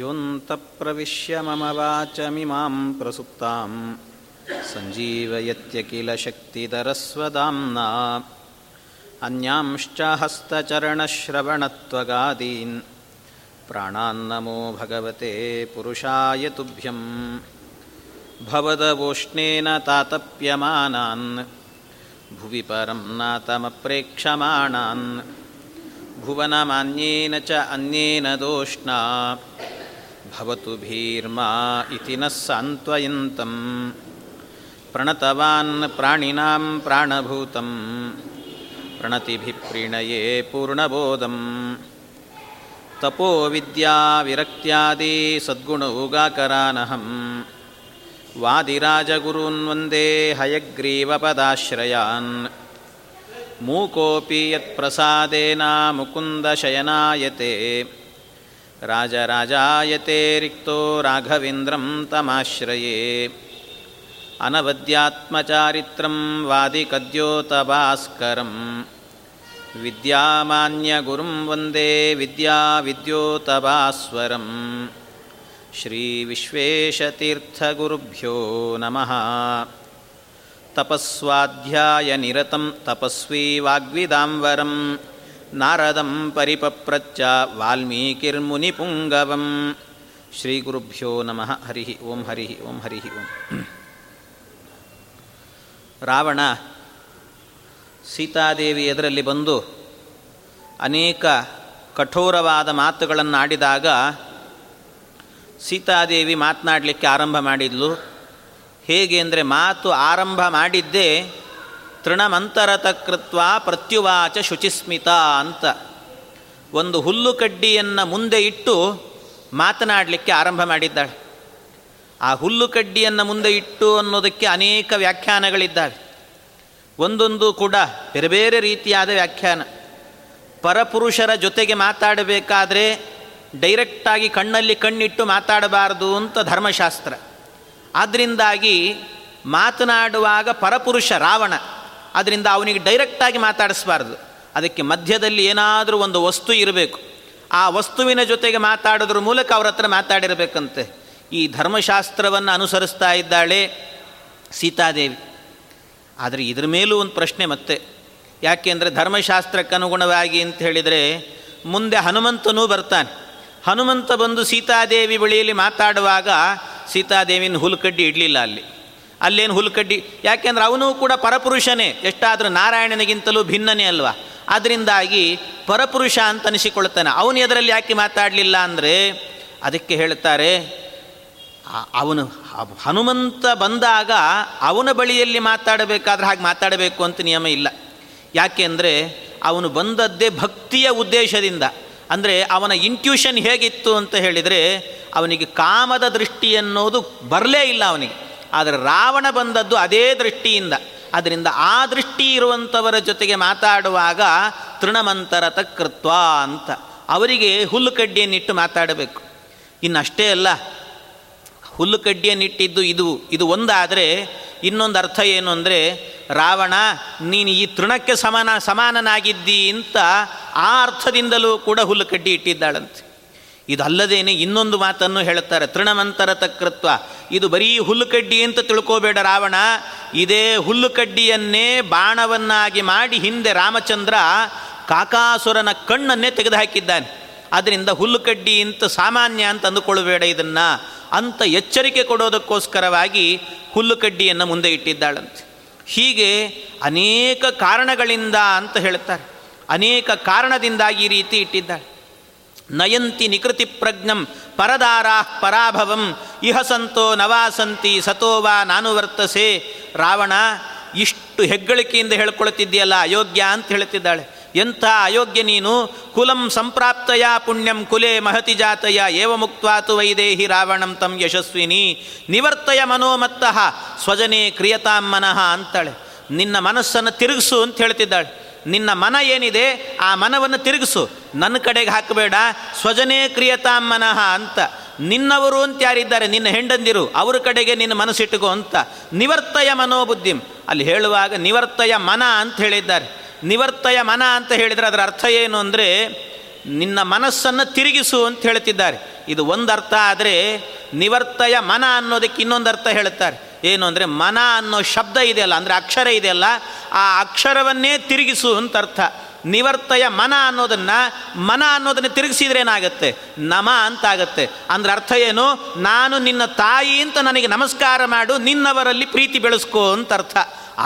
योऽन्तप्रविश्य मम वाचमिमां प्रसुप्तां सञ्जीवयत्य किल शक्तिधरस्वदाम्ना अन्यांश्च हस्तचरणश्रवणत्वगादीन् प्राणान्नमो भगवते पुरुषाय तुभ्यं भवदवोष्णेन तातप्यमानान् भुवि परं नातमप्रेक्षमाणान् भुवनमान्येन च अन्येन दोष्णा भवतु भीर्मा इति नः सान्त्वयन्तं प्रणतवान् प्राणिनां प्राणभूतं प्रणतिभिः प्रीणये पूर्णबोधम् तपोविद्याविरक्त्यादि सद्गुणौगाकरानहं वादिराजगुरून् वन्दे हयग्रीवपदाश्रयान्। मूकोऽपि यत्प्रसादेन मुकुन्दशयनायते राजराजायते रिक्तो राघवेन्द्रं तमाश्रये। अनवद्यात्मचारित्रं वादिकद्योतभास्करं। विद्यामान्यगुरुं वन्दे विद्याविद्योतभास्वरं। श्रीविश्वेशतीर्थगुरुभ्यो नमः। तपस्वाध्यायनिरतं तपस्वी वाग्विदाम्बरं ನಾರದಂ ಪರಿಪಪ್ರಚ್ಚ ವಾಲ್ಮೀಕಿರ್ಮುನಿಪುಂಗವಂ ಶ್ರೀಗುರುಭ್ಯೋ ನಮಃ ಹರಿಹಿ ಓಂ ಹರಿಹಿ ಓಂ ಹರಿಹಿ ಓಂ ರಾವಣ ಸೀತಾದೇವಿ ಎದರಲ್ಲಿ ಬಂದು ಅನೇಕ ಕಠೋರವಾದ ಮಾತುಗಳನ್ನು ಆಡಿದಾಗ ಸೀತಾದೇವಿ ಮಾತನಾಡಲಿಕ್ಕೆ ಆರಂಭ ಮಾಡಿದ್ಲು. ಹೇಗೆ ಅಂದರೆ ಮಾತು ಆರಂಭ ಮಾಡಿದ್ದೇ ತೃಣಮಂತರತಕೃತ್ವ ಪ್ರತ್ಯುವಾಚ ಶುಚಿಸ್ಮಿತ ಅಂತ. ಒಂದು ಹುಲ್ಲು ಕಡ್ಡಿಯನ್ನು ಮುಂದೆ ಇಟ್ಟು ಮಾತನಾಡಲಿಕ್ಕೆ ಆರಂಭ ಮಾಡಿದ್ದಾಳೆ. ಆ ಹುಲ್ಲು ಕಡ್ಡಿಯನ್ನು ಮುಂದೆ ಇಟ್ಟು ಅನ್ನೋದಕ್ಕೆ ಅನೇಕ ವ್ಯಾಖ್ಯಾನಗಳಿದ್ದಾವೆ. ಒಂದೊಂದು ಕೂಡ ಬೇರೆ ಬೇರೆ ರೀತಿಯಾದ ವ್ಯಾಖ್ಯಾನ. ಪರಪುರುಷರ ಜೊತೆಗೆ ಮಾತಾಡಬೇಕಾದ್ರೆ ಡೈರೆಕ್ಟಾಗಿ ಕಣ್ಣಲ್ಲಿ ಕಣ್ಣಿಟ್ಟು ಮಾತಾಡಬಾರದು ಅಂತ ಧರ್ಮಶಾಸ್ತ್ರ. ಆದ್ದರಿಂದಾಗಿ ಮಾತನಾಡುವಾಗ ಪರಪುರುಷ ರಾವಣ. ಅದರಿಂದ ಅವನಿಗೆ ಡೈರೆಕ್ಟಾಗಿ ಮಾತಾಡಿಸ್ಬಾರ್ದು. ಅದಕ್ಕೆ ಮಧ್ಯದಲ್ಲಿ ಏನಾದರೂ ಒಂದು ವಸ್ತು ಇರಬೇಕು. ಆ ವಸ್ತುವಿನ ಜೊತೆಗೆ ಮಾತಾಡೋದ್ರ ಮೂಲಕ ಅವರ ಹತ್ರ ಮಾತಾಡಿರಬೇಕಂತೆ. ಈ ಧರ್ಮಶಾಸ್ತ್ರವನ್ನು ಅನುಸರಿಸ್ತಾ ಇದ್ದಾಳೆ ಸೀತಾದೇವಿ. ಆದರೆ ಇದ್ರ ಮೇಲೂ ಒಂದು ಪ್ರಶ್ನೆ ಮತ್ತೆ. ಯಾಕೆಂದರೆ ಧರ್ಮಶಾಸ್ತ್ರಕ್ಕನುಗುಣವಾಗಿ ಅಂತ ಹೇಳಿದರೆ ಮುಂದೆ ಹನುಮಂತನೂ ಬರ್ತಾನೆ. ಹನುಮಂತ ಬಂದು ಸೀತಾದೇವಿ ಬಳಿಯಲ್ಲಿ ಮಾತಾಡುವಾಗ ಸೀತಾದೇವಿನ ಹುಲ್ಕಡ್ಡಿ ಇಡಲಿಲ್ಲ ಅಲ್ಲಿ. ಅಲ್ಲೇನು ಹುಲ್ಕಡ್ಡಿ? ಯಾಕೆಂದ್ರೆ ಅವನು ಕೂಡ ಪರಪುರುಷನೇ. ಎಷ್ಟಾದರೂ ನಾರಾಯಣನಿಗಿಂತಲೂ ಭಿನ್ನನೇ ಅಲ್ವಾ? ಅದರಿಂದಾಗಿ ಪರಪುರುಷ ಅಂತ ಅನಿಸಿಕೊಳ್ತಾನೆ ಅವನು ಎದರಲ್ಲಿ ಯಾಕೆ ಮಾತಾಡಲಿಲ್ಲ ಅಂದರೆ, ಅದಕ್ಕೆ ಹೇಳ್ತಾರೆ ಅವನು ಹನುಮಂತ ಬಂದಾಗ ಅವನ ಬಳಿಯಲ್ಲಿ ಮಾತಾಡಬೇಕಾದ್ರೆ ಹಾಗೆ ಮಾತಾಡಬೇಕು ಅಂತ ನಿಯಮ ಇಲ್ಲ. ಯಾಕೆಂದರೆ ಅವನು ಬಂದದ್ದೇ ಭಕ್ತಿಯ ಉದ್ದೇಶದಿಂದ. ಅಂದರೆ ಅವನ ಇಂಟ್ಯೂಷನ್ ಹೇಗಿತ್ತು ಅಂತ ಹೇಳಿದರೆ, ಅವನಿಗೆ ಕಾಮದ ದೃಷ್ಟಿ ಅನ್ನೋದು ಬರಲೇ ಇಲ್ಲ ಅವನಿಗೆ. ಆದರೆ ರಾವಣ ಬಂದದ್ದು ಅದೇ ದೃಷ್ಟಿಯಿಂದ. ಅದರಿಂದ ಆ ದೃಷ್ಟಿ ಇರುವಂಥವರ ಜೊತೆಗೆ ಮಾತಾಡುವಾಗ ತೃಣಮಂತರ ತಕೃತ್ವ ಅಂತ. ಅವರಿಗೆ ಹುಲ್ಲು ಕಡ್ಡಿಯನ್ನಿಟ್ಟು ಮಾತಾಡಬೇಕು ಇನ್ನಷ್ಟೇ ಅಲ್ಲ ಹುಲ್ಲು ಕಡ್ಡಿಯನ್ನಿಟ್ಟಿದ್ದು ಇದು ಇದು ಒಂದಾದರೆ ಇನ್ನೊಂದು ಅರ್ಥ ಏನು ಅಂದರೆ, ರಾವಣ, ನೀನು ಈ ತೃಣಕ್ಕೆ ಸಮಾನ, ಸಮಾನನಾಗಿದ್ದೀ ಅಂತ ಆ ಅರ್ಥದಿಂದಲೂ ಕೂಡ ಹುಲ್ಲು ಕಡ್ಡಿ ಇಟ್ಟಿದ್ದಾಳಂತೆ. ಇದಲ್ಲದೇನೆ ಇನ್ನೊಂದು ಮಾತನ್ನು ಹೇಳುತ್ತಾರೆ ತೃಣಮಂತರ ತಕೃತ್ವ. ಇದು ಬರೀ ಹುಲ್ಲುಕಡ್ಡಿ ಅಂತ ತಿಳ್ಕೋಬೇಡ ರಾವಣ. ಇದೇ ಹುಲ್ಲುಕಡ್ಡಿಯನ್ನೇ ಬಾಣವನ್ನಾಗಿ ಮಾಡಿ ಹಿಂದೆ ರಾಮಚಂದ್ರ ಕಾಕಾಸುರನ ಕಣ್ಣನ್ನೇ ತೆಗೆದುಹಾಕಿದ್ದಾನೆ. ಅದರಿಂದ ಹುಲ್ಲುಕಡ್ಡಿ ಅಂತ ಸಾಮಾನ್ಯ ಅಂತ ಅಂದುಕೊಳ್ಳಬೇಡ ಇದನ್ನು. ಅಂತ ಎಚ್ಚರಿಕೆ ಕೊಡೋದಕ್ಕೋಸ್ಕರವಾಗಿ ಹುಲ್ಲುಕಡ್ಡಿಯನ್ನು ಮುಂದೆ ಇಟ್ಟಿದ್ದಾಳಂತೆ. ಹೀಗೆ ಅನೇಕ ಕಾರಣಗಳಿಂದ ಅಂತ ಹೇಳ್ತಾರೆ ಅನೇಕ ಕಾರಣದಿಂದಾಗಿ ಈ ರೀತಿ ಇಟ್ಟಿದ್ದಾಳೆ. ನಯಂತಿ ನಿಕೃತಿ ಪ್ರಜ್ಞಂ ಪರದಾರಾ ಪರಾಭವಂ. ಇಹ ಸಂತೋ ನವಾಸಂತಿ ಸತೋವಾ ನಾನು ವರ್ತಸೆ. ರಾವಣ, ಇಷ್ಟು ಹೆಗ್ಗಳಿಕೆಯಿಂದ ಹೇಳ್ಕೊಳ್ತಿದ್ದೀಯಲ್ಲ, ಅಯೋಗ್ಯ ಅಂತ ಹೇಳ್ತಿದ್ದಾಳೆ. ಎಂಥ ಅಯೋಗ್ಯ ನೀನು? ಕುಲಂ ಸಂಪ್ರಾಪ್ತಯ ಪುಣ್ಯಂ ಕುಲೆ ಮಹತಿ ಜಾತಯ ಏವ ಮುಕ್ವಾತು ವೈದೇಹಿ ರಾವಣಂ ತಂ ಯಶಸ್ವಿನಿ. ನಿವರ್ತಯ ಮನೋಮತ್ತಃ, ಸ್ವಜನೇ ಕ್ರಿಯತಾಂ ಮನಃ ಅಂತಾಳೆ. ನಿನ್ನ ಮನಸ್ಸನ್ನು ತಿರುಗಿಸು ಅಂತ ಹೇಳ್ತಿದ್ದಾಳೆ. ನಿನ್ನ ಮನ ಏನಿದೆ ಆ ಮನವನ್ನು ತಿರುಗಿಸು. ನನ್ನ ಕಡೆಗೆ ಹಾಕಬೇಡ. ಸ್ವಜನೇ ಕ್ರಿಯತಾ ಮನಃ ಅಂತ. ನಿನ್ನವರು ಅಂತ ಯಾರಿದ್ದಾರೆ? ನಿನ್ನ ಹೆಂಡಂದಿರು. ಅವ್ರ ಕಡೆಗೆ ನಿನ್ನ ಮನಸ್ಸಿಟ್ಟುಕೋ ಅಂತ. ನಿವರ್ತಯ ಮನೋಬುದ್ಧಿಂ. ಅಲ್ಲಿ ಹೇಳುವಾಗ ನಿವರ್ತಯ ಮನ ಅಂತ ಹೇಳಿದ್ದಾರೆ. ನಿವರ್ತಯ ಮನ ಅಂತ ಹೇಳಿದರೆ ಅದರ ಅರ್ಥ ಏನು ಅಂದರೆ, ನಿನ್ನ ಮನಸ್ಸನ್ನು ತಿರುಗಿಸು ಅಂತ ಹೇಳ್ತಿದ್ದಾರೆ. ಇದು ಒಂದು ಅರ್ಥ ಆದರೆ ನಿವರ್ತಯ ಮನ ಅನ್ನೋದಕ್ಕೆ ಇನ್ನೊಂದು ಅರ್ಥ ಹೇಳುತ್ತಾರೆ ಏನು ಅಂದರೆ ಮನ ಅನ್ನೋ ಶಬ್ದ ಇದೆಯಲ್ಲ, ಅಂದರೆ ಅಕ್ಷರ ಇದೆಯಲ್ಲ, ಆ ಅಕ್ಷರವನ್ನೇ ತಿರುಗಿಸು ಅಂತ ಅರ್ಥ. ನಿವರ್ತಯ ಮನ ಅನ್ನೋದನ್ನು ಮನ ಅನ್ನೋದನ್ನು ತಿರುಗಿಸಿದ್ರೆ ಏನಾಗುತ್ತೆ? ನಮ ಅಂತಾಗತ್ತೆ. ಅಂದ್ರೆ ಅರ್ಥ ಏನು? ನಾನು ನಿನ್ನ ತಾಯಿ ಅಂತ ನನಗೆ ನಮಸ್ಕಾರ ಮಾಡು, ನಿನ್ನವರಲ್ಲಿ ಪ್ರೀತಿ ಬೆಳೆಸ್ಕೋ ಅಂತ ಅರ್ಥ.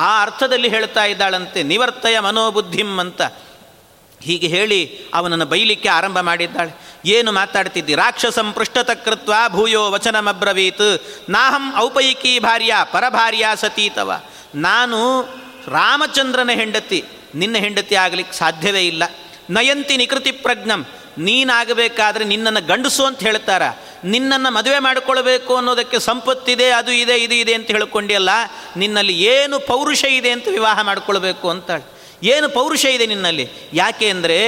ಆ ಅರ್ಥದಲ್ಲಿ ಹೇಳ್ತಾ ಇದ್ದಾಳಂತೆ, ನಿವರ್ತಯ ಮನೋಬುದ್ಧಿಂ ಅಂತ. ಹೀಗೆ ಹೇಳಿ ಅವನನ್ನು ಬೈಲಿಕ್ಕೆ ಆರಂಭ ಮಾಡಿದ್ದಾಳೆ. ಏನು ಮಾತಾಡ್ತಿದ್ದಿ? ರಾಕ್ಷಸಂ ಪೃಷ್ಠತಕೃತ್ವ ಭೂಯೋ ವಚನಮಬ್ರವೀತ್. ನಾಹಂ ಔಪೈಕಿ ಭಾರ್ಯ ಪರಭಾರ್ಯ ಸತೀತವ. ನಾನು ರಾಮಚಂದ್ರನ ಹೆಂಡತಿ. ನಿನ್ನ ಹೆಂಡತಿ ಆಗಲಿಕ್ಕೆ ಸಾಧ್ಯವೇ ಇಲ್ಲ. ನಯಂತಿ ನಿಕೃತಿ ಪ್ರಜ್ಞಂ. ನೀನಾಗಬೇಕಾದ್ರೆ ನಿನ್ನನ್ನು ಗಂಡಸು ಅಂತ ಹೇಳ್ತಾರ. ನಿನ್ನನ್ನು ಮದುವೆ ಮಾಡಿಕೊಳ್ಬೇಕು ಅನ್ನೋದಕ್ಕೆ ಸಂಪತ್ತಿದೆ, ಅದು ಇದೆ, ಇದು ಇದೆ ಅಂತ ಹೇಳ್ಕೊಂಡಿಯಲ್ಲ, ನಿನ್ನಲ್ಲಿ ಏನು ಪೌರುಷ ಇದೆ ಅಂತ ವಿವಾಹ ಮಾಡಿಕೊಳ್ಬೇಕು ಅಂತಾಳೆ. ಏನು ಪೌರುಷ ಇದೆ ನಿನ್ನಲ್ಲಿ? ಯಾಕೆ ಅಂದರೆ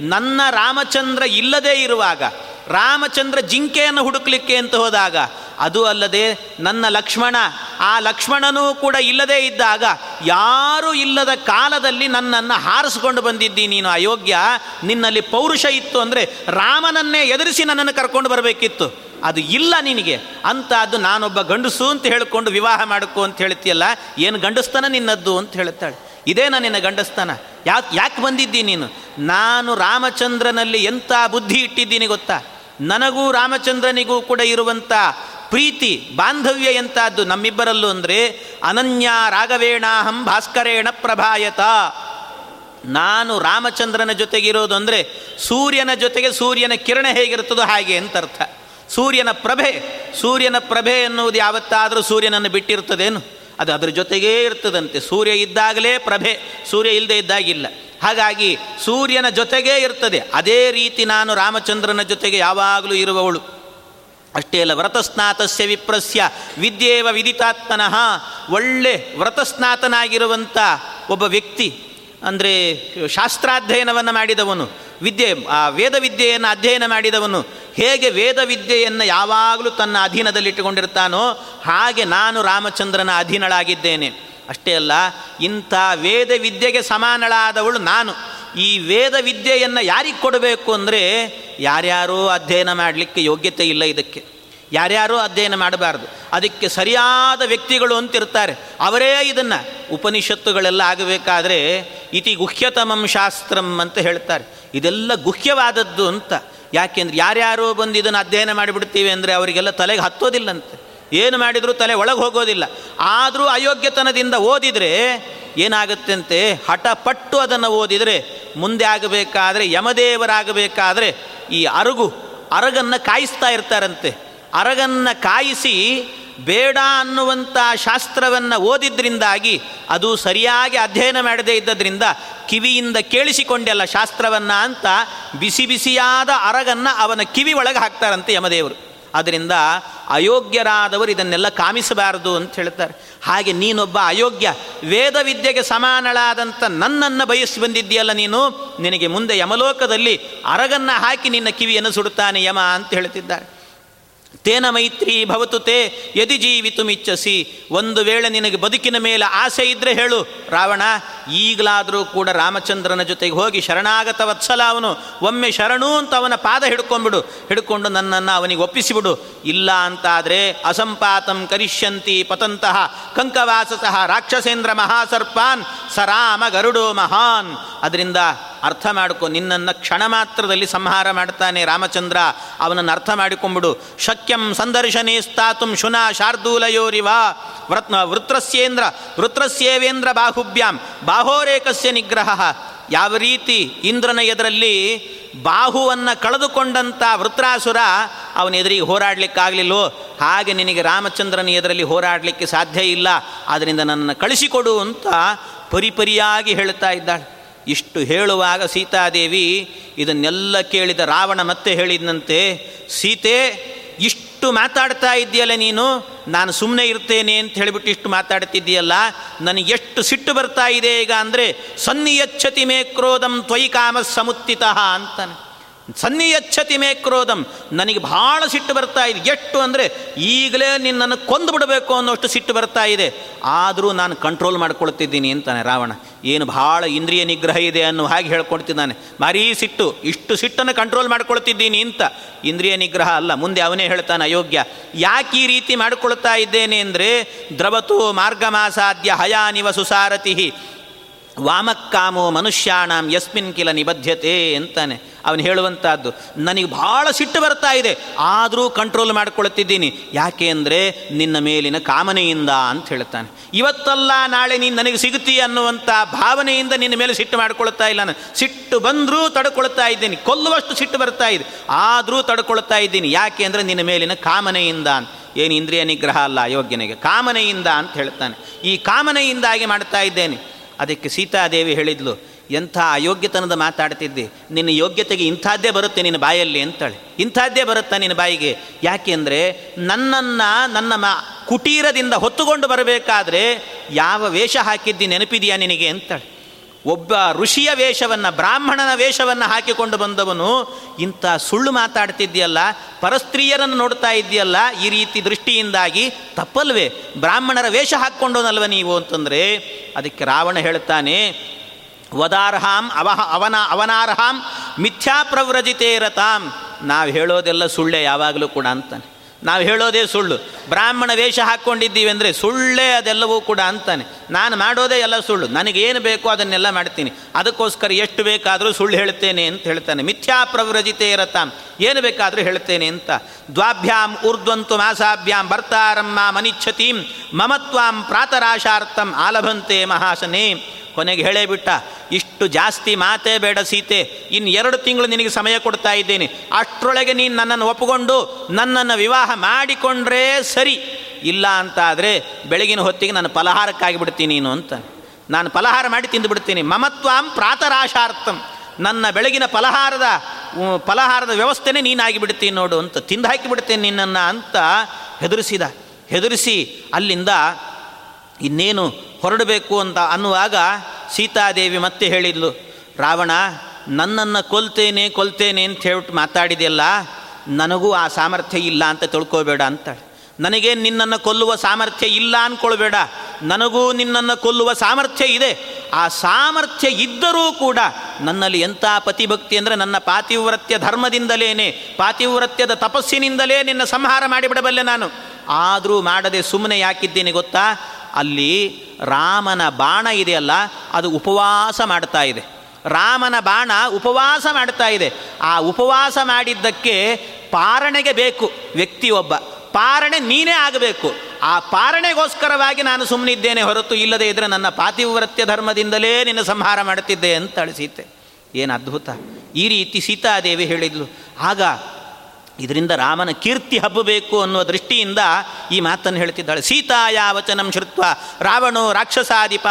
ನನ್ನ ರಾಮಚಂದ್ರ ಇಲ್ಲದೇ ಇರುವಾಗ, ರಾಮಚಂದ್ರ ಜಿಂಕೆಯನ್ನು ಹುಡುಕ್ಲಿಕ್ಕೆ ಅಂತ ಹೋದಾಗ, ಅದು ಅಲ್ಲದೆ ನನ್ನ ಲಕ್ಷ್ಮಣ, ಆ ಲಕ್ಷ್ಮಣನೂ ಕೂಡ ಇಲ್ಲದೇ ಇದ್ದಾಗ ಯಾರೂ ಇಲ್ಲದ ಕಾಲದಲ್ಲಿ ನನ್ನನ್ನು ಹಾರಿಸ್ಕೊಂಡು ಬಂದಿದ್ದಿ ನೀನು ಅಯೋಗ್ಯ. ನಿನ್ನಲ್ಲಿ ಪೌರುಷ ಇತ್ತು ಅಂದರೆ ರಾಮನನ್ನೇ ಎದುರಿಸಿ ನನ್ನನ್ನು ಕರ್ಕೊಂಡು ಬರಬೇಕಿತ್ತು. ಅದು ಇಲ್ಲ ನಿನಗೆ. ಅಂತ ಅದು ನಾನೊಬ್ಬ ಗಂಡಸು ಅಂತ ಹೇಳಿಕೊಂಡು ವಿವಾಹ ಮಾಡಿಕೊ ಅಂತ ಹೇಳ್ತೀಯಲ್ಲ, ಏನು ಗಂಡಸ್ತನ ನಿನ್ನದ್ದು ಅಂತ ಹೇಳ್ತಾಳೆ. ಇದೇನ ನಿನ್ನ ಗಂಡಸ್ತನ. ಯಾಕೆ ಯಾಕೆ ಬಂದಿದ್ದಿ ನೀನು? ನಾನು ರಾಮಚಂದ್ರನಲ್ಲಿ ಎಂಥ ಬುದ್ಧಿ ಇಟ್ಟಿದ್ದೀನಿ ಗೊತ್ತಾ? ನನಗೂ ರಾಮಚಂದ್ರನಿಗೂ ಕೂಡ ಇರುವಂಥ ಪ್ರೀತಿ, ಬಾಂಧವ್ಯ ಎಂಥದ್ದು ನಮ್ಮಿಬ್ಬರಲ್ಲೂ ಅಂದರೆ, ಅನನ್ಯ ರಾಘವೇಣಾಹಂ ಭಾಸ್ಕರೇಣ ಪ್ರಭಾಯತ. ನಾನು ರಾಮಚಂದ್ರನ ಜೊತೆಗಿರೋದು ಅಂದರೆ, ಸೂರ್ಯನ ಜೊತೆಗೆ ಸೂರ್ಯನ ಕಿರಣ ಹೇಗಿರುತ್ತದೋ ಹಾಗೆ ಅಂತ ಅರ್ಥ. ಸೂರ್ಯನ ಪ್ರಭೆ ಸೂರ್ಯನ ಪ್ರಭೆ ಎನ್ನುವುದು ಯಾವತ್ತಾದರೂ ಸೂರ್ಯನನ್ನು ಬಿಟ್ಟಿರ್ತದೇನು ಅದು ಅದರ ಜೊತೆಗೇ ಇರ್ತದಂತೆ. ಸೂರ್ಯ ಇದ್ದಾಗಲೇ ಪ್ರಭೆ, ಸೂರ್ಯ ಇಲ್ಲದೆ ಇದ್ದಾಗಿಲ್ಲ. ಹಾಗಾಗಿ ಸೂರ್ಯನ ಜೊತೆಗೇ ಇರ್ತದೆ. ಅದೇ ರೀತಿ ನಾನು ರಾಮಚಂದ್ರನ ಜೊತೆಗೆ ಯಾವಾಗಲೂ ಇರುವವಳು. ಅಷ್ಟೇ ಅಲ್ಲ, ವ್ರತಸ್ನಾತಸ್ಯ ವಿಪ್ರಸ್ಯ, ವಿದ್ಯೇವ ವಿದಿತಾತ್ಮನಃ ಒಳ್ಳೆ ವ್ರತಸ್ನಾತನಾಗಿರುವಂಥ ಒಬ್ಬ ವ್ಯಕ್ತಿ ಅಂದರೆ ಶಾಸ್ತ್ರಾಧ್ಯಯನವನ್ನು ಮಾಡಿದವನು, ವಿದ್ಯೆ, ಆ ವೇದ ವಿದ್ಯೆಯನ್ನು ಅಧ್ಯಯನ ಮಾಡಿದವನು, ಹೇಗೆ ವೇದ ವಿದ್ಯೆಯನ್ನು ಯಾವಾಗಲೂ ತನ್ನ ಅಧೀನದಲ್ಲಿಟ್ಟುಕೊಂಡಿರ್ತಾನೋ ಹಾಗೆ ನಾನು ರಾಮಚಂದ್ರನ ಅಧೀನಳಾಗಿದ್ದೇನೆ. ಅಷ್ಟೇ ಅಲ್ಲ, ಇಂಥ ವೇದ ವಿದ್ಯೆಗೆ ಸಮಾನಳಾದವಳು ನಾನು. ಈ ವೇದ ವಿದ್ಯೆಯನ್ನು ಯಾರಿಗೆ ಕೊಡಬೇಕು ಅಂದರೆ, ಯಾರ್ಯಾರೋ ಅಧ್ಯಯನ ಮಾಡಲಿಕ್ಕೆ ಯೋಗ್ಯತೆ ಇಲ್ಲ ಇದಕ್ಕೆ. ಯಾರ್ಯಾರೋ ಅಧ್ಯಯನ ಮಾಡಬಾರ್ದು. ಅದಕ್ಕೆ ಸರಿಯಾದ ವ್ಯಕ್ತಿಗಳು ಅಂತಿರ್ತಾರೆ. ಅವರೇ ಇದನ್ನು ಉಪನಿಷತ್ತುಗಳೆಲ್ಲ ಆಗಬೇಕಾದ್ರೆ ಇತಿ ಗುಹ್ಯತಮಂ ಶಾಸ್ತ್ರಂ ಅಂತ ಹೇಳ್ತಾರೆ. ಇದೆಲ್ಲ ಗುಹ್ಯವಾದದ್ದು ಅಂತ. ಯಾಕೆಂದ್ರೆ ಯಾರ್ಯಾರೋ ಬಂದು ಇದನ್ನು ಅಧ್ಯಯನ ಮಾಡಿಬಿಡ್ತೀವಿ ಅಂದರೆ ಅವರಿಗೆಲ್ಲ ತಲೆಗೆ ಹತ್ತೋದಿಲ್ಲಂತೆ. ಏನು ಮಾಡಿದರೂ ತಲೆ ಒಳಗೆ ಹೋಗೋದಿಲ್ಲ. ಆದರೂ ಅಯೋಗ್ಯತನದಿಂದ ಓದಿದರೆ ಏನಾಗುತ್ತಂತೆ? ಹಠಪಟ್ಟು ಅದನ್ನು ಓದಿದರೆ ಮುಂದೆ ಆಗಬೇಕಾದ್ರೆ ಯಮದೇವರಾಗಬೇಕಾದರೆ ಈ ಅರಗು, ಅರಗನ್ನು ಕಾಯಿಸ್ತಾ ಇರ್ತಾರಂತೆ. ಅರಗನ್ನು ಕಾಯಿಸಿ ಬೇಡ ಅನ್ನುವಂಥ ಶಾಸ್ತ್ರವನ್ನು ಓದಿದ್ರಿಂದಾಗಿ ಅದು ಸರಿಯಾಗಿ ಅಧ್ಯಯನ ಮಾಡದೇ ಇದ್ದದ್ರಿಂದ ಕಿವಿಯಿಂದ ಕೇಳಿಸಿಕೊಂಡೆಲ್ಲ ಶಾಸ್ತ್ರವನ್ನು ಅಂತ ಬಿಸಿ ಬಿಸಿಯಾದ ಅರಗನ್ನು ಅವನ ಕಿವಿ ಒಳಗೆ ಹಾಕ್ತಾರಂತೆ ಯಮದೇವರು. ಅದರಿಂದ ಅಯೋಗ್ಯರಾದವರು ಇದನ್ನೆಲ್ಲ ಕಾಮಿಸಬಾರದು ಅಂತ ಹೇಳ್ತಾರೆ. ಹಾಗೆ ನೀನೊಬ್ಬ ಅಯೋಗ್ಯ ವೇದ ವಿದ್ಯೆಗೆ ಸಮಾನಳಾದಂಥ ನನ್ನನ್ನು ಬಯಸಿ ಬಂದಿದ್ದೀಯಲ್ಲ ನೀನು, ನಿನಗೆ ಮುಂದೆ ಯಮಲೋಕದಲ್ಲಿ ಅರಗನ್ನು ಹಾಕಿ ನಿನ್ನ ಕಿವಿಯನ್ನು ಸುಡುತ್ತಾನೆ ಯಮ ಅಂತ ಹೇಳ್ತಿದ್ದಾರೆ. ತೇನ ಮೈತ್ರಿ ಭವತು ತೇ, ಯದಿ ಜೀವಿತುಮಿಚ್ಛಸಿ ಒಂದು ವೇಳೆ ನಿನಗೆ ಬದುಕಿನ ಮೇಲೆ ಆಸೆ ಇದ್ದರೆ ಹೇಳು. ರಾವಣ, ಈಗಲಾದರೂ ಕೂಡ ರಾಮಚಂದ್ರನ ಜೊತೆಗೆ ಹೋಗಿ ಶರಣಾಗತ ವತ್ಸಲ ಅವನು. ಒಮ್ಮೆ ಶರಣು ಅಂತ ಅವನ ಪಾದ ಹಿಡ್ಕೊಂಡ್ಬಿಡು. ಹಿಡ್ಕೊಂಡು ನನ್ನನ್ನು ಅವನಿಗೆ ಒಪ್ಪಿಸಿಬಿಡು. ಇಲ್ಲ ಅಂತಾದರೆ ಅಸಂಪಾತಂ ಕರಿಷ್ಯಂತಿ ಪತಂತಹ ಕಂಕವಾಸತಃ ರಾಕ್ಷಸೇಂದ್ರ ಮಹಾಸರ್ಪಾನ್, ಸರಾಮ ಗರುಡೋ ಮಹಾನ್. ಅದರಿಂದ ಅರ್ಥ ಮಾಡ್ಕೊ, ನಿನ್ನನ್ನು ಕ್ಷಣ ಮಾತ್ರದಲ್ಲಿ ಸಂಹಾರ ಮಾಡ್ತಾನೆ ರಾಮಚಂದ್ರ. ಅವನನ್ನು ಅರ್ಥ ಮಾಡಿಕೊಂಬಿಡು ಶಕ್ಯಂ ಸಂದರ್ಶನೇ ಸ್ಥಾತುಂ ಶುನಾ ಶಾರ್ದೂಲಯೋರಿವ. ವೃತ್ ವೃತ್ರಸ್ಯೇಂದ್ರ ವೃತ್ರಸ್ಯೇವೇಂದ್ರ ಬಾಹುಭ್ಯಾಂ. ಬಾಹೋರೇಕಸ್ಯ ನಿಗ್ರಹ. ಯಾವ ರೀತಿ ಇಂದ್ರನ ಎದುರಲ್ಲಿ ಬಾಹುವನ್ನು ಕಳೆದುಕೊಂಡಂಥ ವೃತ್ರಾಸುರ ಅವನ ಎದುರಿಗೆ ಹೋರಾಡಲಿಕ್ಕಾಗಲಿಲ್ಲೋ, ಹಾಗೆ ನಿನಗೆ ರಾಮಚಂದ್ರನ ಎದುರಲ್ಲಿ ಹೋರಾಡಲಿಕ್ಕೆ ಸಾಧ್ಯ ಇಲ್ಲ ಆದ್ದರಿಂದ ನನ್ನನ್ನು ಕಳಿಸಿಕೊಡು ಅಂತ ಪರಿಪರಿಯಾಗಿ ಹೇಳ್ತಾ ಇದ್ದಾಳೆ. ಇಷ್ಟು ಹೇಳುವಾಗ ಸೀತಾದೇವಿ ಇದನ್ನೆಲ್ಲ ಕೇಳಿದ ರಾವಣ ಮತ್ತೆ ಹೇಳಿದಂತೆ ಸೀತೆ ಇಷ್ಟು ಮಾತಾಡ್ತಾ ಇದೆಯಲ್ಲ ನೀನು? ನಾನು ಸುಮ್ಮನೆ ಇರ್ತೇನೆ ಅಂತ ಹೇಳಿಬಿಟ್ಟು ಇಷ್ಟು ಮಾತಾಡ್ತಿದ್ದೀಯಲ್ಲ? ನನಗೆ ಎಷ್ಟು ಸಿಟ್ಟು ಬರ್ತಾ ಇದೆ ಈಗ ಅಂದರೆ, ಸನ್ನಿಯಚ್ಛತಿ ಮೇ ಕ್ರೋಧಂ ತ್ವಯಿ ಕಾಮ ಸಮುತ್ತಿತ ಅಂತಾನೆ. ಸನ್ನಿಯಚ್ಛತಿ ಮೇ ಕ್ರೋಧಂ. ನನಗೆ ಭಾಳ ಸಿಟ್ಟು ಬರ್ತಾ ಇದೆ. ಎಷ್ಟು ಅಂದರೆ ಈಗಲೇ ನಿನ್ನನ್ನು ಕೊಂದು ಬಿಡಬೇಕು ಅನ್ನೋಷ್ಟು ಸಿಟ್ಟು ಬರ್ತಾ ಇದೆ. ಆದರೂ ನಾನು ಕಂಟ್ರೋಲ್ ಮಾಡ್ಕೊಳ್ತಿದ್ದೀನಿ ಅಂತಾನೆ ರಾವಣ. ಏನು ಭಾಳ ಇಂದ್ರಿಯ ನಿಗ್ರಹ ಇದೆ ಅನ್ನೋ ಹಾಗೆ ಹೇಳ್ಕೊಡ್ತಿದ್ದಾನೆ. ಮಾರೀ ಸಿಟ್ಟು. ಇಷ್ಟು ಸಿಟ್ಟನ್ನು ಕಂಟ್ರೋಲ್ ಮಾಡ್ಕೊಳ್ತಿದ್ದೀನಿ ಅಂತ. ಇಂದ್ರಿಯ ನಿಗ್ರಹ ಅಲ್ಲ. ಮುಂದೆ ಅವನೇ ಹೇಳ್ತಾನೆ ಅಯೋಗ್ಯ. ಯಾಕೆ ಈ ರೀತಿ ಮಾಡ್ಕೊಳ್ತಾ ಇದ್ದೇನೆ ಅಂದರೆ ದ್ರವತು ಮಾರ್ಗಮಾಸಾದ್ಯ ಹಯಾನಿವ ಸುಸಾರತಿ ವಾಮಕ್ಕಾಮೋ ಮನುಷ್ಯಾಣಾಂ ಯಸ್ಮಿನ್ ಕಿಲ ನಿಬದ್ಧತೆ ಅಂತಾನೆ. ಅವನು ಹೇಳುವಂತಹದ್ದು, ನನಗೆ ಭಾಳ ಸಿಟ್ಟು ಬರ್ತಾ ಇದೆ, ಆದರೂ ಕಂಟ್ರೋಲ್ ಮಾಡ್ಕೊಳ್ತಿದ್ದೀನಿ. ಯಾಕೆ ಅಂದರೆ ನಿನ್ನ ಮೇಲಿನ ಕಾಮನೆಯಿಂದ ಅಂತ ಹೇಳ್ತಾನೆ ಇವತ್ತಲ್ಲ ನಾಳೆ ನೀನು ನನಗೆ ಸಿಗುತ್ತಿ ಅನ್ನುವಂಥ ಭಾವನೆಯಿಂದ ನಿನ್ನ ಮೇಲೆ ಸಿಟ್ಟು ಮಾಡಿಕೊಳ್ತಾ ಇಲ್ಲ ನಾನು. ಸಿಟ್ಟು ಬಂದರೂ ತಡ್ಕೊಳ್ತಾ ಇದ್ದೀನಿ, ಕೊಲ್ಲುವಷ್ಟು ಸಿಟ್ಟು ಬರ್ತಾ ಇದೆ, ಆದರೂ ತಡ್ಕೊಳ್ತಾ ಇದ್ದೀನಿ. ಯಾಕೆ ಅಂದರೆ ನಿನ್ನ ಮೇಲಿನ ಕಾಮನೆಯಿಂದ ಅಂತ. ಏನು ಇಂದ್ರಿಯ ನಿಗ್ರಹ ಅಲ್ಲ, ಯೋಗ್ಯನಿಗೆ. ಕಾಮನೆಯಿಂದ ಅಂತ ಹೇಳ್ತಾನೆ ಈ ಕಾಮನೆಯಿಂದಾಗಿ ಮಾಡ್ತಾ ಇದ್ದೇನೆ. ಅದಕ್ಕೆ ಸೀತಾದೇವಿ ಹೇಳಿದ್ಲು ಎಂಥ ಅಯೋಗ್ಯತನದ ಮಾತಾಡ್ತಿದ್ದೆ? ನಿನ್ನ ಯೋಗ್ಯತೆಗೆ ಇಂಥದ್ದೇ ಬರುತ್ತೆ ನಿನ್ನ ಬಾಯಲ್ಲಿ ಅಂತಾಳೆ. ಇಂಥದ್ದೇ ಬರುತ್ತಾ ನಿನ್ನ ಬಾಯಿಗೆ? ಯಾಕೆಂದರೆ ನನ್ನನ್ನು ನನ್ನ ಮ ಕುಟೀರದಿಂದ ಹೊತ್ತುಕೊಂಡು ಬರಬೇಕಾದ್ರೆ ಯಾವ ವೇಷ ಹಾಕಿದ್ದಿ ನೆನಪಿದೆಯಾ ನಿನಗೆ ಅಂತಾಳೆ. ಒಬ್ಬ ಋಷಿಯ ವೇಷವನ್ನು, ಬ್ರಾಹ್ಮಣನ ವೇಷವನ್ನು ಹಾಕಿಕೊಂಡು ಬಂದವನು ಇಂಥ ಸುಳ್ಳು ಮಾತಾಡ್ತಿದ್ದೀಯಲ್ಲ ಪರಸ್ತ್ರೀಯರನ್ನು ನೋಡ್ತಾ ಇದ್ದೀಯಲ್ಲ ಈ ರೀತಿ ದೃಷ್ಟಿಯಿಂದಾಗಿ ತಪ್ಪಲ್ವೇ? ಬ್ರಾಹ್ಮಣರ ವೇಷ ಹಾಕ್ಕೊಂಡೋನಲ್ವ ನೀವು ಅಂತಂದರೆ ಅದಕ್ಕೆ ರಾವಣ ಹೇಳ್ತಾನೆ ವದಾರ್ಹಾಂ ಅವಹ ಅವನ ಅವನಾರ್ಹಾಂ ಮಿಥ್ಯಾ ಪ್ರವ್ರಜಿತೇ ರತಾಂ. ನಾವು ಹೇಳೋದೆಲ್ಲ ಸುಳ್ಳೆ ಯಾವಾಗಲೂ ಕೂಡ ಅಂತಾನೆ. ನಾವು ಹೇಳೋದೇ ಸುಳ್ಳು. ಬ್ರಾಹ್ಮಣ ವೇಷ ಹಾಕ್ಕೊಂಡಿದ್ದೀವಿ ಅಂದರೆ ಸುಳ್ಳೇ ಅದೆಲ್ಲವೂ ಕೂಡ ಅಂತಾನೆ. ನಾನು ಮಾಡೋದೇ ಎಲ್ಲ ಸುಳ್ಳು. ನನಗೇನು ಬೇಕೋ ಅದನ್ನೆಲ್ಲ ಮಾಡ್ತೀನಿ. ಅದಕ್ಕೋಸ್ಕರ ಎಷ್ಟು ಬೇಕಾದರೂ ಸುಳ್ಳು ಹೇಳ್ತೇನೆ ಅಂತ ಹೇಳ್ತಾನೆ. ಮಿಥ್ಯಾ ಪ್ರವ್ರಜಿತೇ ಇರತಾಂ ಏನು ಬೇಕಾದರೂ ಹೇಳ್ತೇನೆ ಅಂತ. ದ್ವಾಭ್ಯಾಂ ಊರ್ಧ್ವಂತು ಮಾಸಾಭ್ಯಾಂ ಭರ್ತಾರಮ್ಮ ಮನಿಚ್ಛತೀಂ ಮಮತ್ವಾಂ ಪ್ರಾತರಾಶಾರ್ಥಂ ಆಲಭಂತೆ ಮಹಾಸನೇ ಕೊನೆಗೆ ಹೇಳೇ ಬಿಟ್ಟ, ಇಷ್ಟು ಜಾಸ್ತಿ ಮಾತೇ ಬೇಡ ಸೀತೆ, ಇನ್ನು ಎರಡು ತಿಂಗಳು ನಿನಗೆ ಸಮಯ ಕೊಡ್ತಾ ಇದ್ದೇನೆ, ಅಷ್ಟರೊಳಗೆ ನೀನು ನನ್ನನ್ನು ಒಪ್ಪಿಕೊಂಡು ನನ್ನನ್ನು ವಿವಾಹ ಮಾಡಿಕೊಂಡ್ರೆ ಸರಿ, ಇಲ್ಲ ಅಂತ ಆದರೆ ಬೆಳಗಿನ ಹೊತ್ತಿಗೆ ನಾನು ಫಲಹಾರಕ್ಕಾಗಿ ಬಿಡ್ತೀನಿ ನೀನು ಅಂತ. ನಾನು ಫಲಹಾರ ಮಾಡಿ ತಿಂದು ಬಿಡ್ತೀನಿ. ಮಮತ್ವಾಂ ಪ್ರಾತರಾಶಾರ್ಥಂ. ನನ್ನ ಬೆಳಗಿನ ಫಲಹಾರದ ಫಲಹಾರದ ವ್ಯವಸ್ಥೆನೇ ನೀನಾಗಿ ಬಿಡ್ತೀನಿ ನೋಡು ಅಂತ, ತಿಂದು ಹಾಕಿಬಿಡ್ತೇನೆ ನಿನ್ನನ್ನು ಅಂತ ಹೆದರಿಸಿದ. ಹೆದರಿಸಿ ಅಲ್ಲಿಂದ ಇನ್ನೇನು ಹೊರಡಬೇಕು ಅಂತ ಅನ್ನುವಾಗ ಸೀತಾದೇವಿ ಮತ್ತೆ ಹೇಳಿದ್ಲು, ರಾವಣ, ನನ್ನನ್ನು ಕೊಲ್ತೇನೆ ಕೊಲ್ತೇನೆ ಅಂತ ಹೇಳ್ಬಿಟ್ಟು ಮಾತಾಡಿದೆಯಲ್ಲ, ನನಗೂ ಆ ಸಾಮರ್ಥ್ಯ ಇಲ್ಲ ಅಂತ ತಿಳ್ಕೊಬೇಡ ಅಂತಾಳೆ. ನನಗೆ ನಿನ್ನನ್ನು ಕೊಲ್ಲುವ ಸಾಮರ್ಥ್ಯ ಇಲ್ಲ ಅಂದ್ಕೊಳ್ಬೇಡ ನನಗೂ ನಿನ್ನನ್ನು ಕೊಲ್ಲುವ ಸಾಮರ್ಥ್ಯ ಇದೆ. ಆ ಸಾಮರ್ಥ್ಯ ಇದ್ದರೂ ಕೂಡ ನನ್ನಲ್ಲಿ ಎಂಥ ಪತಿಭಕ್ತಿ ಅಂದರೆ ನನ್ನ ಪಾತಿವ್ರತ್ಯ ಧರ್ಮದಿಂದಲೇ ಪಾತಿವ್ರತ್ಯದ ತಪಸ್ಸಿನಿಂದಲೇ ನಿನ್ನ ಸಂಹಾರ ಮಾಡಿಬಿಡಬಲ್ಲೆ ನಾನು. ಆದರೂ ಮಾಡದೆ ಸುಮ್ಮನೆ ಯಾಕಿದ್ದೀನಿ ಗೊತ್ತಾ? ಅಲ್ಲಿ ರಾಮನ ಬಾಣ ಇದೆಯಲ್ಲ, ಅದು ಉಪವಾಸ ಮಾಡ್ತಾ ಇದೆ. ರಾಮನ ಬಾಣ ಉಪವಾಸ ಮಾಡ್ತಾ ಇದೆ. ಆ ಉಪವಾಸ ಮಾಡಿದ್ದಕ್ಕೆ ಪಾರಣೆಗೆ ಬೇಕು ವ್ಯಕ್ತಿ ಒಬ್ಬ ಪಾರಣೆ ನೀನೇ ಆಗಬೇಕು. ಆ ಪಾರಣೆಗೋಸ್ಕರವಾಗಿ ನಾನು ಸುಮ್ಮನಿದ್ದೇನೆ ಹೊರತು ಇಲ್ಲದೆ ಇದ್ರೆ ನನ್ನ ಪಾತಿವ್ರತ್ಯ ಧರ್ಮದಿಂದಲೇ ನಿನ್ನ ಸಂಹಾರ ಮಾಡುತ್ತಿದ್ದೆ ಅಂತ ಅಳಿಸಿದ್ದೆ. ಏನು ಅದ್ಭುತ. ಈ ರೀತಿ ಸೀತಾದೇವಿ ಹೇಳಿದ್ಲು. ಆಗ ಇದರಿಂದ ರಾಮನ ಕೀರ್ತಿ ಹಬ್ಬಬೇಕು ಅನ್ನುವ ದೃಷ್ಟಿಯಿಂದ ಈ ಮಾತನ್ನು ಹೇಳ್ತಿದ್ದಾಳೆ ಸೀತಾಯ ವಚನಂ ಶ್ರುತ್ವ ರಾವಣೋ ರಾಕ್ಷಸಾಧಿಪ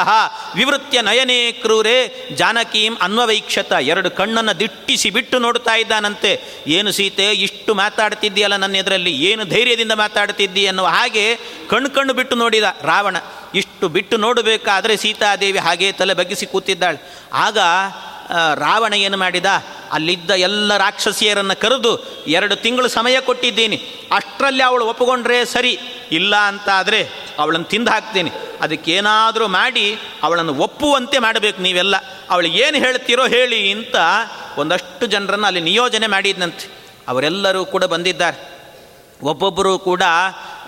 ವಿವೃತ್ಯ ನಯನೇ ಕ್ರೂರೆ ಜಾನಕೀಂ ಅನ್ವವೈಕ್ಷತ ಎರಡು ಕಣ್ಣನ್ನು ದಿಟ್ಟಿಸಿ ಬಿಟ್ಟು ನೋಡ್ತಾ ಇದ್ದಾನಂತೆ. ಏನು ಸೀತೆ, ಇಷ್ಟು ಮಾತಾಡ್ತಿದ್ದೀಯಲ್ಲ ನನ್ನ ಎದುರಲ್ಲಿ ಏನು ಧೈರ್ಯದಿಂದ ಮಾತಾಡ್ತಿದ್ದಿ ಅನ್ನುವ ಹಾಗೆ ಕಣ್ಣು ಕಣ್ಣು ಬಿಟ್ಟು ನೋಡಿದ ರಾವಣ. ಇಷ್ಟು ಬಿಟ್ಟು ನೋಡಬೇಕಾದರೆ ಸೀತಾದೇವಿ ಹಾಗೇ ತಲೆ ಬಗ್ಗಿಸಿ ಕೂತಿದ್ದಾಳೆ. ಆಗ ರಾವಣ ಏನು ಮಾಡಿದ? ಅಲ್ಲಿದ್ದ ಎಲ್ಲ ರಾಕ್ಷಸಿಯರನ್ನು ಕರೆದು ಎರಡು ತಿಂಗಳು ಸಮಯ ಕೊಟ್ಟಿದ್ದೀನಿ. ಅಷ್ಟರಲ್ಲಿ ಅವಳು ಒಪ್ಪಿಕೊಂಡ್ರೆ ಸರಿ. ಇಲ್ಲ ಅಂತ ಆದರೆ ಅವಳನ್ನು ತಿಂದು ಹಾಕ್ತೀನಿ. ಅದಕ್ಕೇನಾದರೂ ಮಾಡಿ ಅವಳನ್ನು ಒಪ್ಪುವಂತೆ ಮಾಡಬೇಕು ನೀವೆಲ್ಲ. ಅವಳು ಏನು ಹೇಳ್ತೀರೋ ಹೇಳಿ ಅಂತ ಒಂದಷ್ಟು ಜನರನ್ನು ಅಲ್ಲಿ ನಿಯೋಜನೆ ಮಾಡಿದ್ನಂತೆ. ಅವರೆಲ್ಲರೂ ಕೂಡ ಬಂದಿದ್ದಾರೆ. ಒಬ್ಬೊಬ್ಬರು ಕೂಡ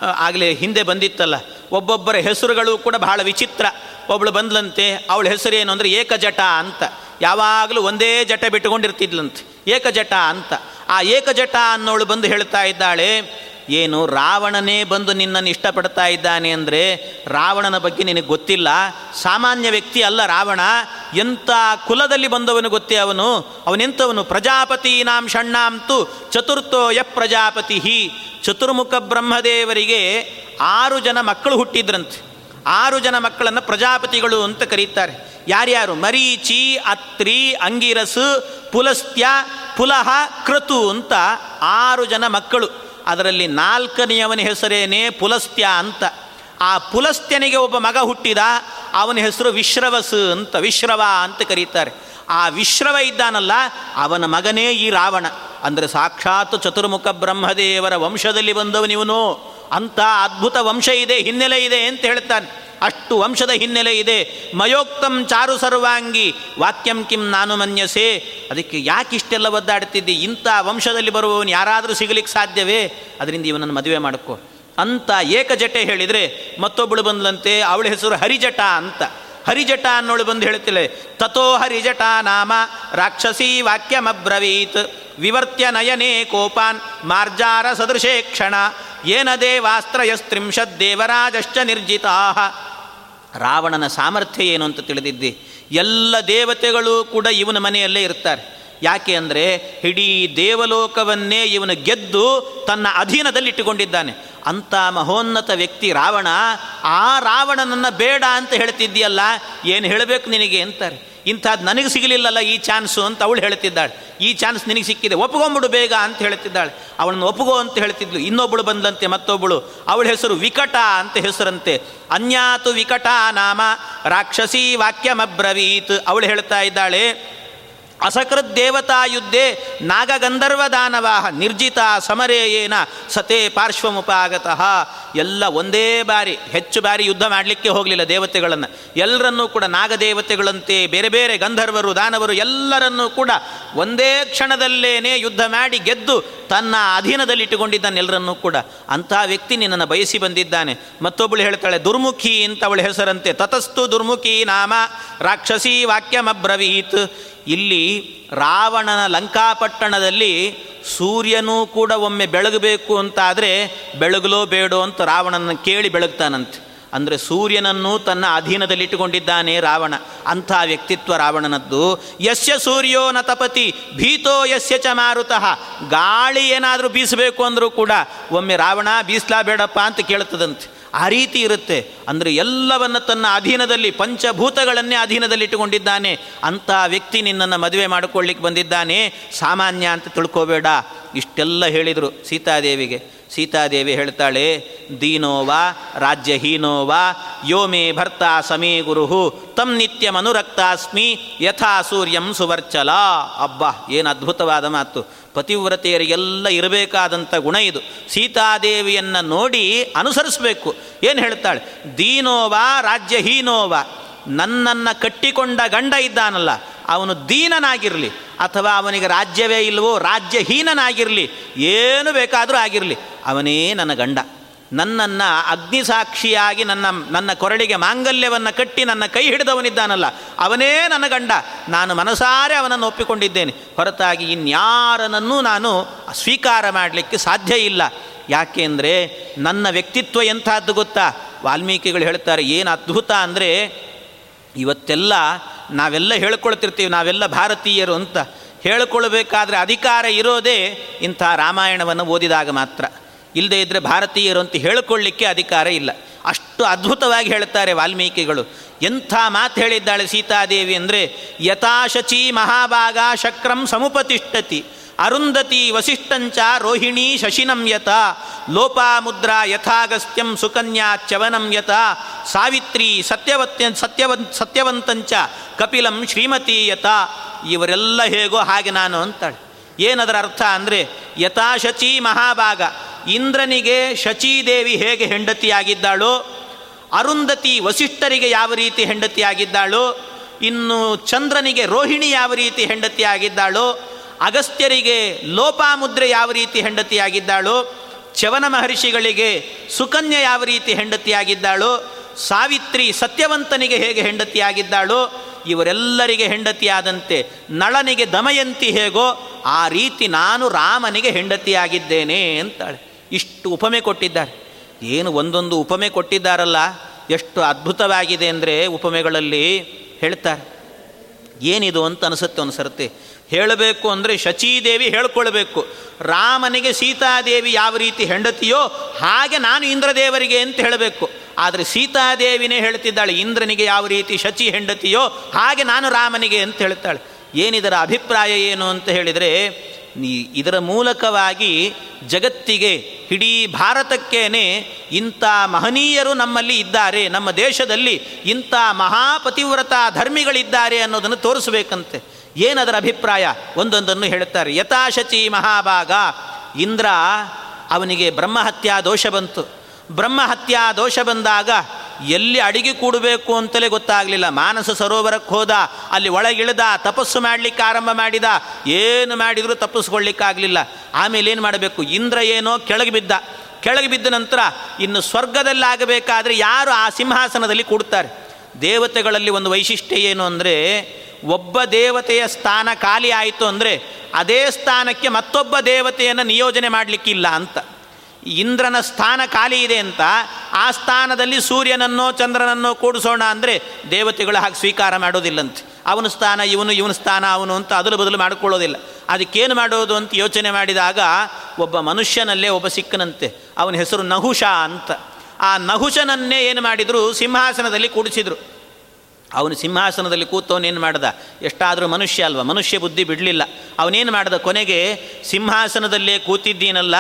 ಆಗಲೇ ಹಿಂದೆ ಬಂದಿತ್ತಲ್ಲ. ಒಬ್ಬೊಬ್ಬರ ಹೆಸರುಗಳು ಕೂಡ ಬಹಳ ವಿಚಿತ್ರ. ಒಬ್ಬಳು ಬಂದ್ಲಂತೆ, ಅವಳ ಹೆಸರೇನು ಅಂದರೆ ಏಕಜಟ ಅಂತ. ಯಾವಾಗಲೂ ಒಂದೇ ಜಟ ಬಿಟ್ಟುಕೊಂಡಿರ್ತಿದ್ಲಂತೆ. ಏಕಜಟ ಅಂತ. ಆ ಏಕಜಟ ಅನ್ನೋಳು ಬಂದು ಹೇಳ್ತಾ ಇದ್ದಾಳೆ, ಏನು ರಾವಣನೇ ಬಂದು ನಿನ್ನನ್ನು ಇಷ್ಟಪಡ್ತಾ ಇದ್ದಾನೆ ಅಂದರೆ ರಾವಣನ ಬಗ್ಗೆ ನಿನಗೆ ಗೊತ್ತಿಲ್ಲ. ಸಾಮಾನ್ಯ ವ್ಯಕ್ತಿ ಅಲ್ಲ ರಾವಣ. ಎಂಥ ಕುಲದಲ್ಲಿ ಬಂದವನು ಗೊತ್ತೇ ಅವನು. ಅವನೆಂಥವನು? ಪ್ರಜಾಪತೀನಾಂ ಷಣ್ಣಾಂತು ಚತುರ್ಥೋ ಯ ಪ್ರಜಾಪತಿ ಚತುರ್ಮುಖ ಬ್ರಹ್ಮದೇವರಿಗೆ ಆರು ಜನ ಮಕ್ಕಳು ಹುಟ್ಟಿದ್ರಂತೆ. ಆರು ಜನ ಮಕ್ಕಳನ್ನು ಪ್ರಜಾಪತಿಗಳು ಅಂತ ಕರೀತಾರೆ. ಯಾರ್ಯಾರು? ಮರೀಚಿ ಅತ್ರಿ, ಅಂಗಿರಸು, ಪುಲಸ್ತ್ಯ, ಪುಲಹ, ಕ್ರತು ಅಂತ ಆರು ಜನ ಮಕ್ಕಳು. ಅದರಲ್ಲಿ ನಾಲ್ಕನೆಯವನ ಹೆಸರೇನೇ ಪುಲಸ್ತ್ಯ ಅಂತ. ಆ ಪುಲಸ್ತ್ಯನಿಗೆ ಒಬ್ಬ ಮಗ ಹುಟ್ಟಿದ, ಅವನ ಹೆಸರು ವಿಶ್ರವಸು ಅಂತ, ವಿಶ್ರವ ಅಂತ ಕರೀತಾರೆ. ಆ ವಿಶ್ರವ ಇದ್ದಾನಲ್ಲ, ಅವನ ಮಗನೇ ಈ ರಾವಣ. ಅಂದರೆ ಸಾಕ್ಷಾತ್ ಚತುರ್ಮುಖ ಬ್ರಹ್ಮದೇವರ ವಂಶದಲ್ಲಿ ಬಂದವನಿವನು. ಅಂತ ಅದ್ಭುತ ವಂಶ ಇದೆ, ಹಿನ್ನೆಲೆ ಇದೆ ಅಂತ ಹೇಳ್ತಾನೆ. ಅಷ್ಟು ವಂಶದ ಹಿನ್ನೆಲೆ ಇದೆ. ಮಯೋಕ್ತಂ ಚಾರು ಸರ್ವಾಂಗಿ, ವಾಕ್ಯಂ ಕಿಂ ನಾನು ಮನ್ಯಸೆ. ಅದಕ್ಕೆ ಯಾಕೆ ಇಷ್ಟೆಲ್ಲ ಒದ್ದಾಡ್ತಿದ್ದೆ? ಇಂಥ ವಂಶದಲ್ಲಿ ಬರುವವನು ಯಾರಾದರೂ ಸಿಗಲಿಕ್ಕೆ ಸಾಧ್ಯವೇ? ಅದರಿಂದ ಇವನನ್ನು ಮದುವೆ ಮಾಡ್ಕೋ. ಅಂತ ಏಕಜಟೆ ಹೇಳಿದರೆ ಮತ್ತೊಬ್ಬಳು ಬಂದ್ಲಂತೆ, ಅವಳ ಹೆಸರು ಹರಿಜಟ ಅಂತ. ಹರಿಜಟ ಅನ್ನೋಳು ಬಂದು ಹೇಳ್ತಿಲ್ಲ ತಥೋ ಹರಿಜಟ ನಾಮ ರಾಕ್ಷಸಿ ವಾಕ್ಯಮಬ್ರವೀತ್. ವಿವರ್ತ್ಯ ನಯನೇ ಕೋಪಾನ್ ಮಾರ್ಜಾರ ಸದೃಶೇ ಕ್ಷಣ. ಏನ ದೇವಾಸ್ತ್ರಯಸ್ತ್ರಿಂಶದ್ ದೇವರಾಜಶ್ಚ ನಿರ್ಜಿತಾ ರಾವಣನ ಸಾಮರ್ಥ್ಯ ಏನು ಅಂತ ತಿಳಿದಿದ್ದಿ? ಎಲ್ಲ ದೇವತೆಗಳು ಕೂಡ ಇವನ ಮನೆಯಲ್ಲೇ ಇರ್ತಾರೆ. ಯಾಕೆ ಅಂದರೆ ಇಡೀ ದೇವಲೋಕವನ್ನೇ ಇವನು ಗೆದ್ದು ತನ್ನ ಅಧೀನದಲ್ಲಿ ಇಟ್ಟುಕೊಂಡಿದ್ದಾನೆ ಅಂಥ ಮಹೋನ್ನತ ವ್ಯಕ್ತಿ ರಾವಣ, ಆ ರಾವಣನನ್ನು ಬೇಡ ಅಂತ ಹೇಳ್ತಿದ್ದೀಯಲ್ಲ, ಏನು ಹೇಳಬೇಕು ನಿನಗೆ ಅಂತಾರೆ. ಇಂಥದ್ದು ನನಗೆ ಸಿಗಲಿಲ್ಲಲ್ಲ ಈ ಚಾನ್ಸು ಅಂತ ಅವಳು ಹೇಳ್ತಿದ್ದಾಳೆ. ಈ ಚಾನ್ಸ್ ನಿನಗೆ ಸಿಕ್ಕಿದೆ, ಒಪ್ಕೊಂಬಿಡು ಬೇಗ ಅಂತ ಹೇಳ್ತಿದ್ದಾಳೆ. ಅವಳನ್ನು ಒಪ್ಪುಗೋ ಅಂತ ಹೇಳ್ತಿದ್ಲು. ಇನ್ನೊಬ್ಬಳು ಬಂದಂತೆ ಮತ್ತೊಬ್ಬಳು ಅವಳ ಹೆಸರು ವಿಕಟ ಅಂತ ಹೆಸರಂತೆ. ಅನ್ಯಾತು ವಿಕಟ ನಾಮ, ರಾಕ್ಷಸಿ ವಾಕ್ಯಮಬ್ರವೀತ್, ಅವಳು ಹೇಳ್ತಾ ಇದ್ದಾಳೆ ಅಸಕೃತ್ ದೇವತಾ ಯುದ್ಧೆ ನಾಗಗಂಧರ್ವ ದಾನವಾಹ ನಿರ್ಜಿತ ಸಮರೇಯೇನ ಸತೆ ಪಾರ್ಶ್ವಮುಪಾಗತಃ. ಎಲ್ಲ ಒಂದೇ ಬಾರಿ, ಹೆಚ್ಚು ಬಾರಿ ಯುದ್ಧ ಮಾಡಲಿಕ್ಕೆ ಹೋಗಲಿಲ್ಲ ದೇವತೆಗಳನ್ನು. ಎಲ್ಲರನ್ನೂ ಕೂಡ ನಾಗದೇವತೆಗಳಂತೆ ಬೇರೆ ಬೇರೆ ಗಂಧರ್ವರು, ದಾನವರು ಎಲ್ಲರನ್ನೂ ಕೂಡ ಒಂದೇ ಕ್ಷಣದಲ್ಲೇನೇ ಯುದ್ಧ ಮಾಡಿ ಗೆದ್ದು ತನ್ನ ಅಧೀನದಲ್ಲಿ ಇಟ್ಟುಕೊಂಡಿದ್ದಾನೆ ಎಲ್ಲರನ್ನೂ ಕೂಡ. ಅಂಥ ವ್ಯಕ್ತಿ ನಿನ್ನನ್ನು ಬಯಸಿ ಬಂದಿದ್ದಾನೆ. ಮತ್ತೊಬ್ಬಳು ಹೇಳ್ತಾಳೆ, ದುರ್ಮುಖಿ ಅಂತ ಅವಳ ಹೆಸರಂತೆ. ತತಸ್ತು ದುರ್ಮುಖಿ ನಾಮ, ರಾಕ್ಷಸಿ ವಾಕ್ಯಮಬ್ರವೀತ್. ಇಲ್ಲಿ ರಾವಣನ ಲಂಕಾಪಟ್ಟಣದಲ್ಲಿ ಸೂರ್ಯನೂ ಕೂಡ ಒಮ್ಮೆ ಬೆಳಗಬೇಕು ಅಂತಾದರೆ ಬೆಳಗಲೋ ಬೇಡೋ ಅಂತ ರಾವಣನ ಕೇಳಿ ಬೆಳಗ್ತಾನಂತೆ. ಅಂದರೆ ಸೂರ್ಯನನ್ನು ತನ್ನ ಅಧೀನದಲ್ಲಿಟ್ಟುಕೊಂಡಿದ್ದಾನೆ ರಾವಣ. ಅಂಥ ವ್ಯಕ್ತಿತ್ವ ರಾವಣನದ್ದು. ಯಸ್ಯ ಸೂರ್ಯೋ ನ ತಪತಿ, ಭೀತೋ ಯಸ್ಯ ಚ ಮಾರುತಃ. ಗಾಳಿ ಏನಾದರೂ ಬೀಸಬೇಕು ಅಂದರೂ ಕೂಡ ಒಮ್ಮೆ ರಾವಣ, ಬೀಸ್ಲಾ ಬೇಡಪ್ಪ ಅಂತ ಕೇಳ್ತದಂತೆ. ಆ ರೀತಿ ಇರುತ್ತೆ. ಅಂದರೆ ಎಲ್ಲವನ್ನ ತನ್ನ ಅಧೀನದಲ್ಲಿ, ಪಂಚಭೂತಗಳನ್ನೇ ಅಧೀನದಲ್ಲಿ ಇಟ್ಟುಕೊಂಡಿದ್ದಾನೆ. ಅಂಥ ವ್ಯಕ್ತಿ ನಿನ್ನನ್ನು ಮದುವೆ ಮಾಡಿಕೊಳ್ಳಿಕ್ಕೆ ಬಂದಿದ್ದಾನೆ. ಸಾಮಾನ್ಯ ಅಂತ ತಿಳ್ಕೋಬೇಡ. ಇಷ್ಟೆಲ್ಲ ಹೇಳಿದರು ಸೀತಾದೇವಿಗೆ. ಸೀತಾದೇವಿ ಹೇಳ್ತಾಳೆ, ದೀನೋವಾ, ರಾಜ್ಯಹೀನೋವಾ ಯೋ ಮೇ ಭರ್ತಾ ಸಮೇ ಗುರುಹು, ತಂ ನಿತ್ಯ ಮನುರಕ್ತಾಸ್ಮಿ ಯಥಾ ಸೂರ್ಯಂ ಸುವರ್ಚಲ. ಅಬ್ಬಾ, ಏನು ಅದ್ಭುತವಾದ ಮಾತು. ಪತಿವ್ರತೆಯರಿಗೆಲ್ಲ ಇರಬೇಕಾದಂಥ ಗುಣ ಇದು. ಸೀತಾದೇವಿಯನ್ನು ನೋಡಿ ಅನುಸರಿಸಬೇಕು. ಏನು ಹೇಳ್ತಾಳೆ? ದೀನೋವಾ ರಾಜ್ಯಹೀನೋವಾ. ನನ್ನನ್ನು ಕಟ್ಟಿಕೊಂಡ ಗಂಡ ಇದ್ದಾನಲ್ಲ, ಅವನು ದೀನನಾಗಿರಲಿ, ಅಥವಾ ಅವನಿಗೆ ರಾಜ್ಯವೇ ಇಲ್ಲವೋ ರಾಜ್ಯಹೀನನಾಗಿರಲಿ, ಏನು ಬೇಕಾದರೂ ಆಗಿರಲಿ, ಅವನೇ ನನ್ನ ಗಂಡ. ನನ್ನನ್ನು ಅಗ್ನಿಸಾಕ್ಷಿಯಾಗಿ ನನ್ನ ನನ್ನ ಕೊರಳಿಗೆ ಮಾಂಗಲ್ಯವನ್ನು ಕಟ್ಟಿ ನನ್ನ ಕೈ ಹಿಡಿದವನಿದ್ದಾನಲ್ಲ, ಅವನೇ ನನ್ನ ಗಂಡ. ನಾನು ಮನಸಾರೆ ಅವನನ್ನು ಒಪ್ಪಿಕೊಂಡಿದ್ದೇನೆ. ಹೊರತಾಗಿ ಇನ್ಯಾರನನ್ನೂ ನಾನು ಸ್ವೀಕಾರ ಮಾಡಲಿಕ್ಕೆ ಸಾಧ್ಯ ಇಲ್ಲ. ಯಾಕೆಂದರೆ ನನ್ನ ವ್ಯಕ್ತಿತ್ವ ಎಂಥದ್ದು ಗೊತ್ತಾ? ವಾಲ್ಮೀಕಿಗಳು ಹೇಳ್ತಾರೆ, ಏನು ಅದ್ಭುತ ಅಂದರೆ ಇವತ್ತೆಲ್ಲ ನಾವೆಲ್ಲ ಹೇಳ್ಕೊಳ್ತಿರ್ತೀವಿ, ನಾವೆಲ್ಲ ಭಾರತೀಯರು ಅಂತ. ಹೇಳಿಕೊಳ್ಬೇಕಾದ್ರೆ ಅಧಿಕಾರ ಇರೋದೇ ಇಂಥ ರಾಮಾಯಣವನ್ನು ಓದಿದಾಗ ಮಾತ್ರ. ಇಲ್ಲದೇ ಇದ್ದರೆ ಭಾರತೀಯರು ಅಂತ ಹೇಳಿಕೊಳ್ಳಿಕ್ಕೆ ಅಧಿಕಾರ ಇಲ್ಲ. ಅಷ್ಟು ಅದ್ಭುತವಾಗಿ ಹೇಳ್ತಾರೆ ವಾಲ್ಮೀಕಿಗಳು. ಎಂಥ ಮಾತು ಹೇಳಿದ್ದಾಳೆ ಸೀತಾದೇವಿ ಅಂದರೆ, ಯಥಾಶಚಿ ಮಹಾಭಾಗ ಶಕ್ರಂ ಸಮುಪತಿಷ್ಠತಿ, ಅರುಂಧತಿ ವಸಿಷ್ಠಂಚ ರೋಹಿಣಿ ಶಶಿನಂ ಯತ ಲೋಪಾಮುದ್ರಾ ಯಥಾಗಸ್ತ್ಯಂ ಸುಕನ್ಯಾ ಚವನಂ ಯತ ಸಾವಿತ್ರಿ ಸತ್ಯವತ್ಯ ಸತ್ಯವಂತ ಸತ್ಯವಂತಂಚ ಕಪಿಲಂ ಶ್ರೀಮತಿ ಯತ ಇವರೆಲ್ಲ ಹೇಗೋ ಹಾಗೆ ನಾನು ಅಂತಾಳೆ. ಏನದರ ಅರ್ಥ ಅಂದರೆ, ಯಥಾಶಚಿ ಮಹಾಭಾಗ ಇಂದ್ರನಿಗೆ ಶಚೀದೇವಿ ಹೇಗೆ ಹೆಂಡತಿಯಾಗಿದ್ದಾಳೋ, ಅರುಂಧತಿ ವಸಿಷ್ಠರಿಗೆ ಯಾವ ರೀತಿ ಹೆಂಡತಿಯಾಗಿದ್ದಾಳೋ, ಇನ್ನು ಚಂದ್ರನಿಗೆ ರೋಹಿಣಿ ಯಾವ ರೀತಿ ಹೆಂಡತಿಯಾಗಿದ್ದಾಳೋ, ಅಗಸ್ತ್ಯರಿಗೆ ಲೋಪಾಮುದ್ರೆ ಯಾವ ರೀತಿ ಹೆಂಡತಿಯಾಗಿದ್ದಾಳೋ ಚವನ ಮಹರ್ಷಿಗಳಿಗೆ ಸುಕನ್ಯ ಯಾವ ರೀತಿ ಹೆಂಡತಿಯಾಗಿದ್ದಾಳೋ, ಸಾವಿತ್ರಿ ಸತ್ಯವಂತನಿಗೆ ಹೇಗೆ ಹೆಂಡತಿಯಾಗಿದ್ದಾಳೋ, ಇವರೆಲ್ಲರಿಗೆ ಹೆಂಡತಿಯಾದಂತೆ ನಳನಿಗೆ ದಮಯಂತಿ ಹೇಗೋ, ಆ ರೀತಿ ನಾನು ರಾಮನಿಗೆ ಹೆಂಡತಿಯಾಗಿದ್ದೇನೆ ಅಂತಾಳೆ. ಇಷ್ಟು ಉಪಮೆ ಕೊಟ್ಟಿದ್ದಾರೆ. ಏನು ಒಂದೊಂದು ಉಪಮೆ ಕೊಟ್ಟಿದ್ದಾರಲ್ಲ, ಎಷ್ಟು ಅದ್ಭುತವಾಗಿದೆ ಅಂದರೆ ಉಪಮೆಗಳಲ್ಲಿ ಹೇಳ್ತಾರೆ. ಏನಿದು ಅಂತ ಅನಿಸುತ್ತೆ ಒಂದು ಸರ್ತಿ. ಹೇಳಬೇಕು ಅಂದರೆ ಶಚೀದೇವಿ ಹೇಳ್ಕೊಳ್ಬೇಕು. ರಾಮನಿಗೆ ಸೀತಾದೇವಿ ಯಾವ ರೀತಿ ಹೆಂಡತಿಯೋ ಹಾಗೆ ನಾನು ಇಂದ್ರದೇವರಿಗೆ ಅಂತ ಹೇಳಬೇಕು. ಆದರೆ ಸೀತಾದೇವಿನೇ ಹೇಳ್ತಿದ್ದಾಳೆ, ಇಂದ್ರನಿಗೆ ಯಾವ ರೀತಿ ಶಚಿ ಹೆಂಡತಿಯೋ ಹಾಗೆ ನಾನು ರಾಮನಿಗೆ ಅಂತ ಹೇಳ್ತಾಳೆ. ಏನಿದರ ಅಭಿಪ್ರಾಯ ಏನು ಅಂತ ಹೇಳಿದರೆ ಇದರ ಮೂಲಕವಾಗಿ ಜಗತ್ತಿಗೆ, ಇಡೀ ಭಾರತಕ್ಕೇನೆ ಇಂಥ ಮಹನೀಯರು ನಮ್ಮಲ್ಲಿ ಇದ್ದಾರೆ, ನಮ್ಮ ದೇಶದಲ್ಲಿ ಇಂಥ ಮಹಾಪತಿವ್ರತ ಧರ್ಮಿಗಳಿದ್ದಾರೆ ಅನ್ನೋದನ್ನು ತೋರಿಸಬೇಕಂತೆ. ಏನದರ ಅಭಿಪ್ರಾಯ? ಒಂದೊಂದನ್ನು ಹೇಳುತ್ತಾರೆ. ಯಥಾಶಚಿ ಮಹಾಭಾಗ. ಇಂದ್ರ ಅವನಿಗೆ ಬ್ರಹ್ಮಹತ್ಯಾ ದೋಷ ಬಂತು. ಬ್ರಹ್ಮಹತ್ಯಾ ದೋಷ ಬಂದಾಗ ಎಲ್ಲಿ ಅಡಿಗೆ ಕೂಡಬೇಕು ಅಂತಲೇ ಗೊತ್ತಾಗಲಿಲ್ಲ. ಮಾನಸ ಸರೋವರಕ್ಕೆ ಹೋದ, ಅಲ್ಲಿ ಒಳಗಿಳಿದ, ತಪಸ್ಸು ಮಾಡಲಿಕ್ಕೆ ಆರಂಭ ಮಾಡಿದ. ಏನು ಮಾಡಿದರೂ ತಪ್ಪಿಸ್ಕೊಳ್ಳಿಕ್ಕಾಗಲಿಲ್ಲ. ಆಮೇಲೆ ಏನು ಮಾಡಬೇಕು? ಇಂದ್ರ ಏನೋ ಕೆಳಗೆ ಬಿದ್ದ. ಕೆಳಗೆ ಬಿದ್ದ ನಂತರ ಇನ್ನು ಸ್ವರ್ಗದಲ್ಲಾಗಬೇಕಾದ್ರೆ ಯಾರು ಆ ಸಿಂಹಾಸನದಲ್ಲಿ ಕೂಡ್ತಾರೆ? ದೇವತೆಗಳಲ್ಲಿ ಒಂದು ವೈಶಿಷ್ಟ್ಯ ಏನು ಅಂದರೆ, ಒಬ್ಬ ದೇವತೆಯ ಸ್ಥಾನ ಖಾಲಿ ಆಯಿತು ಅಂದರೆ, ಅದೇ ಸ್ಥಾನಕ್ಕೆ ಮತ್ತೊಬ್ಬ ದೇವತೆಯನ್ನು ನಿಯೋಜನೆ ಮಾಡಲಿಕ್ಕಿಲ್ಲ ಅಂತ. ಇಂದ್ರನ ಸ್ಥಾನ ಖಾಲಿ ಇದೆ ಅಂತ ಆ ಸ್ಥಾನದಲ್ಲಿ ಸೂರ್ಯನನ್ನೋ ಚಂದ್ರನನ್ನೋ ಕೂಡಿಸೋಣ ಅಂದರೆ ದೇವತೆಗಳು ಹಾಗೆ ಸ್ವೀಕಾರ ಮಾಡೋದಿಲ್ಲಂತೆ. ಅವನ ಸ್ಥಾನ ಇವನು, ಇವನ ಸ್ಥಾನ ಅವನು ಅಂತ ಅದಲು ಬದಲು ಮಾಡಿಕೊಳ್ಳೋದಿಲ್ಲ. ಅದಕ್ಕೇನು ಮಾಡೋದು ಅಂತ ಯೋಚನೆ ಮಾಡಿದಾಗ ಒಬ್ಬ ಮನುಷ್ಯನಲ್ಲೇ ಒಬ್ಬ ಸಿಕ್ಕನಂತೆ. ಅವನ ಹೆಸರು ನಹುಷ ಅಂತ. ಆ ನಹುಷನನ್ನೇ ಏನು ಮಾಡಿದರು ಸಿಂಹಾಸನದಲ್ಲಿ ಕೂಡಿಸಿದರು. ಅವನು ಸಿಂಹಾಸನದಲ್ಲಿ ಕೂತವನೇನು ಮಾಡ್ದ? ಎಷ್ಟಾದರೂ ಮನುಷ್ಯ ಅಲ್ವಾ? ಮನುಷ್ಯ ಬುದ್ಧಿ ಬಿಡಲಿಲ್ಲ. ಅವನೇನು ಮಾಡ್ದ? ಕೊನೆಗೆ ಸಿಂಹಾಸನದಲ್ಲೇ ಕೂತಿದ್ದೀನಲ್ಲ,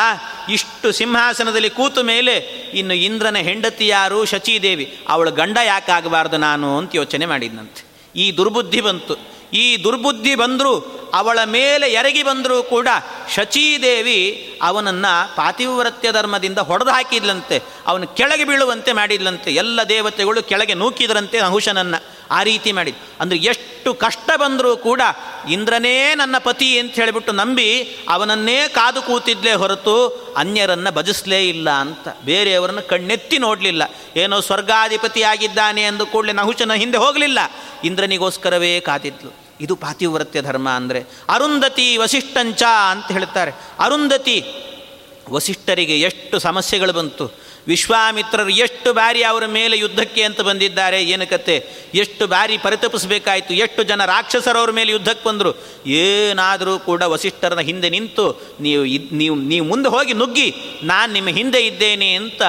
ಇಷ್ಟು ಸಿಂಹಾಸನದಲ್ಲಿ ಕೂತ ಮೇಲೆ ಇನ್ನು ಇಂದ್ರನ ಹೆಂಡತಿ ಯಾರು? ಶಚೀದೇವಿ. ಅವಳ ಗಂಡ ಯಾಕಾಗಬಾರ್ದು ನಾನು ಅಂತ ಯೋಚನೆ ಮಾಡಿದ್ನಂತೆ. ಈ ದುರ್ಬುದ್ಧಿ ಬಂತು. ಈ ದುರ್ಬುದ್ಧಿ ಬಂದರೂ, ಅವಳ ಮೇಲೆ ಎರಗಿ ಬಂದರೂ ಕೂಡ ಶಚೀದೇವಿ ಅವನನ್ನು ಪಾತಿವ್ರತ್ಯ ಧರ್ಮದಿಂದ ಹೊಡೆದು ಹಾಕಿದ್ಲಂತೆ. ಅವನು ಕೆಳಗೆ ಬೀಳುವಂತೆ ಮಾಡಿದ್ಲಂತೆ. ಎಲ್ಲ ದೇವತೆಗಳು ಕೆಳಗೆ ನೂಕಿದ್ರಂತೆ ನಹುಶನನ್ನು ಆ ರೀತಿ ಮಾಡಿ ಅಂದರೆ ಎಷ್ಟು ಕಷ್ಟ ಬಂದರೂ ಕೂಡ ಇಂದ್ರನೇ ನನ್ನ ಪತಿ ಅಂತ ಹೇಳಿಬಿಟ್ಟು ನಂಬಿ ಅವನನ್ನೇ ಕಾದು ಕೂತಿದ್ಲೇ ಹೊರತು ಅನ್ಯರನ್ನು ಭಜಿಸಲೇ ಇಲ್ಲ ಅಂತ. ಬೇರೆಯವರನ್ನು ಕಣ್ಣೆತ್ತಿ ನೋಡಲಿಲ್ಲ. ಏನೋ ಸ್ವರ್ಗಾಧಿಪತಿ ಆಗಿದ್ದಾನೆ ಎಂದು ಕೂಡಲೇ ನಹುಶನ ಹಿಂದೆ ಹೋಗಲಿಲ್ಲ. ಇಂದ್ರನಿಗೋಸ್ಕರವೇ ಕಾದಿದ್ಲು. ಇದು ಪಾತಿವ್ರತ್ಯ ಧರ್ಮ ಅಂದರೆ ಅರುಂಧತಿ ವಸಿಷ್ಠಂಚ ಅಂತ ಹೇಳ್ತಾರೆ. ಅರುಂಧತಿ ವಸಿಷ್ಠರಿಗೆ ಎಷ್ಟು ಸಮಸ್ಯೆಗಳು ಬಂತು. ವಿಶ್ವಾಮಿತ್ರರು ಎಷ್ಟು ಬಾರಿ ಅವರ ಮೇಲೆ ಯುದ್ಧಕ್ಕೆ ಅಂತ ಬಂದಿದ್ದಾರೆ, ಏನು ಕತೆ? ಎಷ್ಟು ಬಾರಿ ಪರಿತಪಿಸಬೇಕಾಯಿತು? ಎಷ್ಟು ಜನ ರಾಕ್ಷಸರವ್ರ ಮೇಲೆ ಯುದ್ಧಕ್ಕೆ ಬಂದರು? ಏನಾದರೂ ಕೂಡ ವಸಿಷ್ಠರನ ಹಿಂದೆ ನಿಂತು, ನೀವು ನೀವು ನೀವು ಮುಂದೆ ಹೋಗಿ ನುಗ್ಗಿ, ನಾನು ನಿಮ್ಮ ಹಿಂದೆ ಇದ್ದೇನೆ ಅಂತ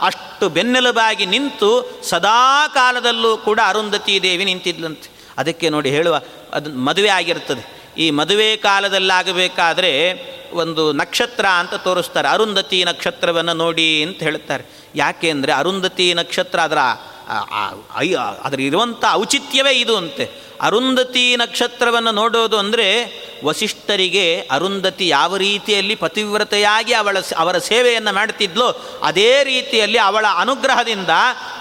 ಅಷ್ಟು ಬೆನ್ನೆಲುಬಾಗಿ ನಿಂತು ಸದಾ ಕಾಲದಲ್ಲೂ ಕೂಡ ಅರುಂಧತಿ ದೇವಿ ನಿಂತಿದ್ಲಂತೆ. ಅದಕ್ಕೆ ನೋಡಿ ಹೇಳುವ, ಅದು ಮದುವೆ ಆಗಿರ್ತದೆ. ಈ ಮದುವೆ ಕಾಲದಲ್ಲಾಗಬೇಕಾದ್ರೆ ಒಂದು ನಕ್ಷತ್ರ ಅಂತ ತೋರಿಸ್ತಾರೆ. ಅರುಂಧತಿ ನಕ್ಷತ್ರವನ್ನು ನೋಡಿ ಅಂತ ಹೇಳ್ತಾರೆ ಯಾಕೆ ಅಂದರೆ ಅರುಂಧತಿ ನಕ್ಷತ್ರ ಅದರ ಅದರ ಇರುವಂಥ ಔಚಿತ್ಯವೇ ಇದು ಅಂತೆ. ಅರುಂಧತಿ ನಕ್ಷತ್ರವನ್ನು ನೋಡೋದು ಅಂದರೆ ವಸಿಷ್ಠರಿಗೆ ಅರುಂಧತಿ ಯಾವ ರೀತಿಯಲ್ಲಿ ಪತಿವ್ರತೆಯಾಗಿ ಅವಳ ಅವರ ಸೇವೆಯನ್ನು ಮಾಡ್ತಿದ್ಲೋ ಅದೇ ರೀತಿಯಲ್ಲಿ ಅವಳ ಅನುಗ್ರಹದಿಂದ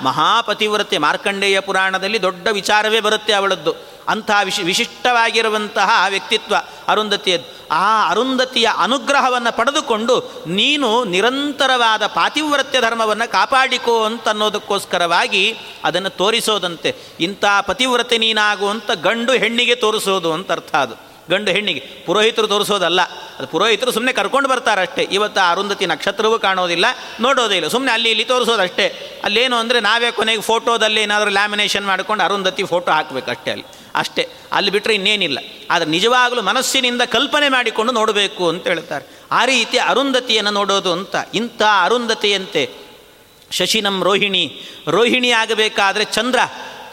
ಮಹಾಪತಿವ್ರತೆ. ಮಾರ್ಕಂಡೇಯ ಪುರಾಣದಲ್ಲಿ ದೊಡ್ಡ ವಿಚಾರವೇ ಬರುತ್ತೆ ಅವಳದ್ದು. ಅಂಥ ವಿಶಿ, ವಿಶಿಷ್ಟವಾಗಿರುವಂತಹ ವ್ಯಕ್ತಿತ್ವ ಅರುಂಧತಿಯದ್ದು ಆ ಅರುಂಧತಿಯ ಅನುಗ್ರಹವನ್ನು ಪಡೆದುಕೊಂಡು ನೀನು ನಿರಂತರವಾದ ಪಾತಿವ್ರತ್ಯ ಧರ್ಮವನ್ನು ಕಾಪಾಡಿಕೋ ಅಂತ ಅನ್ನೋದಕ್ಕೋಸ್ಕರವಾಗಿ ಅದನ್ನು ತೋರಿಸೋದಂತೆ. ಇಂಥ ಪತಿವ್ರತೆ ನೀನಾಗುವಂಥ ಗಂಡು ಹೆಣ್ಣಿಗೆ ತೋರಿಸೋದು ಅಂತ ಅರ್ಥ ಅದು. ಗಂಡು ಹೆಣ್ಣಿಗೆ. ಪುರೋಹಿತರು ತೋರಿಸೋದಲ್ಲ. ಅದು ಪುರೋಹಿತರು ಸುಮ್ಮನೆ ಕರ್ಕೊಂಡು ಬರ್ತಾರಷ್ಟೇ. ಇವತ್ತು ಅರುಂಧತಿ ನಕ್ಷತ್ರವೂ ಕಾಣೋದಿಲ್ಲ ನೋಡೋದಿಲ್ಲ ಸುಮ್ಮನೆ ಅಲ್ಲಿ ಇಲ್ಲಿ ತೋರಿಸೋದಷ್ಟೇ. ಅಲ್ಲೇನು ಅಂದರೆ ನಾವೇ ಕೊನೆಗೆ ಫೋಟೋದಲ್ಲಿ ಏನಾದರೂ ಲ್ಯಾಮಿನೇಷನ್ ಮಾಡ್ಕೊಂಡು ಅರುಂಧತಿ ಫೋಟೋ ಹಾಕ್ಬೇಕು ಅಷ್ಟೇ ಅಲ್ಲಿ. ಅಷ್ಟೇ. ಅಲ್ಲಿ ಬಿಟ್ಟರೆ ಇನ್ನೇನಿಲ್ಲ. ಆದರೆ ನಿಜವಾಗಲೂ ಮನಸ್ಸಿನಿಂದ ಕಲ್ಪನೆ ಮಾಡಿಕೊಂಡು ನೋಡಬೇಕು ಅಂತ ಹೇಳ್ತಾರೆ. ಆ ರೀತಿ ಅರುಂಧತಿಯನ್ನು ನೋಡೋದು ಅಂತ. ಇಂಥ ಅರುಂಧತಿಯಂತೆ ಶಶಿನಂ ರೋಹಿಣಿ. ರೋಹಿಣಿ ಆಗಬೇಕಾದರೆ ಚಂದ್ರ.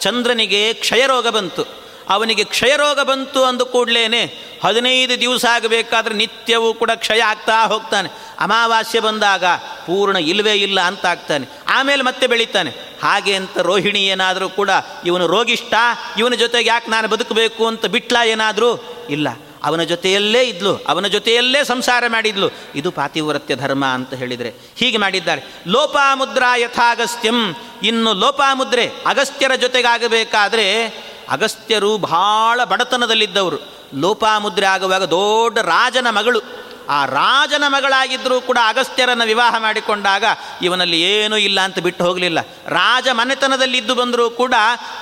ಚಂದ್ರನಿಗೆ ಕ್ಷಯರೋಗ ಬಂತು. ಅವನಿಗೆ ಕ್ಷಯರೋಗ ಬಂತು ಅಂದ ಕೂಡಲೇ ಹದಿನೈದು ದಿವಸ ಆಗಬೇಕಾದ್ರೆ ನಿತ್ಯವೂ ಕೂಡ ಕ್ಷಯ ಆಗ್ತಾ ಹೋಗ್ತಾನೆ. ಅಮಾವಾಸ್ಯೆ ಬಂದಾಗ ಪೂರ್ಣ ಇಲ್ಲವೇ ಇಲ್ಲ ಅಂತ ಆಗ್ತಾನೆ. ಆಮೇಲೆ ಮತ್ತೆ ಬೆಳೀತಾನೆ. ಹಾಗೆ ಅಂತ ರೋಹಿಣಿ ಏನಾದರೂ ಕೂಡ ಇವನು ರೋಗಿಷ್ಟ, ಇವನ ಜೊತೆಗೆ ಯಾಕೆ ನಾನು ಬದುಕಬೇಕು ಅಂತ ಬಿಟ್ಲ ಏನಾದರೂ? ಇಲ್ಲ. ಅವನ ಜೊತೆಯಲ್ಲೇ ಇದ್ಲು. ಅವನ ಜೊತೆಯಲ್ಲೇ ಸಂಸಾರ ಮಾಡಿದ್ಲು. ಇದು ಪಾತಿವ್ರತ್ಯ ಧರ್ಮ ಅಂತ ಹೇಳಿದರೆ. ಹೀಗೆ ಮಾಡಿದ್ದಾರೆ. ಲೋಪಾಮುದ್ರಾ ಯಥಾಗಸ್ತ್ಯಂ. ಇನ್ನು ಲೋಪಾಮುದ್ರೆ ಅಗಸ್ತ್ಯರ ಜೊತೆಗಾಗಬೇಕಾದ್ರೆ ಅಗಸ್ತ್ಯರು ಬಹಳ ಬಡತನದಲ್ಲಿದ್ದವರು. ಲೋಪಾಮುದ್ರೆ ಆಗುವಾಗ ದೊಡ್ಡ ರಾಜನ ಮಗಳು. ಆ ರಾಜನ ಮಗಳಾಗಿದ್ದರೂ ಕೂಡ ಅಗಸ್ತ್ಯರನ್ನು ವಿವಾಹ ಮಾಡಿಕೊಂಡಾಗ ಇವನಲ್ಲಿ ಏನೂ ಇಲ್ಲ ಅಂತ ಬಿಟ್ಟು ಹೋಗಲಿಲ್ಲ. ರಾಜ ಮನೆತನದಲ್ಲಿದ್ದು ಬಂದರೂ ಕೂಡ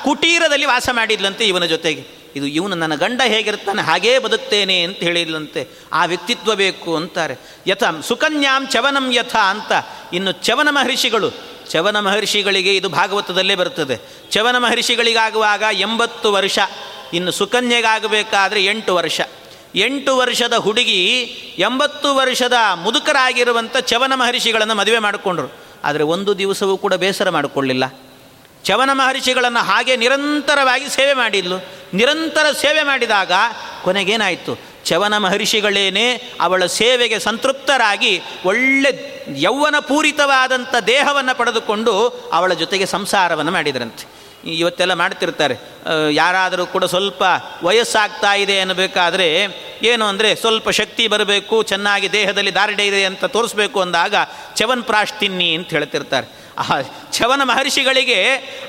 ಕುಟೀರದಲ್ಲಿ ವಾಸ ಮಾಡಿದ್ಲಂತೆ ಇವನ ಜೊತೆಗೆ. ಇದು ಇವನು ನನ್ನ ಗಂಡ ಹೇಗಿರ್ತಾನೆ ಹಾಗೇ ಬದುಕ್ತೇನೆ ಅಂತ ಹೇಳಿದ್ಲಂತೆ. ಆ ವ್ಯಕ್ತಿತ್ವ ಬೇಕು ಅಂತಾರೆ. ಯಥ ಸುಕನ್ಯಾಂ ಚವನಂ ಯಥ ಅಂತ ಇನ್ನು ಚವನ ಮಹರ್ಷಿಗಳು ಚವನ ಮಹರ್ಷಿಗಳಿಗೆ ಇದು ಭಾಗವತದಲ್ಲೇ ಬರುತ್ತದೆ. ಚವನ ಮಹರ್ಷಿಗಳಿಗಾಗುವಾಗ ಎಂಬತ್ತು ವರ್ಷ, ಇನ್ನು ಸುಕನ್ಯೆಗಾಗಬೇಕಾದ್ರೆ ಎಂಟು ವರ್ಷ. ಎಂಟು ವರ್ಷದ ಹುಡುಗಿ ಎಂಬತ್ತು ವರ್ಷದ ಮುದುಕರಾಗಿರುವಂಥ ಚವನ ಮಹರ್ಷಿಗಳನ್ನು ಮದುವೆ ಮಾಡಿಕೊಂಡ್ರು. ಆದರೆ ಒಂದು ದಿವಸವೂ ಕೂಡ ಬೇಸರ ಮಾಡಿಕೊಳ್ಳಿಲ್ಲ. ಚವನ ಮಹರ್ಷಿಗಳನ್ನು ಹಾಗೆ ನಿರಂತರವಾಗಿ ಸೇವೆ ಮಾಡಿದ್ಲು. ನಿರಂತರ ಸೇವೆ ಮಾಡಿದಾಗ ಕೊನೆಗೇನಾಯಿತು? ಚವನ ಮಹರ್ಷಿಗಳೇನೇ ಅವಳ ಸೇವೆಗೆ ಸಂತೃಪ್ತರಾಗಿ ಒಳ್ಳೆ ಯೌವನ ಪೂರಿತವಾದಂಥ ದೇಹವನ್ನು ಪಡೆದುಕೊಂಡು ಅವಳ ಜೊತೆಗೆ ಸಂಸಾರವನ್ನು ಮಾಡಿದ್ರಂತೆ. ಇವತ್ತೆಲ್ಲ ಮಾಡ್ತಿರ್ತಾರೆ. ಯಾರಾದರೂ ಕೂಡ ಸ್ವಲ್ಪ ವಯಸ್ಸಾಗ್ತಾ ಇದೆ ಅನ್ನಬೇಕಾದ್ರೆ ಏನು ಅಂದರೆ ಸ್ವಲ್ಪ ಶಕ್ತಿ ಬರಬೇಕು, ಚೆನ್ನಾಗಿ ದೇಹದಲ್ಲಿ ದಾರಿಡೆ ಇದೆ ಅಂತ ತೋರಿಸ್ಬೇಕು ಅಂದಾಗ ಚವನ್ ಪ್ರಾಶ್ತಿನ್ನಿ ಅಂತ ಹೇಳ್ತಿರ್ತಾರೆ. ಆ ಚವನ ಮಹರ್ಷಿಗಳಿಗೆ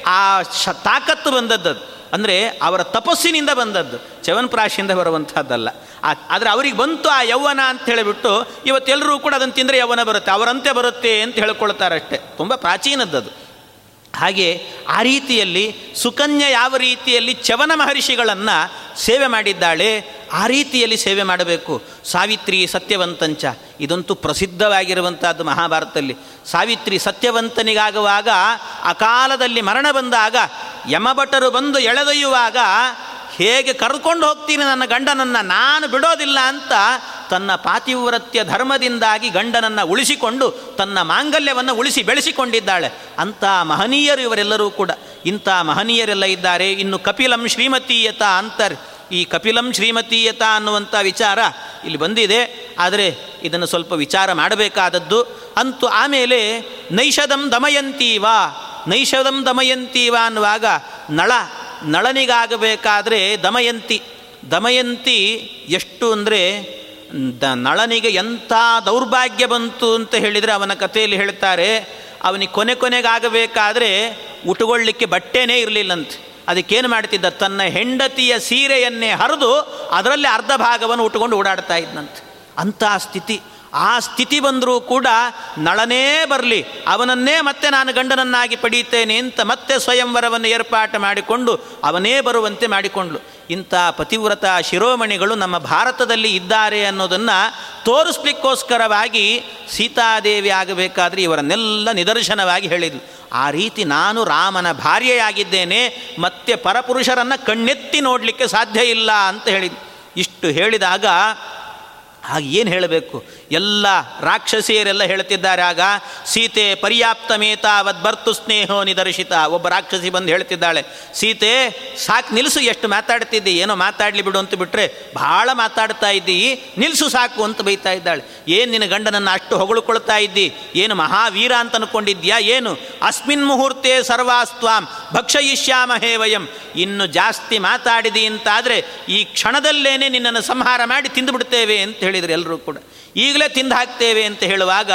ಆ ಶ ತಾಕತ್ತು ಬಂದದ್ದು. ಅಂದರೆ ಅವರ ತಪಸ್ಸಿನಿಂದ ಬಂದದ್ದು. ಚವನ್ಪ್ರಾಶಿಯಿಂದ ಬರುವಂಥದ್ದಲ್ಲ. ಆದರೆ ಅವರಿಗೆ ಬಂತು ಆ ಯೌವನ ಅಂತ ಹೇಳಿಬಿಟ್ಟು ಇವತ್ತೆಲ್ಲರೂ ಕೂಡ ಅದನ್ನು ತಿಂದರೆ ಯೌವನ ಬರುತ್ತೆ, ಅವರಂತೆ ಬರುತ್ತೆ ಅಂತ ಹೇಳ್ಕೊಳ್ತಾರಷ್ಟೇ. ತುಂಬ ಪ್ರಾಚೀನದ್ದದು. ಹಾಗೆ ಆ ರೀತಿಯಲ್ಲಿ ಸುಕನ್ಯ ಯಾವ ರೀತಿಯಲ್ಲಿ ಚವನ ಮಹರ್ಷಿಗಳನ್ನು ಸೇವೆ ಮಾಡಿದ್ದಾಳೆ, ಆ ರೀತಿಯಲ್ಲಿ ಸೇವೆ ಮಾಡಬೇಕು. ಸಾವಿತ್ರಿ ಸತ್ಯವಂತಂಚ, ಇದಂತೂ ಪ್ರಸಿದ್ಧವಾಗಿರುವಂಥದ್ದು ಮಹಾಭಾರತದಲ್ಲಿ. ಸಾವಿತ್ರಿ ಸತ್ಯವಂತನಿಗಾಗುವಾಗ ಅಕಾಲದಲ್ಲಿ ಮರಣ ಬಂದಾಗ ಯಮಭಟರು ಬಂದು ಎಳೆದೊಯ್ಯುವಾಗ ಹೇಗೆ ಕರೆದುಕೊಂಡು ಹೋಗ್ತೀನಿ ನನ್ನ ಗಂಡನನ್ನು, ನಾನು ಬಿಡೋದಿಲ್ಲ ಅಂತ ತನ್ನ ಪಾತಿವ್ರತ್ಯ ಧರ್ಮದಿಂದಾಗಿ ಗಂಡನನ್ನು ಉಳಿಸಿಕೊಂಡು, ತನ್ನ ಮಾಂಗಲ್ಯವನ್ನು ಉಳಿಸಿ ಬೆಳೆಸಿಕೊಂಡಿದ್ದಾಳೆ. ಅಂಥ ಮಹನೀಯರು ಇವರೆಲ್ಲರೂ ಕೂಡ. ಇಂಥ ಮಹನೀಯರೆಲ್ಲ ಇದ್ದಾರೆ. ಇನ್ನು ಕಪಿಲಂ ಶ್ರೀಮತೀಯತ ಅಂತಾರೆ. ಈ ಕಪಿಲಂ ಶ್ರೀಮತೀಯತ ಅನ್ನುವಂಥ ವಿಚಾರ ಇಲ್ಲಿ ಬಂದಿದೆ. ಆದರೆ ಇದನ್ನು ಸ್ವಲ್ಪ ವಿಚಾರ ಮಾಡಬೇಕಾದದ್ದು, ಅಂತೂ ಆಮೇಲೆ ನೈಷಧಂ ದಮಯಂತೀವ ನೈಷಧಂ ದಮಯಂತೀವ ಅನ್ನುವಾಗ ನಳ ನಳನಿಗಾಗಬೇಕಾದ್ರೆ ದಮಯಂತಿ. ದಮಯಂತಿ ಎಷ್ಟು ಅಂದರೆ ದ ನಳನಿಗೆ ಎಂಥ ದೌರ್ಭಾಗ್ಯ ಬಂತು ಅಂತ ಹೇಳಿದರೆ ಅವನ ಕಥೆಯಲ್ಲಿ ಹೇಳ್ತಾರೆ. ಅವನಿಗೆ ಕೊನೆ ಕೊನೆಗಾಗಬೇಕಾದ್ರೆ ಉಟ್ಕೊಳ್ಳಿಕ್ಕೆ ಬಟ್ಟೆನೇ ಇರಲಿಲ್ಲಂತೆ. ಅದಕ್ಕೇನು ಮಾಡ್ತಿದ್ದ? ತನ್ನ ಹೆಂಡತಿಯ ಸೀರೆಯನ್ನೇ ಹರಿದು ಅದರಲ್ಲಿ ಅರ್ಧ ಭಾಗವನ್ನು ಉಟ್ಕೊಂಡು ಓಡಾಡ್ತಾ ಇದ್ದಂತೆ ಅಂಥ ಸ್ಥಿತಿ. ಆ ಸ್ಥಿತಿ ಬಂದರೂ ಕೂಡ ನಳನೇ ಬರಲಿ, ಅವನನ್ನೇ ಮತ್ತೆ ನಾನು ಗಂಡನನ್ನಾಗಿ ಪಡೀತೇನೆ ಅಂತ ಮತ್ತೆ ಸ್ವಯಂವರವನ್ನು ಏರ್ಪಾಟು ಮಾಡಿಕೊಂಡು ಅವನೇ ಬರುವಂತೆ ಮಾಡಿಕೊಂಡ್ಲು. ಇಂಥ ಪತಿವ್ರತ ಶಿರೋಮಣಿಗಳು ನಮ್ಮ ಭಾರತದಲ್ಲಿ ಇದ್ದಾರೆ ಅನ್ನೋದನ್ನು ತೋರಿಸ್ಲಿಕ್ಕೋಸ್ಕರವಾಗಿ ಸೀತಾದೇವಿ ಆಗಬೇಕಾದ್ರೆ ಇವರನ್ನೆಲ್ಲ ನಿದರ್ಶನವಾಗಿ ಹೇಳಿದ್ಲು. ಆ ರೀತಿ ನಾನು ರಾಮನ ಭಾರ್ಯೆಯಾಗಿದ್ದೇನೆ, ಮತ್ತೆ ಪರಪುರುಷರನ್ನು ಕಣ್ಣೆತ್ತಿ ನೋಡಲಿಕ್ಕೆ ಸಾಧ್ಯ ಇಲ್ಲ ಅಂತ ಹೇಳಿದ್ ಇಷ್ಟು ಹೇಳಿದಾಗ ಆಗ ಏನು ಹೇಳಬೇಕು? ಎಲ್ಲ ರಾಕ್ಷಸಿಯರೆಲ್ಲ ಹೇಳ್ತಿದ್ದಾರೆ ಆಗ, ಸೀತೆ ಪರ್ಯಾಪ್ತ ಮೇತಾವದ್ ಬರ್ತು ಸ್ನೇಹೋ ನಿದರ್ಶಿತ. ಒಬ್ಬ ರಾಕ್ಷಸಿ ಬಂದು ಹೇಳ್ತಿದ್ದಾಳೆ, ಸೀತೆ, ಸಾಕು ನಿಲ್ಲಿಸು ಎಷ್ಟು ಮಾತಾಡ್ತಿದ್ದಿ? ಏನೋ ಮಾತಾಡಲಿ ಬಿಡು ಅಂತ ಬಿಟ್ಟರೆ ಭಾಳ ಮಾತಾಡ್ತಾ ಇದ್ದೀ ನಿಲ್ಲಿಸು ಸಾಕು ಅಂತ ಬೈತಾ ಇದ್ದಾಳೆ. ಏನು ನಿನ್ನ ಗಂಡನನ್ನು ಅಷ್ಟು ಹೊಗಳುಕೊಳ್ತಾ ಇದ್ದಿ? ಏನು ಮಹಾವೀರ ಅಂತ ಅನ್ಕೊಂಡಿದ್ಯಾ? ಏನು? ಅಸ್ಮಿನ್ ಮುಹೂರ್ತೆ ಸರ್ವಾಸ್ತ್ವಾಂ, ಭಕ್ಷಯಿಷ್ಯಾಮಹೇ ವಯಂ. ಇನ್ನು ಜಾಸ್ತಿ ಮಾತಾಡಿದಿ ಅಂತಾದರೆ ಈ ಕ್ಷಣದಲ್ಲೇನೆ ನಿನ್ನನ್ನು ಸಂಹಾರ ಮಾಡಿ ತಿಂದುಬಿಡ್ತೇವೆ ಅಂತ ಹೇಳಿದರು ಎಲ್ಲರೂ ಕೂಡ. ಈಗಲೇ ತಿಂದು ಹಾಕ್ತೇವೆ ಅಂತ ಹೇಳುವಾಗ,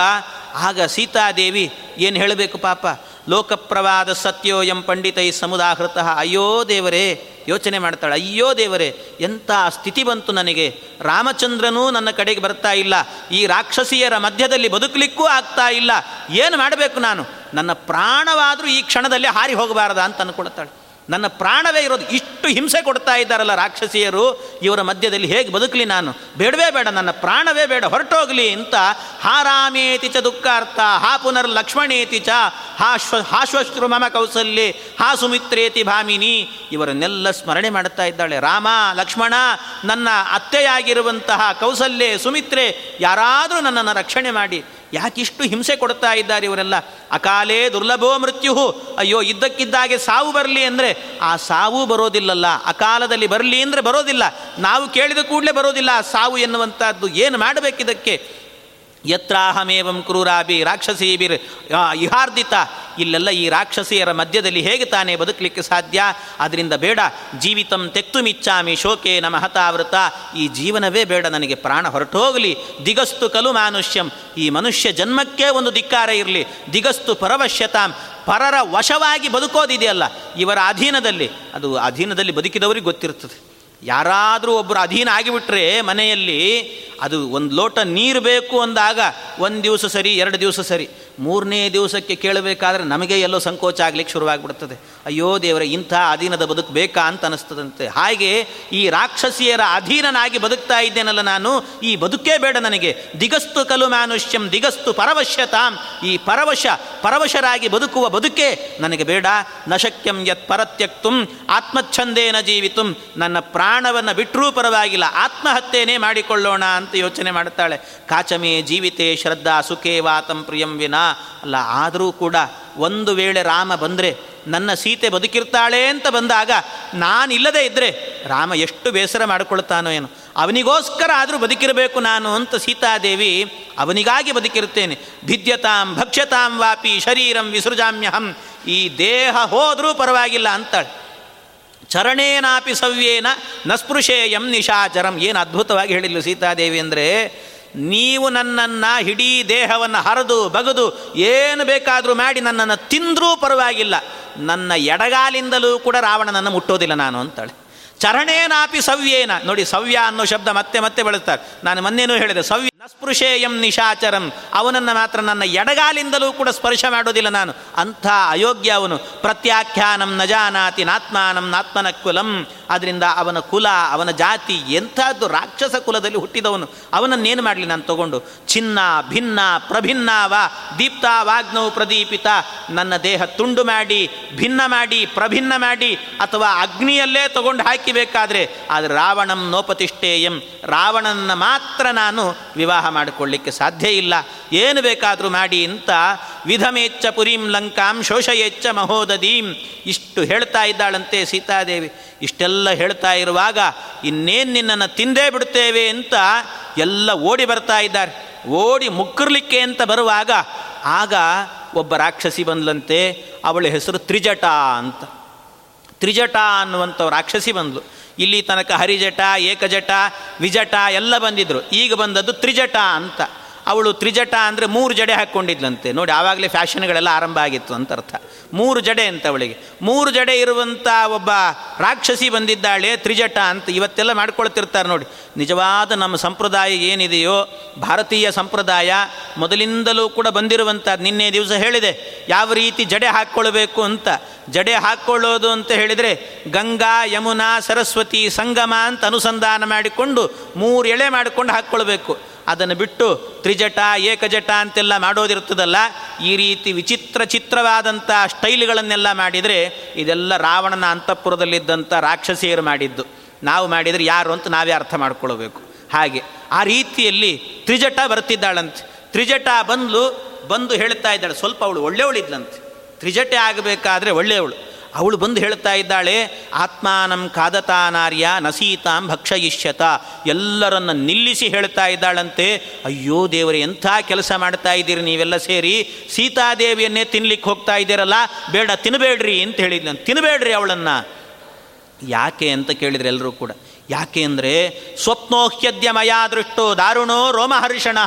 ಆಗ ಸೀತಾದೇವಿ ಏನು ಹೇಳಬೇಕು ಪಾಪ? ಲೋಕಪ್ರವಾದ ಸತ್ಯೋಯಂ ಪಂಡಿತೈ ಸಮುದಾಹೃತ, ಅಯ್ಯೋ ದೇವರೇ, ಯೋಚನೆ ಮಾಡ್ತಾಳೆ, ಅಯ್ಯೋ ದೇವರೇ, ಎಂಥ ಸ್ಥಿತಿ ಬಂತು ನನಗೆ. ರಾಮಚಂದ್ರನೂ ನನ್ನ ಕಡೆಗೆ ಬರ್ತಾ ಇಲ್ಲ. ಈ ರಾಕ್ಷಸಿಯರ ಮಧ್ಯದಲ್ಲಿ ಬದುಕಲಿಕ್ಕೂ ಆಗ್ತಾ ಇಲ್ಲ. ಏನು ಮಾಡಬೇಕು ನಾನು? ನನ್ನ ಪ್ರಾಣವಾದರೂ ಈ ಕ್ಷಣದಲ್ಲಿ ಹಾರಿ ಹೋಗಬಾರದಾ ಅಂತ ಅಂದ್ಕೊಳ್ತಾಳೆ ನನ್ನ ಪ್ರಾಣವೇ ಇರೋದು. ಇಷ್ಟು ಹಿಂಸೆ ಕೊಡ್ತಾ ಇದ್ದಾರಲ್ಲ ರಾಕ್ಷಸಿಯರು. ಇವರ ಮಧ್ಯದಲ್ಲಿ ಹೇಗೆ ಬದುಕಲಿ ನಾನು? ಬೇಡವೇ ಬೇಡ, ನನ್ನ ಪ್ರಾಣವೇ ಬೇಡ, ಹೊರಟೋಗಲಿ ಅಂತ ಹಾರಾಮೇತಿ ಚ ದುಃಖಾರ್ಥ, ಹಾ ಪುನರ್ ಲಕ್ಷ್ಮಣೇತಿ ಚ ಹಾಶ್ವ ಹಾಶ್ವಶ್ರು ಮಮ ಕೌಸಲ್ಯೆ, ಹಾ ಸುಮಿತ್ರೇತಿ ಭಾಮಿನಿ. ಇವರನ್ನೆಲ್ಲ ಸ್ಮರಣೆ ಮಾಡುತ್ತಾ ಇದ್ದಾಳೆ. ರಾಮ, ಲಕ್ಷ್ಮಣ, ನನ್ನ ಅತ್ತೆಯಾಗಿರುವಂತಹ ಕೌಸಲ್ಯೆ, ಸುಮಿತ್ರೆ, ಯಾರಾದರೂ ನನ್ನನ್ನು ರಕ್ಷಣೆ ಮಾಡಿ. ಯಾಕಿಷ್ಟು ಹಿಂಸೆ ಕೊಡ್ತಾ ಇದ್ದಾರೆ ಇವರೆಲ್ಲ? ಅಕಾಲೇ ದುರ್ಲಭೋ ಮೃತ್ಯು ಅಯ್ಯೋ, ಇದ್ದಕ್ಕಿದ್ದಾಗೆ ಸಾವು ಬರಲಿ ಅಂದರೆ ಆ ಸಾವು ಬರೋದಿಲ್ಲಲ್ಲ. ಅಕಾಲದಲ್ಲಿ ಬರಲಿ ಅಂದರೆ ಬರೋದಿಲ್ಲ. ನಾವು ಕೇಳಿದ ಕೂಡಲೇ ಬರೋದಿಲ್ಲ ಆ ಸಾವು ಎನ್ನುವಂಥದ್ದು ಏನು ಮಾಡಬೇಕಿದಕ್ಕೆ? ಯತ್ರಾಹಮೇವಂ ಕ್ರೂರಾಭಿ ರಾಕ್ಷಸೀಭಿರ್ ಇಹಾರ್ದಿತ. ಇಲ್ಲೆಲ್ಲ ಈ ರಾಕ್ಷಸಿಯರ ಮಧ್ಯದಲ್ಲಿ ಹೇಗೆ ತಾನೇ ಬದುಕಲಿಕ್ಕೆ ಸಾಧ್ಯ? ಅದರಿಂದ ಬೇಡ. ಜೀವಿತಂ ತೆಕ್ತು ಮಿಚ್ಚಾಮಿ ಶೋಕೇನ ಮಹತಾವೃತ ಈ ಜೀವನವೇ ಬೇಡ, ನನಗೆ ಪ್ರಾಣ ಹೊರಟೋಗಲಿ. ದಿಗಸ್ತು ಕಲು ಮಾನುಷ್ಯಂ. ಈ ಮನುಷ್ಯ ಜನ್ಮಕ್ಕೆ ಒಂದು ಧಿಕ್ಕಾರ ಇರಲಿ. ದಿಗಸ್ತು ಪರವಶ್ಯತಾಂ. ಪರರ ವಶವಾಗಿ ಬದುಕೋದಿದೆಯಲ್ಲ, ಇವರ ಅಧೀನದಲ್ಲಿ. ಅದು ಅಧೀನದಲ್ಲಿ ಬದುಕಿದವರಿಗೆ ಗೊತ್ತಿರ್ತದೆ ಯಾರಾದರೂ ಒಬ್ಬರು ಅಧೀನ ಆಗಿಬಿಟ್ರೆ ಮನೆಯಲ್ಲಿ ಅದು ಒಂದು ಲೋಟ ನೀರು ಬೇಕು ಅಂದಾಗ ಒಂದು ದಿವಸ ಸರಿ, ಎರಡು ದಿವಸ ಸರಿ, ಮೂರನೇ ದಿವಸಕ್ಕೆ ಕೇಳಬೇಕಾದ್ರೆ ನಮಗೆ ಎಲ್ಲೋ ಸಂಕೋಚ ಆಗ್ಲಿಕ್ಕೆ ಶುರುವಾಗ್ಬಿಡ್ತದೆ. ಅಯ್ಯೋ ದೇವರ, ಇಂಥ ಅಧೀನದ ಬದುಕು ಬೇಕಾ ಅಂತ ಅನಿಸ್ತದಂತೆ. ಹಾಗೆ ಈ ರಾಕ್ಷಸಿಯರ ಅಧೀನನಾಗಿ ಬದುಕ್ತಾ ಇದ್ದೇನಲ್ಲ ನಾನು? ಈ ಬದುಕೇ ಬೇಡ ನನಗೆ. ದಿಗಸ್ತು ಕಲು ಮಾನುಷ್ಯಂ, ದಿಗಸ್ತು ಪರವಶ್ಯತಾಂ. ಈ ಪರವಶ, ಪರವಶರಾಗಿ ಬದುಕುವ ಬದುಕೇ ನನಗೆ ಬೇಡ. ನಶಕ್ಯಂ ಯತ್ ಪರತ್ಯಕ್ತು, ಆತ್ಮಚ್ಛಂದೇನ ಜೀವಿತು. ನನ್ನ ಪ್ರಾಣವನ್ನು ಬಿಟ್ಟರೂ ಪರವಾಗಿಲ್ಲ. ಆತ್ಮಹತ್ಯೆನೇ ಮಾಡಿಕೊಳ್ಳೋಣ ಅಂತ ಯೋಚನೆ ಮಾಡುತ್ತಾಳೆ. ಕಾಚಮೇ ಜೀವಿತೆ ಶ್ರದ್ಧಾ ಸುಖೇ ವಾತಂ ಪ್ರಿಯಂ ವಿನಾ. ಅಲ್ಲ, ಆದರೂ ಕೂಡ ಒಂದು ವೇಳೆ ರಾಮ ಬಂದರೆ ನನ್ನ ಸೀತೆ ಬದುಕಿರ್ತಾಳೆ ಅಂತ ಬಂದಾಗ ನಾನಿಲ್ಲದೆ ಇದ್ದರೆ ರಾಮ ಎಷ್ಟು ಬೇಸರ ಮಾಡಿಕೊಳ್ತಾನೋ ಏನು. ಅವನಿಗೋಸ್ಕರ ಆದರೂ ಬದುಕಿರಬೇಕು ನಾನು ಅಂತ ಸೀತಾದೇವಿ ಅವನಿಗಾಗಿ ಬದುಕಿರುತ್ತೇನೆ. ಭಿದ್ಯತಾಂ ಭಕ್ಷ್ಯತಾಂ ವಾಪಿ ಶರೀರಂ ವಿಸೃಜಾಮ್ಯಹಂ. ಈ ದೇಹ ಹೋದರೂ ಪರವಾಗಿಲ್ಲ ಅಂತಾಳೆ. ಚರಣೇನಾಪಿ ಸವ್ಯೇನ ನಸ್ಪೃಶೇಯಂ ನಿಶಾಚರಂ. ಏನು ಅದ್ಭುತವಾಗಿ ಹೇಳಿಲ್ಲ ಸೀತಾದೇವಿ ಅಂದರೆ ನೀವು ನನ್ನನ್ನು ಹಿಡೀ ದೇಹವನ್ನು ಹರಿದು ಬಗದು ಏನು ಬೇಕಾದರೂ ಮಾಡಿ ನನ್ನನ್ನು ತಿಂದರೂ ಪರವಾಗಿಲ್ಲ. ನನ್ನ ಎಡಗಾಲಿಂದಲೂ ಕೂಡ ರಾವಣನನ್ನು ಮುಟ್ಟೋದಿಲ್ಲ ನಾನು ಅಂತಾಳೆ. ಚರಣೇನಾಪಿ ಸವ್ಯೇನ. ನೋಡಿ ಸವ್ಯ ಅನ್ನೋ ಶಬ್ದ ಮತ್ತೆ ಮತ್ತೆ ಬಳಸ್ತಾರೆ ನಾನು ಮೊನ್ನೇನೂ ಹೇಳಿದೆ, ಸವ್ಯ ನಸ್ಪೃಶೇಯಂ ನಿಶಾಚರಂ. ಅವನನ್ನು ಮಾತ್ರ ನನ್ನ ಎಡಗಾಲಿಂದಲೂ ಕೂಡ ಸ್ಪರ್ಶ ಮಾಡೋದಿಲ್ಲ ನಾನು. ಅಂಥ ಅಯೋಗ್ಯ ಅವನು. ಪ್ರತ್ಯಾಖ್ಯಾನಂ ನಜಾನಾತಿ ನಾತ್ಮಾನಂ ನಾತ್ಮನ ಕುಲಂ. ಅದರಿಂದ ಅವನ ಕುಲ, ಅವನ ಜಾತಿ ಎಂಥದ್ದು ರಾಕ್ಷಸ ಕುಲದಲ್ಲಿ ಹುಟ್ಟಿದವನು. ಅವನನ್ನೇನು ಮಾಡಲಿ ನಾನು ತಗೊಂಡು? ಚಿನ್ನ ಭಿನ್ನ ಪ್ರಭಿನ್ನಾವ ದೀಪ್ತಾ, ವಾಗ್ನೌ, ಪ್ರದೀಪಿತ. ನನ್ನ ದೇಹ ತುಂಡು ಮಾಡಿ, ಭಿನ್ನ ಮಾಡಿ, ಪ್ರಭಿನ್ನ ಮಾಡಿ ಅಥವಾ ಅಗ್ನಿಯಲ್ಲೇ ತಗೊಂಡು ಹಾಕಿಬೇಕಾದ್ರೆ ಆದರೆ ರಾವಣಂ ನೋಪತಿಷ್ಠೇಯಂ. ರಾವಣನ ಮಾತ್ರ ನಾನು ವಿವಾಹ ಮಾಡಿಕೊಳ್ಳಿಕ್ಕೆ ಸಾಧ್ಯ ಇಲ್ಲ. ಏನು ಬೇಕಾದರೂ ಮಾಡಿ ಅಂತ ವಿಧಮೇಚ್ಛ ಪುರೀಂ ಲಂಕಾಂ ಶೋಷಯೆಚ್ಚ ಮಹೋದದೀಂ ಇಷ್ಟು ಹೇಳ್ತಾ ಇದ್ದಾಳಂತೆ ಸೀತಾದೇವಿ. ಇಷ್ಟೆಲ್ಲ ಹೇಳ್ತಾ ಇರುವಾಗ ಇನ್ನೇನು ನಿನ್ನನ್ನು ತಿಂದೇ ಬಿಡ್ತೇವೆ ಅಂತ ಎಲ್ಲ ಓಡಿ ಬರ್ತಾ ಇದ್ದಾರೆ. ಓಡಿ ಮುಕ್ಕರ್ಲಿಕ್ಕೆ ಅಂತ ಬರುವಾಗ ಆಗ ಒಬ್ಬ ರಾಕ್ಷಸಿ ಬಂದ್ಲಂತೆ, ಅವಳ ಹೆಸರು ತ್ರಿಜಟ ಅಂತ. ತ್ರಿಜಟ ಅನ್ನುವಂಥ ರಾಕ್ಷಸಿ ಬಂದ್ಲು. ಇಲ್ಲಿ ತನಕ ಹರಿಜಟ ಏಕಜಟ ವಿಜಟ ಎಲ್ಲ ಬಂದಿದ್ರು. ಈಗ ಬಂದದ್ದು ತ್ರಿಜಟ ಅಂತ. ಅವಳು ತ್ರಿಜಟ ಅಂದರೆ ಮೂರು ಜಡೆ ಹಾಕ್ಕೊಂಡಿದ್ಲಂತೆ ನೋಡಿ, ಆವಾಗಲೇ ಫ್ಯಾಷನ್ಗಳೆಲ್ಲ ಆರಂಭ ಆಗಿತ್ತು ಅಂತ ಅರ್ಥ. ಮೂರು ಜಡೆ ಅಂತ ಅವಳಿಗೆ. ಮೂರು ಜಡೆ ಇರುವಂಥ ಒಬ್ಬ ರಾಕ್ಷಸಿ ಬಂದಿದ್ದಾಳೆ ತ್ರಿಜಟ ಅಂತ ಇವತ್ತೆಲ್ಲ ಮಾಡ್ಕೊಳ್ತಿರ್ತಾರೆ ನೋಡಿ. ನಿಜವಾದ ನಮ್ಮ ಸಂಪ್ರದಾಯ ಏನಿದೆಯೋ, ಭಾರತೀಯ ಸಂಪ್ರದಾಯ ಮೊದಲಿಂದಲೂ ಕೂಡ ಬಂದಿರುವಂಥ ನಿನ್ನೆ ದಿವಸ ಹೇಳಿದೆ, ಯಾವ ರೀತಿ ಜಡೆ ಹಾಕ್ಕೊಳ್ಬೇಕು ಅಂತ. ಜಡೆ ಹಾಕ್ಕೊಳ್ಳೋದು ಅಂತ ಹೇಳಿದರೆ ಗಂಗಾ, ಯಮುನಾ, ಸರಸ್ವತಿ, ಸಂಗಮ ಅಂತ ಅನುಸಂಧಾನ ಮಾಡಿಕೊಂಡು ಮೂರು ಎಳೆ ಮಾಡಿಕೊಂಡು ಹಾಕ್ಕೊಳ್ಬೇಕು ಅದನ್ನು ಬಿಟ್ಟು ತ್ರಿಜಟ, ಏಕಜಟ ಅಂತೆಲ್ಲ ಮಾಡೋದಿರ್ತದಲ್ಲ ಈ ರೀತಿ ವಿಚಿತ್ರ ಚಿತ್ರವಾದಂಥ ಸ್ಟೈಲ್ಗಳನ್ನೆಲ್ಲ ಮಾಡಿದರೆ ಇದೆಲ್ಲ ರಾವಣನ ಅಂತಃಪುರದಲ್ಲಿದ್ದಂಥ ರಾಕ್ಷಸಿಯರು ಮಾಡಿದ್ದು. ನಾವು ಮಾಡಿದರೆ ಯಾರು ಅಂತ ನಾವೇ ಅರ್ಥ ಮಾಡ್ಕೊಳ್ಬೇಕು. ಹಾಗೆ ಆ ರೀತಿಯಲ್ಲಿ ತ್ರಿಜಟ ಬರ್ತಿದ್ದಾಳಂತೆ ತ್ರಿಜಟ ಬಂದು ಬಂದು ಹೇಳ್ತಾ ಇದ್ದಾಳೆ, ಸ್ವಲ್ಪ ಅವಳು ಒಳ್ಳೆಯವಳಿದ್ಲಂತೆ ತ್ರಿಜಟೆ ಆಗಬೇಕಾದ್ರೆ ಒಳ್ಳೆಯವಳು. ಅವಳು ಬಂದು ಹೇಳ್ತಾ ಇದ್ದಾಳೆ, ಆತ್ಮಾನಂ ಕಾದತಾನಾರ್ಯ ನಸೀತಾಂ ಭಕ್ಷಯಿಷ್ಯತ. ಎಲ್ಲರನ್ನು ನಿಲ್ಲಿಸಿ ಹೇಳ್ತಾ ಇದ್ದಾಳಂತೆ. ಅಯ್ಯೋ ದೇವರೇ, ಎಂಥ ಕೆಲಸ ಮಾಡ್ತಾ ಇದ್ದೀರಿ ನೀವೆಲ್ಲ ಸೇರಿ? ಸೀತಾದೇವಿಯನ್ನೇ ತಿನ್ಲಿಕ್ಕೆ ಹೋಗ್ತಾ ಇದ್ದೀರಲ್ಲ, ಬೇಡ ತಿನ್ನಬೇಡ್ರಿ ಅಂತ ಹೇಳಿದ್ನ ತಿನ್ನಬೇಡ್ರಿ ಅವಳನ್ನು. ಯಾಕೆ ಅಂತ ಕೇಳಿದ್ರೆ ಎಲ್ಲರೂ ಕೂಡ ಯಾಕೆ ಅಂದರೆ ಸ್ವಪ್ನೋಹ್ಯದ್ಯ ಮಯಾ ದೃಷ್ಟೋ ದಾರುಣೋ ರೋಮಹರ್ಷಣ.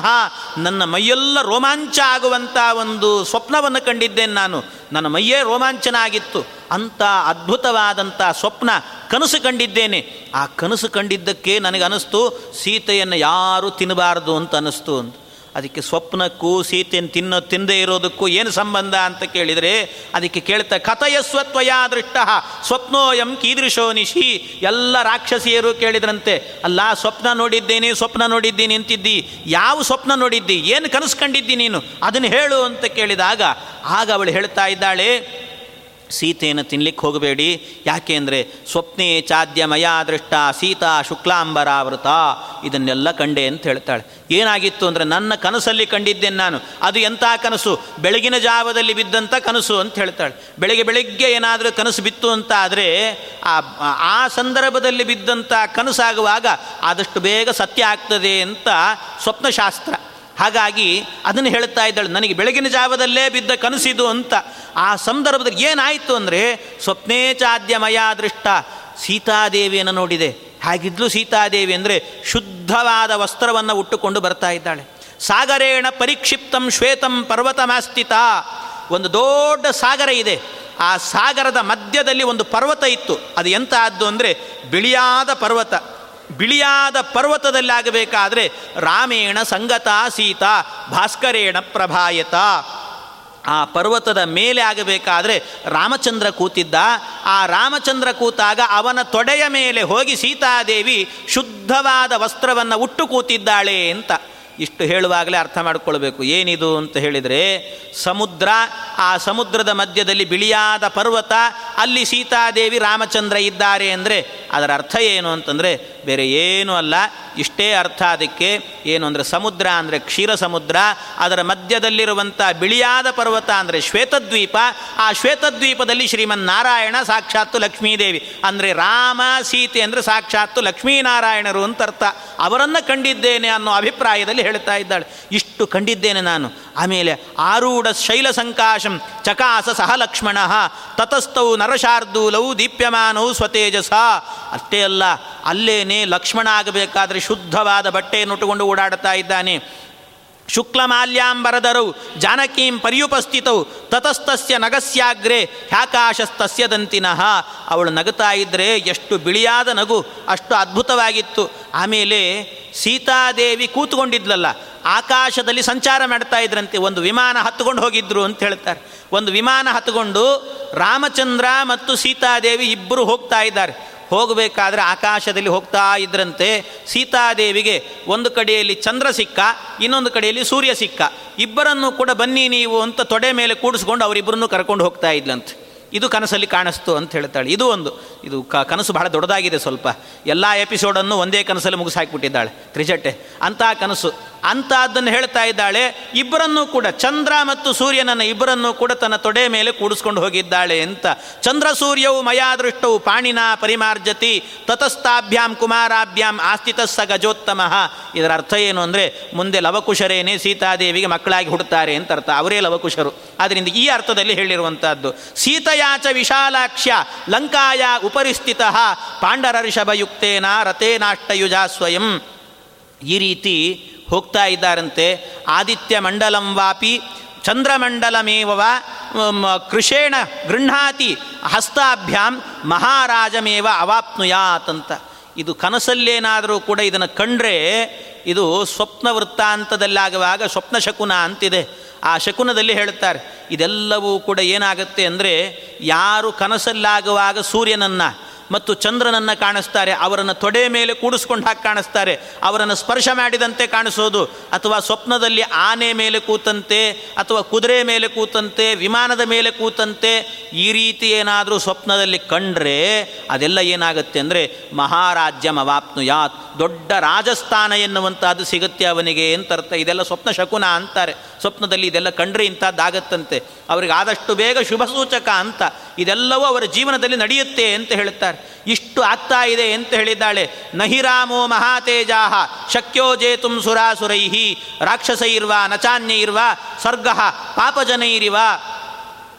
ನನ್ನ ಮೈಯೆಲ್ಲ ರೋಮಾಂಚ ಆಗುವಂಥ ಒಂದು ಸ್ವಪ್ನವನ್ನು ಕಂಡಿದ್ದೇನೆ ನಾನು. ನನ್ನ ಮೈಯೇ ರೋಮಾಂಚನ ಆಗಿತ್ತು ಅಂಥ ಅದ್ಭುತವಾದಂಥ ಸ್ವಪ್ನ ಕನಸು ಕಂಡಿದ್ದೇನೆ. ಆ ಕನಸು ಕಂಡಿದ್ದಕ್ಕೆ ನನಗೆ ಅನ್ನಿಸ್ತು ಸೀತೆಯನ್ನು ಯಾರೂ ತಿನ್ನಬಾರದು ಅಂತ ಅನ್ನಿಸ್ತು ಅಂತ. ಅದಕ್ಕೆ ಸ್ವಪ್ನಕ್ಕೂ ಸೀತೆಯನ್ನು ತಿನ್ನೋ, ತಿಂದೇ ಇರೋದಕ್ಕೂ ಏನು ಸಂಬಂಧ ಅಂತ ಕೇಳಿದರೆ ಅದಕ್ಕೆ ಕೇಳ್ತಾ ಕಥಯಸ್ವತ್ವಯ ದೃಷ್ಟ, ಸ್ವಪ್ನೋಯಂ ಕೀದೃಶೋ ನಿಶಿ. ಎಲ್ಲ ರಾಕ್ಷಸಿಯರು ಕೇಳಿದ್ರಂತೆ, ಅಲ್ಲ, ಸ್ವಪ್ನ ನೋಡಿದ್ದೀನಿ ಸ್ವಪ್ನ ನೋಡಿದ್ದೀನಿ ಅಂತಿದ್ದಿ, ಯಾವ ಸ್ವಪ್ನ ನೋಡಿದ್ದಿ, ಏನು ಕನಸು ಕಂಡಿದ್ದಿ ನೀನು? ಅದನ್ನು ಹೇಳು ಅಂತ ಕೇಳಿದಾಗ, ಆಗ ಅವಳು ಹೇಳ್ತಾ ಇದ್ದಾಳೆ ಸೀತೆಯನ್ನು ತಿನ್ಲಿಕ್ಕೆ ಹೋಗಬೇಡಿ. ಯಾಕೆ ಅಂದರೆ ಸ್ವಪ್ನೇ ಚಾದ್ಯ ಮಯಾ ದೃಷ್ಟ ಸೀತಾ ಶುಕ್ಲಾಂಬರಾವೃತ ಇದನ್ನೆಲ್ಲ ಕಂಡೆ ಅಂತ ಹೇಳ್ತಾಳೆ. ಏನಾಗಿತ್ತು ಅಂದರೆ ನನ್ನ ಕನಸಲ್ಲಿ ಕಂಡಿದ್ದೇನೆ ನಾನು. ಅದು ಎಂಥ ಕನಸು? ಬೆಳಗಿನ ಜಾವದಲ್ಲಿ ಬಿದ್ದಂಥ ಕನಸು ಅಂತ ಹೇಳ್ತಾಳೆ. ಬೆಳಗ್ಗೆ ಬೆಳಗ್ಗೆ ಏನಾದರೂ ಕನಸು ಬಿತ್ತು ಅಂತ ಆದರೆ ಆ ಆ ಸಂದರ್ಭದಲ್ಲಿ ಬಿದ್ದಂಥ ಕನಸಾಗುವಾಗ ಆದಷ್ಟು ಬೇಗ ಸತ್ಯ ಆಗ್ತದೆ ಅಂತ ಸ್ವಪ್ನಶಾಸ್ತ್ರ. ಹಾಗಾಗಿ ಅದನ್ನು ಹೇಳ್ತಾ ಇದ್ದಾಳೆ, ನನಗೆ ಬೆಳಗಿನ ಜಾವದಲ್ಲೇ ಬಿದ್ದ ಕನಸಿದು ಅಂತ. ಆ ಸಂದರ್ಭದಲ್ಲಿ ಏನಾಯಿತು ಅಂದರೆ, ಸ್ವಪ್ನೇ ಚಾದ್ಯಮಯ ದೃಷ್ಟ, ಸೀತಾದೇವಿಯನ್ನು ನೋಡಿದೆ. ಹಾಗಿದ್ಲು ಸೀತಾದೇವಿ ಅಂದರೆ ಶುದ್ಧವಾದ ವಸ್ತ್ರವನ್ನು ಉಟ್ಟುಕೊಂಡು ಬರ್ತಾ ಇದ್ದಾಳೆ. ಸಾಗರೇಣ ಪರಿಕ್ಷಿಪ್ತಂ ಶ್ವೇತಂ ಪರ್ವತಮಾಸ್ತಿತ. ಒಂದು ದೊಡ್ಡ ಸಾಗರ ಇದೆ. ಆ ಸಾಗರದ ಮಧ್ಯದಲ್ಲಿ ಒಂದು ಪರ್ವತ ಇತ್ತು. ಅದು ಎಂಥ ಆದ್ದು ಅಂದರೆ, ಬಿಳಿಯಾದ ಪರ್ವತ. ಬಿಳಿಯಾದ ಪರ್ವತದಲ್ಲಿ ಆಗಬೇಕಾದ್ರೆ ರಾಮೇಣ ಸಂಗತ ಸೀತಾ ಭಾಸ್ಕರೇಣ ಪ್ರಭಾಯತ. ಆ ಪರ್ವತದ ಮೇಲೆ ಆಗಬೇಕಾದ್ರೆ ರಾಮಚಂದ್ರ ಕೂತಿದ್ದ. ಆ ರಾಮಚಂದ್ರ ಕೂತಾಗ ಅವನ ತೊಡೆಯ ಮೇಲೆ ಹೋಗಿ ಸೀತಾದೇವಿ ಶುದ್ಧವಾದ ವಸ್ತ್ರವನ್ನು ಉಟ್ಟು ಕೂತಿದ್ದಾಳೆ ಅಂತ. ಇಷ್ಟು ಹೇಳುವಾಗಲೇ ಅರ್ಥ ಮಾಡಿಕೊಳ್ಬೇಕು. ಏನಿದು ಅಂತ ಹೇಳಿದರೆ, ಸಮುದ್ರ, ಆ ಸಮುದ್ರದ ಮಧ್ಯದಲ್ಲಿ ಬಿಳಿಯಾದ ಪರ್ವತ, ಅಲ್ಲಿ ಸೀತಾದೇವಿ ರಾಮಚಂದ್ರ ಇದ್ದಾರೆ ಅಂದರೆ ಅದರ ಅರ್ಥ ಏನು ಅಂತಂದರೆ, ಬೇರೆ ಏನೂ ಅಲ್ಲ. ಇಷ್ಟೇ ಅರ್ಥ ಅದಕ್ಕೆ. ಏನು ಅಂದರೆ ಸಮುದ್ರ ಅಂದರೆ ಕ್ಷೀರ ಸಮುದ್ರ ಅದರ ಮಧ್ಯದಲ್ಲಿರುವಂಥ ಬಿಳಿಯಾದ ಪರ್ವತ ಅಂದರೆ ಶ್ವೇತದ್ವೀಪ. ಆ ಶ್ವೇತದ್ವೀಪದಲ್ಲಿ ಶ್ರೀಮನ್ ನಾರಾಯಣ ಸಾಕ್ಷಾತ್ತು ಲಕ್ಷ್ಮೀದೇವಿ. ಅಂದರೆ ರಾಮ, ಸೀತೆ ಅಂದರೆ ಸಾಕ್ಷಾತ್ತು ಲಕ್ಷ್ಮೀನಾರಾಯಣರು ಅಂತ ಅರ್ಥ. ಅವರನ್ನು ಕಂಡಿದ್ದೇನೆ ಅನ್ನೋ ಅಭಿಪ್ರಾಯದಲ್ಲಿ ಹೇಳ್ತಾ ಇದ್ದಾಳೆ, ಇಷ್ಟು ಕಂಡಿದ್ದೇನೆ ನಾನು. ಆಮೇಲೆ, ಆರೂಢ ಶೈಲ ಸಂಕಾಶಂ ಚಕಾಸ ಸಹ ಲಕ್ಷ್ಮಣ, ತತಸ್ಥೌ ನರಶಾರ್ದೂಲವು ದೀಪ್ಯಮಾನವು ಸ್ವತೇಜಸ. ಅಷ್ಟೇ ಅಲ್ಲ, ಅಲ್ಲೇನೇ ಲಕ್ಷ್ಮಣ ಆಗಬೇಕಾದ್ರೆ ಶುದ್ಧವಾದ ಬಟ್ಟೆಯನ್ನು ಉಟ್ಟುಕೊಂಡು ಓಡಾಡ್ತಾ ಇದ್ದಾನೆ. ಶುಕ್ಲಮಾಲ್ಯಾಂಬರದರು ಜಾನಕೀಂ ಪರ್ಯುಪಸ್ಥಿತವು ತತಸ್ತಸ್ಯ ನಗಸ್ಯಾಗ್ರೆ ಹ್ಯಾಕಾಶಸ್ತಸ್ಯ ದಂತಿನಃ ಅವಳು ನಗುತ್ತಾ ಇದ್ದರೆ ಎಷ್ಟು ಬಿಳಿಯಾದ ನಗು, ಅಷ್ಟು ಅದ್ಭುತವಾಗಿತ್ತು. ಆಮೇಲೆ ಸೀತಾದೇವಿ ಕೂತ್ಕೊಂಡಿದ್ಲಲ್ಲ, ಆಕಾಶದಲ್ಲಿ ಸಂಚಾರ ಮಾಡ್ತಾ ಇದ್ರಂತೆ, ಒಂದು ವಿಮಾನ ಹತ್ತುಕೊಂಡು ಹೋಗಿದ್ರು ಅಂತ ಹೇಳ್ತಾರೆ. ಒಂದು ವಿಮಾನ ಹತ್ತುಕೊಂಡು ರಾಮಚಂದ್ರ ಮತ್ತು ಸೀತಾದೇವಿ ಇಬ್ಬರು ಹೋಗ್ತಾ ಇದ್ದಾರೆ. ಹೋಗಬೇಕಾದ್ರೆ ಆಕಾಶದಲ್ಲಿ ಹೋಗ್ತಾ ಇದ್ರಂತೆ ಸೀತಾದೇವಿಗೆ ಒಂದು ಕಡೆಯಲ್ಲಿ ಚಂದ್ರ ಸಿಕ್ಕ, ಇನ್ನೊಂದು ಕಡೆಯಲ್ಲಿ ಸೂರ್ಯ ಸಿಕ್ಕ. ಇಬ್ಬರನ್ನು ಕೂಡ ಬನ್ನಿ ನೀವು ಅಂತ ತೊಡೆ ಮೇಲೆ ಕೂಡಿಸ್ಕೊಂಡು ಅವರಿಬ್ಬರನ್ನು ಕರ್ಕೊಂಡು ಹೋಗ್ತಾ ಇದ್ಲಂತೆ. ಇದು ಕನಸಲ್ಲಿ ಕಾಣಿಸ್ತು ಅಂತ ಹೇಳ್ತಾಳೆ. ಇದು ಒಂದು, ಇದು ಕ, ಕನಸು ಬಹಳ ದೊಡ್ಡದಾಗಿದೆ ಸ್ವಲ್ಪ. ಎಲ್ಲ ಎಪಿಸೋಡನ್ನು ಒಂದೇ ಕನಸಲ್ಲಿ ಮುಗಿಸಾಕ್ಬಿಟ್ಟಿದ್ದಾಳೆ ತ್ರಿಜಟ್ಟೆ. ಅಂತಹ ಕನಸು. ಅಂಥದ್ದನ್ನು ಹೇಳ್ತಾ ಇದ್ದಾಳೆ. ಇಬ್ಬರನ್ನೂ ಕೂಡ ಚಂದ್ರ ಮತ್ತು ಸೂರ್ಯನನ್ನು ಇಬ್ಬರನ್ನೂ ಕೂಡ ತನ್ನ ತೊಡೆ ಮೇಲೆ ಕೂಡಿಸ್ಕೊಂಡು ಹೋಗಿದ್ದಾಳೆ ಅಂತ. ಚಂದ್ರ ಸೂರ್ಯವು ಮಯಾದೃಷ್ಟವು ಪಾಣಿನ ಪರಿಮಾರ್ಜತಿ ತತಸ್ಥಾಭ್ಯಾಂ ಕುಮಾರಾಭ್ಯಾಂ ಆಸ್ಥಿತಸ್ಸ ಗಜೋತ್ತಮ. ಇದರ ಅರ್ಥ ಏನು ಅಂದರೆ ಮುಂದೆ ಲವಕುಶರೇನೇ ಸೀತಾದೇವಿಗೆ ಮಕ್ಕಳಾಗಿ ಹುಡ್ತಾರೆ ಅಂತ ಅರ್ಥ. ಅವರೇ ಲವಕುಶರು. ಆದ್ದರಿಂದ ಈ ಅರ್ಥದಲ್ಲಿ ಹೇಳಿರುವಂತಹದ್ದು ಸೀತಯಾಚ ವಿಶಾಲಾಕ್ಷ್ಯ ಲಂಕಾಯ ಉಪರಿಸ್ಥಿತ ಪಾಂಡರರ್ಷಭಯುಕ್ತೇನ ರಥೇನಾಷ್ಟಯುಜ ಸ್ವಯಂ ಈ ರೀತಿ ಹೋಗ್ತಾ ಇದ್ದಾರಂತೆ. ಆದಿತ್ಯ ಮಂಡಲಂ ವಾಪಿ ಚಂದ್ರಮಂಡಲಮೇವ ಕೃಷೇಣ ಗೃಹಾತಿ, ಹಸ್ತಾಭ್ಯಾಂ, ಮಹಾರಾಜಮೇವ ಅವಾಪ್ನುಯಾತಂತ. ಇದು ಕನಸಲ್ಲೇನಾದರೂ ಕೂಡ ಇದನ್ನು ಕಂಡ್ರೆ ಇದು ಸ್ವಪ್ನ ವೃತ್ತಾಂತದಲ್ಲಾಗುವಾಗ ಸ್ವಪ್ನ ಶಕುನ ಅಂತಿದೆ. ಆ ಶಕುನದಲ್ಲಿ ಹೇಳುತ್ತಾರೆ, ಇದೆಲ್ಲವೂ ಕೂಡ ಏನಾಗುತ್ತೆ ಅಂದರೆ ಯಾರು ಕನಸಲ್ಲಾಗುವಾಗ ಸೂರ್ಯನನ್ನು ಮತ್ತು ಚಂದ್ರನನ್ನು ಕಾಣಿಸ್ತಾರೆ, ಅವರನ್ನು ತೊಡೆ ಮೇಲೆ ಕೂಡಿಸ್ಕೊಂಡು ಹಾಕಿ ಕಾಣಿಸ್ತಾರೆ, ಅವರನ್ನು ಸ್ಪರ್ಶ ಮಾಡಿದಂತೆ ಕಾಣಿಸೋದು, ಅಥವಾ ಸ್ವಪ್ನದಲ್ಲಿ ಆನೆ ಮೇಲೆ ಕೂತಂತೆ, ಅಥವಾ ಕುದುರೆ ಮೇಲೆ ಕೂತಂತೆ, ವಿಮಾನದ ಮೇಲೆ ಕೂತಂತೆ, ಈ ರೀತಿ ಏನಾದರೂ ಸ್ವಪ್ನದಲ್ಲಿ ಕಂಡ್ರೆ ಅದೆಲ್ಲ ಏನಾಗುತ್ತೆ ಅಂದರೆ ಮಹಾರಾಜ್ಯಂ ಅವಾಪ್ನುಯಾತ್, ದೊಡ್ಡ ರಾಜಸ್ಥಾನ ಎನ್ನುವಂಥದ್ದು ಸಿಗುತ್ತೆ ಅವನಿಗೆ ಅಂತ ಅರ್ಥ. ಇದೆಲ್ಲ ಸ್ವಪ್ನ ಶಕುನ ಅಂತಾರೆ. ಸ್ವಪ್ನದಲ್ಲಿ ಇದೆಲ್ಲ ಕಂಡ್ರೆ ಇಂಥದ್ದಾಗತ್ತಂತೆ. ಅವರಿಗೆ ಆದಷ್ಟು ಬೇಗ ಶುಭ ಸೂಚಕ ಅಂತ. ಇದೆಲ್ಲವೂ ಅವರ ಜೀವನದಲ್ಲಿ ನಡೆಯುತ್ತೆ ಅಂತ ಹೇಳುತ್ತಾರೆ ಇಷ್ಟು ಆಗ್ತಾ ಇದೆ ಅಂತ ಹೇಳಿದ್ದಾಳೆ. ನಹಿರಾಮೋ ಮಹಾತೇಜಾಹ, ಶಕ್ಯೋ ಜೇತುಂ ಸುರಾಸುರೈಹಿ ರಾಕ್ಷಸೈರ್ವ ನಚಾನ್ಯೈರ್ವ ಸರ್ಗ ಪಾಪಜನೈರಿವ.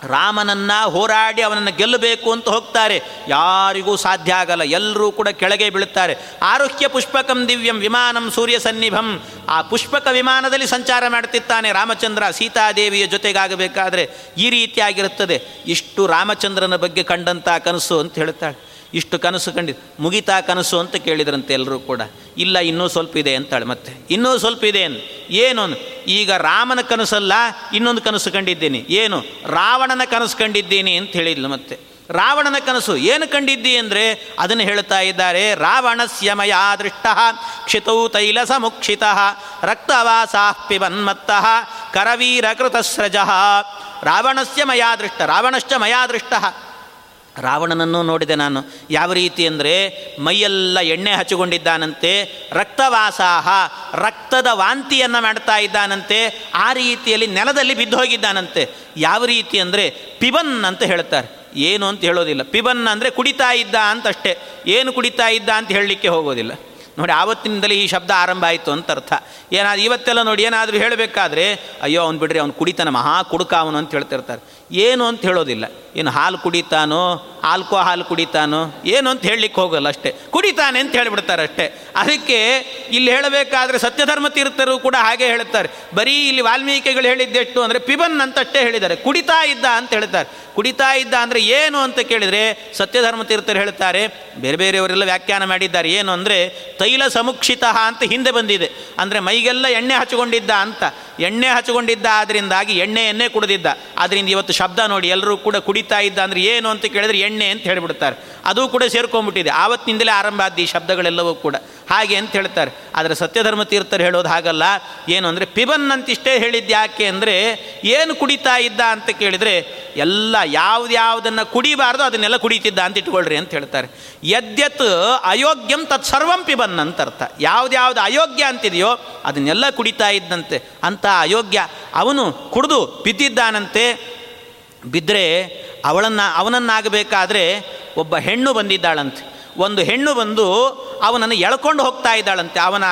ರಾಮನನ್ನ ಹೋರಾಡಿ ಅವನನ್ನು ಗೆಲ್ಲಬೇಕು ಅಂತ ಹೋಗ್ತಾರೆ. ಯಾರಿಗೂ ಸಾಧ್ಯ ಆಗಲ್ಲ ಎಲ್ಲರೂ ಕೂಡ ಕೆಳಗೆ ಬೀಳುತ್ತಾರೆ. ಆರೋಗ್ಯ ಪುಷ್ಪಕಂ ದಿವ್ಯಂ ವಿಮಾನಂ ಸೂರ್ಯ ಸನ್ನಿಭಂ. ಆ ಪುಷ್ಪಕ ವಿಮಾನದಲ್ಲಿ ಸಂಚಾರ ಮಾಡ್ತಿತ್ತಾನೆ ರಾಮಚಂದ್ರ ಸೀತಾದೇವಿಯ ಜೊತೆಗಾಗಬೇಕಾದ್ರೆ ಈ ರೀತಿಯಾಗಿರುತ್ತದೆ. ಇಷ್ಟು ರಾಮಚಂದ್ರನ ಬಗ್ಗೆ ಕಂಡಂಥ ಕನಸು ಅಂತ ಹೇಳ್ತಾಳೆ. ಇಷ್ಟು ಕನಸು ಕಂಡಿ ಮುಗಿತಾ ಕನಸು ಅಂತ ಕೇಳಿದ್ರಂತೆ ಎಲ್ಲರೂ ಕೂಡ. ಇಲ್ಲ, ಇನ್ನೂ ಸ್ವಲ್ಪ ಇದೆ ಅಂತಾಳೆ ಮತ್ತೆ. ಇನ್ನೂ ಸ್ವಲ್ಪ ಇದೆ ಏನು ಈಗ ರಾಮನ ಕನಸಲ್ಲ, ಇನ್ನೊಂದು ಕನಸು ಕಂಡಿದ್ದೀನಿ. ಏನು? ರಾವಣನ ಕನಸು ಕಂಡಿದ್ದೀನಿ ಅಂತ ಹೇಳಿದ್ಲು ಮತ್ತೆ. ರಾವಣನ ಕನಸು ಏನು ಕಂಡಿದ್ದಿ ಅಂದರೆ, ಅದನ್ನು ಹೇಳ್ತಾ ಇದ್ದಾರೆ, ರಾವಣಸ್ಯ ಮಯಾ ದೃಷ್ಟ ಕ್ಷಿತೌ ತೈಲ ಸಮುಕ್ಷಿತ ರಕ್ತವಾಸಾ ಪಿಬನ್ಮತ್ತಃ ಕರವೀರ ಕೃತಸ್ರಜ. ರಾವಣಸ್ಯ ಮಯಾ ದೃಷ್ಟ, ರಾವಣಶ್ಚ ಮಯಾ ದೃಷ್ಟ. ರಾವಣನನ್ನು ನೋಡಿದೆ ನಾನು. ಯಾವ ರೀತಿ ಅಂದರೆ ಮೈಯೆಲ್ಲ ಎಣ್ಣೆ ಹಚ್ಚಿಕೊಂಡಿದ್ದಾನಂತೆ, ರಕ್ತವಾಸಾಹ, ರಕ್ತದ ವಾಂತಿಯನ್ನು ಮಾಡ್ತಾ ಇದ್ದಾನಂತೆ, ಆ ರೀತಿಯಲ್ಲಿ ನೆಲದಲ್ಲಿ ಬಿದ್ದು ಹೋಗಿದ್ದಾನಂತೆ. ಯಾವ ರೀತಿ ಅಂದರೆ ಪಿಬನ್ ಅಂತ ಹೇಳ್ತಾರೆ. ಏನು ಅಂತ ಹೇಳೋದಿಲ್ಲ. ಪಿಬನ್ ಅಂದರೆ ಕುಡಿತಾ ಇದ್ದ ಅಂತಷ್ಟೇ. ಏನು ಕುಡಿತಾ ಇದ್ದ ಅಂತ ಹೇಳಲಿಕ್ಕೆ ಹೋಗೋದಿಲ್ಲ. ನೋಡಿ, ಆವತ್ತಿನಿಂದಲೇ ಈ ಶಬ್ದ ಆರಂಭ ಆಯಿತು ಅಂತ ಅರ್ಥ. ಏನಾದ್ರು ಇವತ್ತೆಲ್ಲ ನೋಡಿ ಏನಾದರೂ ಹೇಳಬೇಕಾದ್ರೆ, ಅಯ್ಯೋ, ಅವ್ನು ಬಿಡ್ರಿ, ಅವ್ನು ಕುಡಿತಾನೆ ಮಹಾ ಕುಡುಕ ಅವನು ಅಂತ ಹೇಳ್ತಿರ್ತಾರೆ. ಏನು ಅಂತ ಹೇಳೋದಿಲ್ಲ. ಏನು ಹಾಲು ಕುಡಿತಾನೋ ಆಲ್ಕೋ ಹಾಲು ಕುಡಿತಾನೋ, ಏನು ಅಂತ ಹೇಳಲಿಕ್ಕೆ ಹೋಗಲ್ಲ ಅಷ್ಟೇ. ಕುಡಿತಾನೆ ಅಂತ ಹೇಳಿಬಿಡ್ತಾರೆ ಅಷ್ಟೇ. ಅದಕ್ಕೆ ಇಲ್ಲಿ ಹೇಳಬೇಕಾದ್ರೆ ಸತ್ಯಧರ್ಮ ತೀರ್ಥರು ಕೂಡ ಹಾಗೆ ಹೇಳುತ್ತಾರೆ. ಬರೀ ಇಲ್ಲಿ ವಾಲ್ಮೀಕಿಗಳು ಹೇಳಿದ್ದೆಷ್ಟು ಅಂದರೆ ಪಿಬನ್ ಅಂತಷ್ಟೇ ಹೇಳಿದ್ದಾರೆ. ಕುಡಿತಾ ಇದ್ದ ಅಂತ ಹೇಳ್ತಾರೆ. ಕುಡಿತಾ ಇದ್ದ ಅಂದರೆ ಏನು ಅಂತ ಕೇಳಿದರೆ ಸತ್ಯಧರ್ಮ ತೀರ್ಥರು ಹೇಳ್ತಾರೆ, ಬೇರೆ ಬೇರೆಯವರೆಲ್ಲ ವ್ಯಾಖ್ಯಾನ ಮಾಡಿದ್ದಾರೆ. ಏನು ಅಂದರೆ ತೈಲ ಸಮುಕ್ಷಿತ ಅಂತ ಹಿಂದೆ ಬಂದಿದೆ. ಅಂದರೆ ಮೈಗೆಲ್ಲ ಎಣ್ಣೆ ಹಚ್ಚಿಕೊಂಡಿದ್ದ ಅಂತ. ಎಣ್ಣೆ ಹಚ್ಚಿಕೊಂಡಿದ್ದ ಆದ್ದರಿಂದಾಗಿ ಎಣ್ಣೆಯನ್ನೇ ಕುಡಿದಿದ್ದ. ಅದರಿಂದ ಇವತ್ತು ಶಬ್ದ ನೋಡಿ ಎಲ್ಲರೂ ಕೂಡ ಕುಡಿತಾ ಇದ್ದ ಅಂದರೆ ಏನು ಅಂತ ಕೇಳಿದ್ರೆ ಎಣ್ಣೆ ಅಂತ ಹೇಳಿಬಿಡ್ತಾರೆ. ಅದು ಕೂಡ ಸೇರ್ಕೊಂಡ್ಬಿಟ್ಟಿದೆ ಆವತ್ತಿನಿಂದಲೇ ಆರಂಭ ಆದ ಈ ಶಬ್ದಗಳೆಲ್ಲವೂ ಕೂಡ. ಹಾಗೆ ಅಂತ ಹೇಳ್ತಾರೆ. ಆದರೆ ಸತ್ಯಧರ್ಮ ತೀರ್ಥರು ಹೇಳೋದು ಹಾಗಲ್ಲ. ಏನು ಅಂದರೆ ಪಿಬನ್ ಅಂತಿಷ್ಟೇ ಹೇಳಿದ್ದು ಯಾಕೆ ಅಂದರೆ ಏನು ಕುಡಿತಾ ಇದ್ದ ಅಂತ ಕೇಳಿದರೆ ಎಲ್ಲ ಯಾವುದ್ಯಾವುದನ್ನು ಕುಡಿಬಾರ್ದು ಅದನ್ನೆಲ್ಲ ಕುಡಿತಿದ್ದ ಅಂತ ಇಟ್ಕೊಳ್ರಿ ಅಂತ ಹೇಳ್ತಾರೆ. ಯದ್ಯತ್ ಅಯೋಗ್ಯಂ ತತ್ ಸರ್ವಂ ಪಿಬನ್ ಅಂತ ಅರ್ಥ. ಯಾವ್ದ್ಯಾವ್ದು ಅಯೋಗ್ಯ ಅಂತಿದೆಯೋ ಅದನ್ನೆಲ್ಲ ಕುಡಿತಾ ಇದ್ದಂತೆ. ಅಂತ ಅಯೋಗ್ಯ ಅವನು ಕುಡಿದು ಬಿದ್ದಿದ್ದಾನಂತೆ. ಬಿದ್ದರೆ ಅವಳನ್ನು, ಅವನನ್ನಾಗಬೇಕಾದ್ರೆ ಒಬ್ಬ ಹೆಣ್ಣು ಬಂದಿದ್ದಾಳಂತೆ. ಒಂದು ಹೆಣ್ಣು ಬಂದು ಅವನನ್ನು ಎಳ್ಕೊಂಡು ಹೋಗ್ತಾ ಇದ್ದಾಳಂತೆ. ಅವನ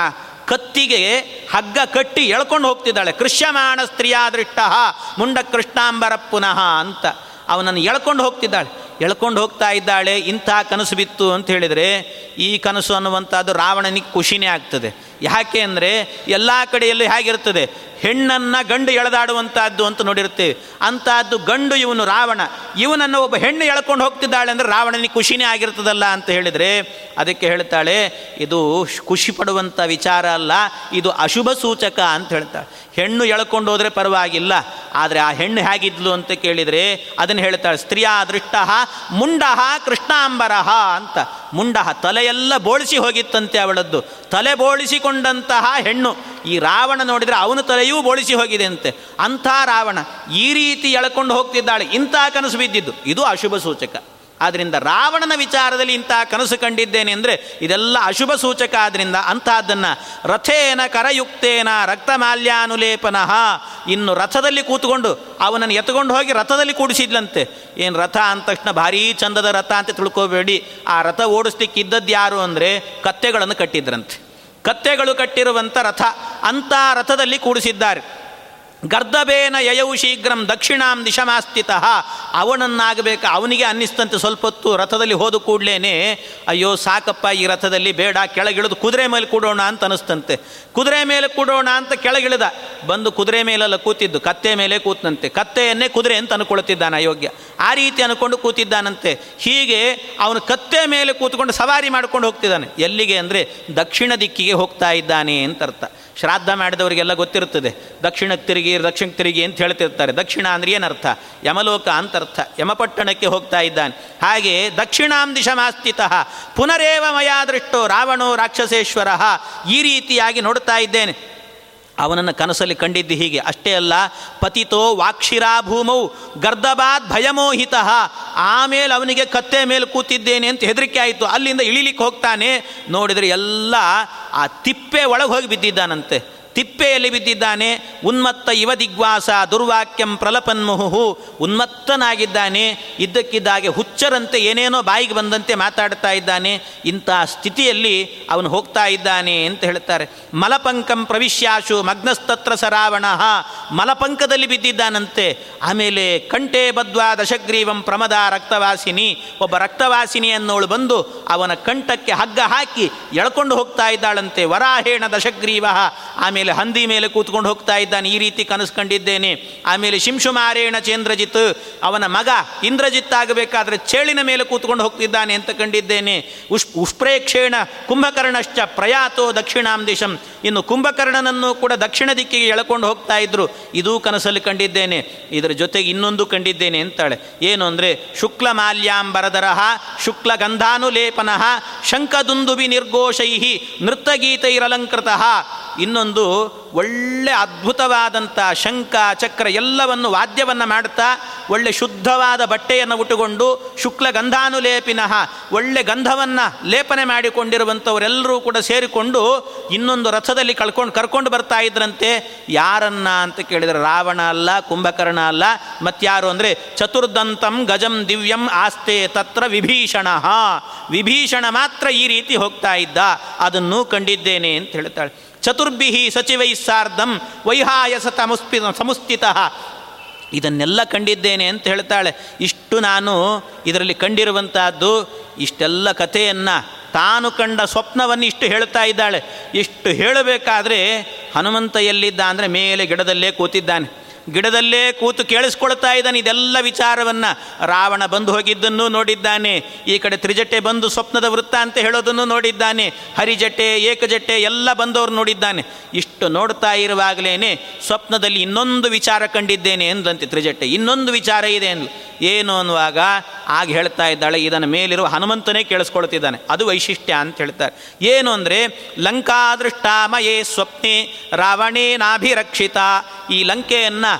ಕತ್ತಿಗೆ ಹಗ್ಗ ಕಟ್ಟಿ ಎಳ್ಕೊಂಡು ಹೋಗ್ತಿದ್ದಾಳೆ. ಕೃಷ್ಯಮಾಣ ಸ್ತ್ರೀಯ ದೃಷ್ಟ ಮುಂಡ ಕೃಷ್ಣಾಂಬರ ಪುನಃ ಅಂತ ಅವನನ್ನು ಎಳ್ಕೊಂಡು ಹೋಗ್ತಿದ್ದಾಳೆ. ಎಳ್ಕೊಂಡು ಹೋಗ್ತಾ ಇದ್ದಾಳೆ. ಇಂಥ ಕನಸು ಬಿತ್ತು ಅಂತ ಹೇಳಿದರೆ ಈ ಕನಸು ಅನ್ನುವಂಥದ್ದು ರಾವಣನಿಗೆ ಖುಷಿನೇ ಆಗ್ತದೆ. ಯಾಕೆ ಅಂದರೆ ಎಲ್ಲ ಕಡೆಯಲ್ಲೂ ಹೇಗಿರ್ತದೆ ಹೆಣ್ಣನ್ನು ಗಂಡು ಎಳೆದಾಡುವಂಥದ್ದು ಅಂತ ನೋಡಿರ್ತೇವೆ ಅಂಥದ್ದು ಗಂಡು ಇವನು ರಾವಣ. ಇವನನ್ನು ಒಬ್ಬ ಹೆಣ್ಣು ಎಳ್ಕೊಂಡು ಹೋಗ್ತಿದ್ದಾಳೆ ಅಂದರೆ ರಾವಣನಿಗೆ ಖುಷಿನೇ ಆಗಿರ್ತದಲ್ಲ ಅಂತ ಹೇಳಿದರೆ ಅದಕ್ಕೆ ಹೇಳ್ತಾಳೆ, ಇದು ಖುಷಿ ಪಡುವಂಥ ವಿಚಾರ ಅಲ್ಲ, ಇದು ಅಶುಭ ಸೂಚಕ ಅಂತ ಹೇಳ್ತಾಳೆ. ಹೆಣ್ಣು ಎಳ್ಕೊಂಡು ಹೋದರೆ ಪರವಾಗಿಲ್ಲ, ಆದರೆ ಆ ಹೆಣ್ಣು ಹೇಗಿದ್ಲು ಅಂತ ಕೇಳಿದರೆ ಅದನ್ನು ಹೇಳ್ತಾಳೆ, ಸ್ತ್ರೀಯ ದೃಷ್ಟ ಮುಂಡಹ ಕೃಷ್ಣಾಂಬರಹ ಅಂತ. ಮುಂಡಹ ತಲೆಯೆಲ್ಲ ಬೋಳಿಸಿ ಹೋಗಿತ್ತಂತೆ ಅವಳದ್ದು. ತಲೆ ಬೋಳಿಸಿಕೊಂಡಂತಹ ಹೆಣ್ಣು, ಈ ರಾವಣ ನೋಡಿದರೆ ಅವನ ತಲೆಯೂ ಬೋಳಿಸಿ ಹೋಗಿದೆ ಅಂತೆ. ಅಂಥ ರಾವಣ ಈ ರೀತಿ ಎಳ್ಕೊಂಡು ಹೋಗ್ತಿದ್ದಾಳೆ. ಇಂಥ ಕನಸು ಬಿದ್ದಿದ್ದು. ಇದು ಅಶುಭ ಸೂಚಕ. ಆದ್ದರಿಂದ ರಾವಣನ ವಿಚಾರದಲ್ಲಿ ಇಂಥ ಕನಸು ಕಂಡಿದ್ದೇನೆ ಅಂದರೆ ಇದೆಲ್ಲ ಅಶುಭ ಸೂಚಕ ಆದ್ದರಿಂದ ಅಂಥದ್ದನ್ನು ರಥೇನ ಕರಯುಕ್ತೇನ ರಕ್ತಮಾಲ್ಯಾನುಲೇಪನಃ ಇನ್ನು ರಥದಲ್ಲಿ ಕೂತ್ಕೊಂಡು ಅವನನ್ನು ಎತ್ಕೊಂಡು ಹೋಗಿ ರಥದಲ್ಲಿ ಕೂಡಿಸಿದ್ಲಂತೆ. ಏನು ರಥ ಅಂದ ತಕ್ಷಣ ಭಾರೀ ಚಂದದ ರಥ ಅಂತ ತಿಳ್ಕೋಬೇಡಿ. ಆ ರಥ ಓಡಿಸ್ಲಿಕ್ಕಿದ್ದದ್ದು ಯಾರು ಅಂದರೆ ಕತ್ತೆಗಳನ್ನು ಕಟ್ಟಿದ್ರಂತೆ. ಕತ್ತೆಗಳು ಕಟ್ಟಿರುವಂಥ ರಥ ಅಂಥ ರಥದಲ್ಲಿ ಕೂಡಿಸಿದ್ದಾರೆ. ಗರ್ದಬೇನ ಯಯೌ ಶೀಘ್ರಂ ದಕ್ಷಿಣಾಂ ದಿಶಮಾಸ್ತಿತಃ. ಅವನನ್ನಾಗಬೇಕು, ಅವನಿಗೆ ಅನ್ನಿಸ್ತಂತೆ ಸ್ವಲ್ಪ ಹೊತ್ತು ರಥದಲ್ಲಿ ಹೋದ ಕೂಡಲೇ ಅಯ್ಯೋ ಸಾಕಪ್ಪ ಈ ರಥದಲ್ಲಿ ಬೇಡ, ಕೆಳಗಿಳಿದು ಕುದುರೆ ಮೇಲೆ ಕೂಡೋಣ ಅಂತ ಅನಿಸ್ತಂತೆ ಕುದುರೆ ಮೇಲೆ ಕೂಡೋಣ ಅಂತ ಕೆಳಗಿಳಿದ, ಬಂದು ಕುದುರೆ ಮೇಲೆಲ್ಲ ಕೂತಿದ್ದು, ಕತ್ತೆ ಮೇಲೆ ಕೂತಂತೆ ಕತ್ತೆಯನ್ನೇ ಕುದುರೆ ಅಂತ ಅನ್ಕೊಳ್ತಿದ್ದಾನೆ ಅಯೋಗ್ಯ. ಆ ರೀತಿ ಅನ್ಕೊಂಡು ಕೂತಿದ್ದಾನಂತೆ. ಹೀಗೆ ಅವನು ಕತ್ತೆ ಮೇಲೆ ಕೂತ್ಕೊಂಡು ಸವಾರಿ ಮಾಡ್ಕೊಂಡು ಹೋಗ್ತಿದ್ದಾನೆ. ಎಲ್ಲಿಗೆ ಅಂದರೆ ದಕ್ಷಿಣ ದಿಕ್ಕಿಗೆ ಹೋಗ್ತಾ ಇದ್ದಾನೆ ಅಂತ ಅರ್ಥ. ಶ್ರಾದ್ದ ಮಾಡಿದವರಿಗೆಲ್ಲ ಗೊತ್ತಿರುತ್ತದೆ. ದಕ್ಷಿಣಕ್ಕೆ ತಿರುಗಿ ದಕ್ಷಿಣಕ್ಕೆ ತಿರುಗಿ ಅಂತ ಹೇಳ್ತಿರ್ತಾರೆ. ದಕ್ಷಿಣ ಅಂದ್ರೆ ಏನರ್ಥ? ಯಮಲೋಕ ಅಂತ ಅರ್ಥ. ಯಮಪಟ್ಟಣಕ್ಕೆ ಹೋಗ್ತಾ ಇದ್ದಾನೆ. ಹಾಗೆ ದಕ್ಷಿಣಾಂ ದಿಶಮಾಸ್ಥಿತ. ಪುನರೇವ ಮಯಾ ದೃಷ್ಟೋ ರಾವಣೋ ರಾಕ್ಷಸೇಶ್ವರ ಈ ರೀತಿಯಾಗಿ ನೋಡ್ತಾ ಇದ್ದೇನೆ. ಅವನನ್ನು ಕನಸಲ್ಲಿ ಕಂಡಿದ್ದು ಹೀಗೆ. ಅಷ್ಟೇ ಅಲ್ಲ, ಪತಿತೋ ವಾಕ್ಷಿರಾ ಭೂಮೌ, ಗರ್ದಬಾದ್ ಭಯಮೋಹಿತ, ಆಮೇಲೆ ಅವನಿಗೆ ಕತ್ತೆ ಮೇಲೆ ಕೂತಿದ್ದೇನೆ ಅಂತ ಹೆದರಿಕೆ ಆಯಿತು. ಅಲ್ಲಿಂದ ಇಳಿಲಿಕ್ಕೆ ಹೋಗ್ತಾನೆ. ನೋಡಿದರೆ ಎಲ್ಲ ಆ ತಿಪ್ಪೆ ಒಳಗೆ ಹೋಗಿ ಬಿದ್ದಿದ್ದಾನಂತೆ. ತಿಪ್ಪೆಯಲ್ಲಿ ಬಿದ್ದಿದ್ದಾನೆ. ಉನ್ಮತ್ತ ಯುವ ದಿಗ್ವಾಸ ದುರ್ವಾಕ್ಯಂ ಪ್ರಲಪನ್ಮುಹು ಉನ್ಮತ್ತನಾಗಿದ್ದಾನೆ. ಇದ್ದಕ್ಕಿದ್ದಾಗೆ ಹುಚ್ಚರಂತೆ ಏನೇನೋ ಬಾಯಿಗೆ ಬಂದಂತೆ ಮಾತಾಡ್ತಾ ಇದ್ದಾನೆ. ಇಂಥ ಸ್ಥಿತಿಯಲ್ಲಿ ಅವನು ಹೋಗ್ತಾ ಇದ್ದಾನೆ ಅಂತ ಹೇಳ್ತಾರೆ. ಮಲಪಂಕಂ ಪ್ರವಿಶ್ಯಾಶು ಮಗ್ನಸ್ತತ್ರ ಸರಾವಣ ಮಲಪಂಕದಲ್ಲಿ ಬಿದ್ದಿದ್ದಾನಂತೆ. ಆಮೇಲೆ ಕಂಠೆ ಬದ್ವಾ ದಶಗ್ರೀವಂ ಪ್ರಮದ ರಕ್ತವಾಸಿನಿ. ಒಬ್ಬ ರಕ್ತವಾಸಿನಿ ಅನ್ನೋಳು ಬಂದು ಅವನ ಕಂಠಕ್ಕೆ ಹಗ್ಗ ಹಾಕಿ ಎಳ್ಕೊಂಡು ಹೋಗ್ತಾ ಇದ್ದಾಳಂತೆ. ವರಾಹೇಣ ದಶಗ್ರೀವ. ಆಮೇಲೆ ಹಂದಿ ಮೇಲೆ ಕೂತ್ಕೊಂಡು ಹೋಗ್ತಾ ಇದ್ದಾನೆ. ಈ ರೀತಿ ಕನಸು ಕಂಡಿದ್ದೇನೆ. ಆಮೇಲೆ ಶಿಂಶುಮಾರೇಣ ಚೇಂದ್ರಜಿತ್, ಅವನ ಮಗ ಇಂದ್ರಜಿತ್ ಆಗಬೇಕಾದ್ರೆ ಚೇಳಿನ ಮೇಲೆ ಕೂತ್ಕೊಂಡು ಹೋಗ್ತಿದ್ದಾನೆ ಅಂತ ಕಂಡಿದ್ದೇನೆ. ಉಷ್, ಉಷ್ಪ್ರೇಕ್ಷೇಣ ಕುಂಭಕರ್ಣಶ್ಚ ಪ್ರಯಾತೋ ದಕ್ಷಿಣಾಂ ದಿಶಂ. ಇನ್ನು ಕುಂಭಕರ್ಣನನ್ನು ಕೂಡ ದಕ್ಷಿಣ ದಿಕ್ಕಿಗೆ ಎಳ್ಕೊಂಡು ಹೋಗ್ತಾ ಇದ್ರು. ಇದೂ ಕನಸಲ್ಲಿ ಕಂಡಿದ್ದೇನೆ. ಇದರ ಜೊತೆಗೆ ಇನ್ನೊಂದು ಕಂಡಿದ್ದೇನೆ ಅಂತಾಳೆ. ಏನು ಅಂದರೆ, ಶುಕ್ಲ ಮಾಲ್ಯಾಂಬರದರಹ, ಶುಕ್ಲ ಗಂಧಾನುಲೇಪನಃ ಶಂಕದುಂದುಬಿ ನಿರ್ಘೋಷೈ ನೃತ್ಯಗೀತೈರಲಂಕೃತಃ ಇನ್ನೊಂದು ಒಳ್ಳೆ ಅದ್ಭುತವಾದಂಥ ಶಂಖ, ಚಕ್ರ ಎಲ್ಲವನ್ನು ವಾದ್ಯವನ್ನು ಮಾಡುತ್ತಾ ಒಳ್ಳೆ ಶುದ್ಧವಾದ ಬಟ್ಟೆಯನ್ನು ಉಟ್ಟುಕೊಂಡು ಶುಕ್ಲ ಗಂಧಾನುಲೇಪಿನಃ ಒಳ್ಳೆ ಗಂಧವನ್ನು ಲೇಪನೆ ಮಾಡಿಕೊಂಡಿರುವಂಥವರೆಲ್ಲರೂ ಕೂಡ ಸೇರಿಕೊಂಡು ಇನ್ನೊಂದು ರಥದಲ್ಲಿ ಕಳ್ಕೊಂಡು ಕರ್ಕೊಂಡು ಬರ್ತಾ ಇದ್ರಂತೆ. ಯಾರನ್ನ ಅಂತ ಕೇಳಿದರೆ ರಾವಣ ಅಲ್ಲ, ಕುಂಭಕರ್ಣ ಅಲ್ಲ ಮತ್ಯಾರು ಅಂದರೆ ಚತುರ್ದಂತಂ ಗಜಂ ದಿವ್ಯಂ ಆಸ್ತೆ ತತ್ರ ವಿಭೀಷಣ. ವಿಭೀಷಣ ಮಾತ್ರ ಈ ರೀತಿ ಹೋಗ್ತಾ ಇದ್ದ. ಅದನ್ನು ಕಂಡಿದ್ದೇನೆ ಅಂತ ಹೇಳ್ತಾಳೆ. ಚತುರ್ಭಿ ಸಚಿವೈ ಸಾರ್ಧಂ ವೈಹಾಯಸ ತಮುಸ್ಪಿ ಸಮುಸ್ಥಿತ. ಇದನ್ನೆಲ್ಲ ಕಂಡಿದ್ದೇನೆ ಅಂತ ಹೇಳ್ತಾಳೆ. ಇಷ್ಟು ನಾನು ಇದರಲ್ಲಿ ಕಂಡಿರುವಂತಹದ್ದು, ಇಷ್ಟೆಲ್ಲ ಕಥೆಯನ್ನು ತಾನು ಕಂಡ ಸ್ವಪ್ನವನ್ನು ಇಷ್ಟು ಹೇಳ್ತಾ ಇದ್ದಾಳೆ. ಇಷ್ಟು ಹೇಳಬೇಕಾದ್ರೆ ಹನುಮಂತ ಎಲ್ಲಿದ್ದ ಅಂದರೆ ಮೇಲೆ ಗಿಡದಲ್ಲೇ ಕೂತಿದ್ದಾನೆ. ಗಿಡದಲ್ಲೇ ಕೂತು ಕೇಳಿಸ್ಕೊಳ್ತಾ ಇದ್ದಾನೆ. ಇದೆಲ್ಲ ವಿಚಾರವನ್ನು ರಾವಣ ಬಂದು ಹೋಗಿದ್ದನ್ನು ನೋಡಿದ್ದಾನೆ. ಈ ಕಡೆ ತ್ರಿಜಟೆ ಬಂದು ಸ್ವಪ್ನದ ವೃತ್ತ ಅಂತ ಹೇಳೋದನ್ನು ನೋಡಿದ್ದಾನೆ. ಹರಿಜಟೆ ಏಕಜಟ್ಟೆ ಎಲ್ಲ ಬಂದವರು ನೋಡಿದ್ದಾನೆ. ಇಷ್ಟು ನೋಡ್ತಾ ಇರುವಾಗಲೇ ಸ್ವಪ್ನದಲ್ಲಿ ಇನ್ನೊಂದು ವಿಚಾರ ಕಂಡಿದ್ದೇನೆ ಎಂದಂತೆ ತ್ರಿಜಟೆ ಇನ್ನೊಂದು ವಿಚಾರ ಇದೆ ಎಂದು. ಏನು ಅನ್ನುವಾಗ ಆಗ ಹೇಳ್ತಾ ಇದ್ದಾಳೆ, ಇದನ್ನು ಮೇಲಿರುವ ಹನುಮಂತನೇ ಕೇಳಿಸ್ಕೊಳ್ತಿದ್ದಾನೆ. ಅದು ವೈಶಿಷ್ಟ್ಯ ಅಂತ ಹೇಳ್ತಾರೆ. ಏನು ಅಂದರೆ, ಲಂಕಾದೃಷ್ಟಾಮಯೇ ಸ್ವಪ್ನೆ ರಾವಣೇನಾಭಿರಕ್ಷಿತ. ಈ ಲಂಕೆಯನ್ನು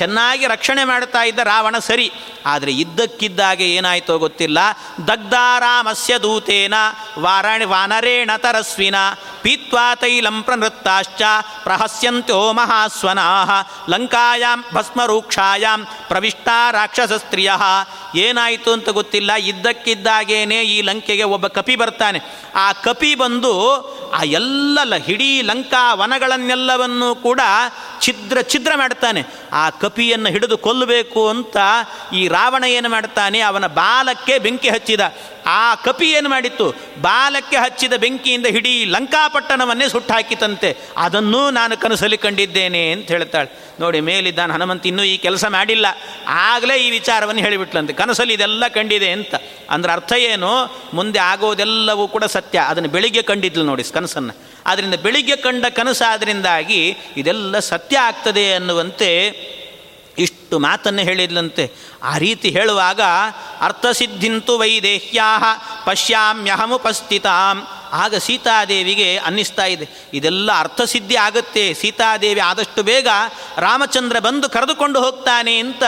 ಚೆನ್ನಾಗಿ ರಕ್ಷಣೆ ಮಾಡ್ತಾ ಇದ್ದ ರಾವಣ ಸರಿ, ಆದರೆ ಇದ್ದಕ್ಕಿದ್ದಾಗೆ ಏನಾಯಿತೋ ಗೊತ್ತಿಲ್ಲ. ದಗ್ಧಾರಾಮಸ್ಯ ದೂತೇನ, ವಾರಾಣಿ ವಾನರೇಣ ತರಸ್ವಿನ, ಪೀತ್ವಾ ತೈಲಂ ಪ್ರನೃತ್ತಾಶ್ಚ, ಪ್ರಹಸ್ಯಂತ್ಯೋ ಮಹಾಸ್ವನಾ ಲಂಕಾಯಾಂ ಭಸ್ಮರೂಕ್ಷಾಯಾಂ ಪ್ರವಿಷ್ಟಾ ರಾಕ್ಷಸ ಸ್ತ್ರೀಯ ಏನಾಯಿತು ಅಂತ ಗೊತ್ತಿಲ್ಲ, ಇದ್ದಕ್ಕಿದ್ದಾಗೇನೆ ಈ ಲಂಕೆಗೆ ಒಬ್ಬ ಕಪಿ ಬರ್ತಾನೆ. ಆ ಕಪಿ ಬಂದು ಆ ಎಲ್ಲ ಇಡೀ ಲಂಕಾ ವನಗಳನ್ನೆಲ್ಲವನ್ನೂ ಕೂಡ ಛಿದ್ರ ಛಿದ್ರ ಮಾಡ್ತಾನೆ. ಆ ಕಪಿಯನ್ನು ಹಿಡಿದು ಕೊಲ್ಲಬೇಕು ಅಂತ ಈ ರಾವಣ ಏನು ಮಾಡ್ತಾನೆ? ಅವನ ಬಾಲಕ್ಕೆ ಬೆಂಕಿ ಹಚ್ಚಿದ. ಆ ಕಪಿ ಏನು ಮಾಡಿತ್ತು? ಬಾಲಕ್ಕೆ ಹಚ್ಚಿದ ಬೆಂಕಿಯಿಂದ ಹಿಡೀ ಲಂಕಾಪಟ್ಟಣವನ್ನೇ ಸುಟ್ಟಾಕಿತಂತೆ. ಅದನ್ನೂ ನಾನು ಕನಸಲ್ಲಿ ಕಂಡಿದ್ದೇನೆ ಅಂತ ಹೇಳ್ತಾಳೆ. ನೋಡಿ, ಮೇಲಿದ್ದಾನೆ ಹನುಮಂತ ಇನ್ನೂ ಈ ಕೆಲಸ ಮಾಡಿಲ್ಲ. ಆಗಲೇ ಈ ವಿಚಾರವನ್ನು ಹೇಳಿಬಿಟ್ಲಂತೆ. ಕನಸಲ್ಲಿ ಇದೆಲ್ಲ ಕಂಡಿದೆ ಅಂತ. ಅಂದ್ರೆ ಅರ್ಥ ಏನು? ಮುಂದೆ ಆಗೋದೆಲ್ಲವೂ ಕೂಡ ಸತ್ಯ. ಅದನ್ನು ಬೆಳಿಗ್ಗೆ ಕಂಡಿದ್ಲು ನೋಡಿ ಕನಸನ್ನು. ಆದ್ದರಿಂದ ಬೆಳಿಗ್ಗೆ ಕಂಡ ಕನಸಾದ್ರಿಂದಾಗಿ ಇದೆಲ್ಲ ಸತ್ಯ ಆಗ್ತದೆ ಅನ್ನುವಂತೆ ಇಷ್ಟು ಮಾತನ್ನು ಹೇಳಿದ್ಲಂತೆ. ಆ ರೀತಿ ಹೇಳುವಾಗ, ಅರ್ಥಸಿದ್ಧಿಂತು ವೈದೇಹ್ಯಾ ಪಶ್ಯಾಮ್ಯಹಮುಪಸ್ಥಿತಾಂ. ಆಗ ಸೀತಾದೇವಿಗೆ ಅನ್ನಿಸ್ತಾ ಇದೆ. ಇದೆಲ್ಲ ಅರ್ಥಸಿದ್ಧಿ ಆಗುತ್ತೆ. ಸೀತಾದೇವಿ ಆದಷ್ಟು ಬೇಗ ರಾಮಚಂದ್ರ ಬಂದು ಕರೆದುಕೊಂಡು ಹೋಗ್ತಾನೆ ಅಂತ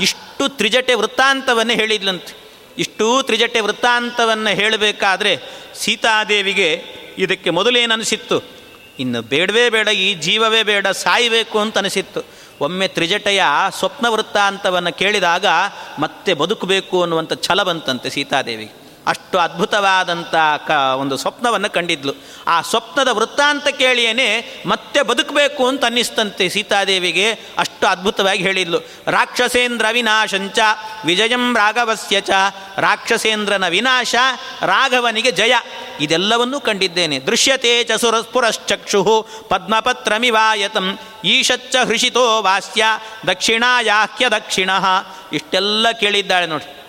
ಇಷ್ಟು ತ್ರಿಜಟೆ ವೃತ್ತಾಂತವನ್ನು ಹೇಳಿದ್ಲಂತೆ. ಇಷ್ಟೂ ತ್ರಿಜಟೆ ವೃತ್ತಾಂತವನ್ನು ಹೇಳಬೇಕಾದ್ರೆ ಸೀತಾದೇವಿಗೆ ಇದಕ್ಕೆ ಮೊದಲೇನನಿಸಿತ್ತು? ಇನ್ನು ಬೇಡವೇ ಬೇಡ, ಈ ಜೀವವೇ ಬೇಡ, ಸಾಯಬೇಕು ಅಂತ ಅನಿಸಿತ್ತು. ಒಮ್ಮೆ ತ್ರಿಜಟೆಯ ಸ್ವಪ್ನ ವೃತ್ತಾಂತವನ್ನು ಕೇಳಿದಾಗ ಮತ್ತೆ ಬದುಕಬೇಕು ಅನ್ನುವಂಥ ಛಲ ಬಂತಂತೆ ಸೀತಾದೇವಿಗೆ. ಅಷ್ಟು ಅದ್ಭುತವಾದಂಥ ಕ ಒಂದು ಸ್ವಪ್ನವನ್ನು ಕಂಡಿದ್ಲು. ಆ ಸ್ವಪ್ನದ ವೃತ್ತಾಂತ ಕೇಳಿಯೇ ಮತ್ತೆ ಬದುಕಬೇಕು ಅಂತ ಅನ್ನಿಸ್ತಂತೆ ಸೀತಾದೇವಿಗೆ ಅಷ್ಟು ಅದ್ಭುತವಾಗಿ ಹೇಳಿದ್ಲು. ರಾಕ್ಷಸೇಂದ್ರ ವಿನಾಶಂಚ, ವಿಜಯಂ ರಾಘವಸ್ಯ ಚ, ರಾಕ್ಷಸೇಂದ್ರನ ವಿನಾಶ, ರಾಘವನಿಗೆ ಜಯ. ಇದೆಲ್ಲವನ್ನೂ ಕಂಡಿದ್ದೇನೆ. ದೃಶ್ಯತೆ ಚ ಪದ್ಮಪತ್ರಮಿವಾಯತಂ, ಈಶಚ್ಚ ಹೃಷಿತೋ ವಾಸ್ಯ, ದಕ್ಷಿಣಾಯಾಹ್ಯ ದಕ್ಷಿಣ. ಇಷ್ಟೆಲ್ಲ ಕೇಳಿದ್ದಾಳೆ ನೋಡಿ.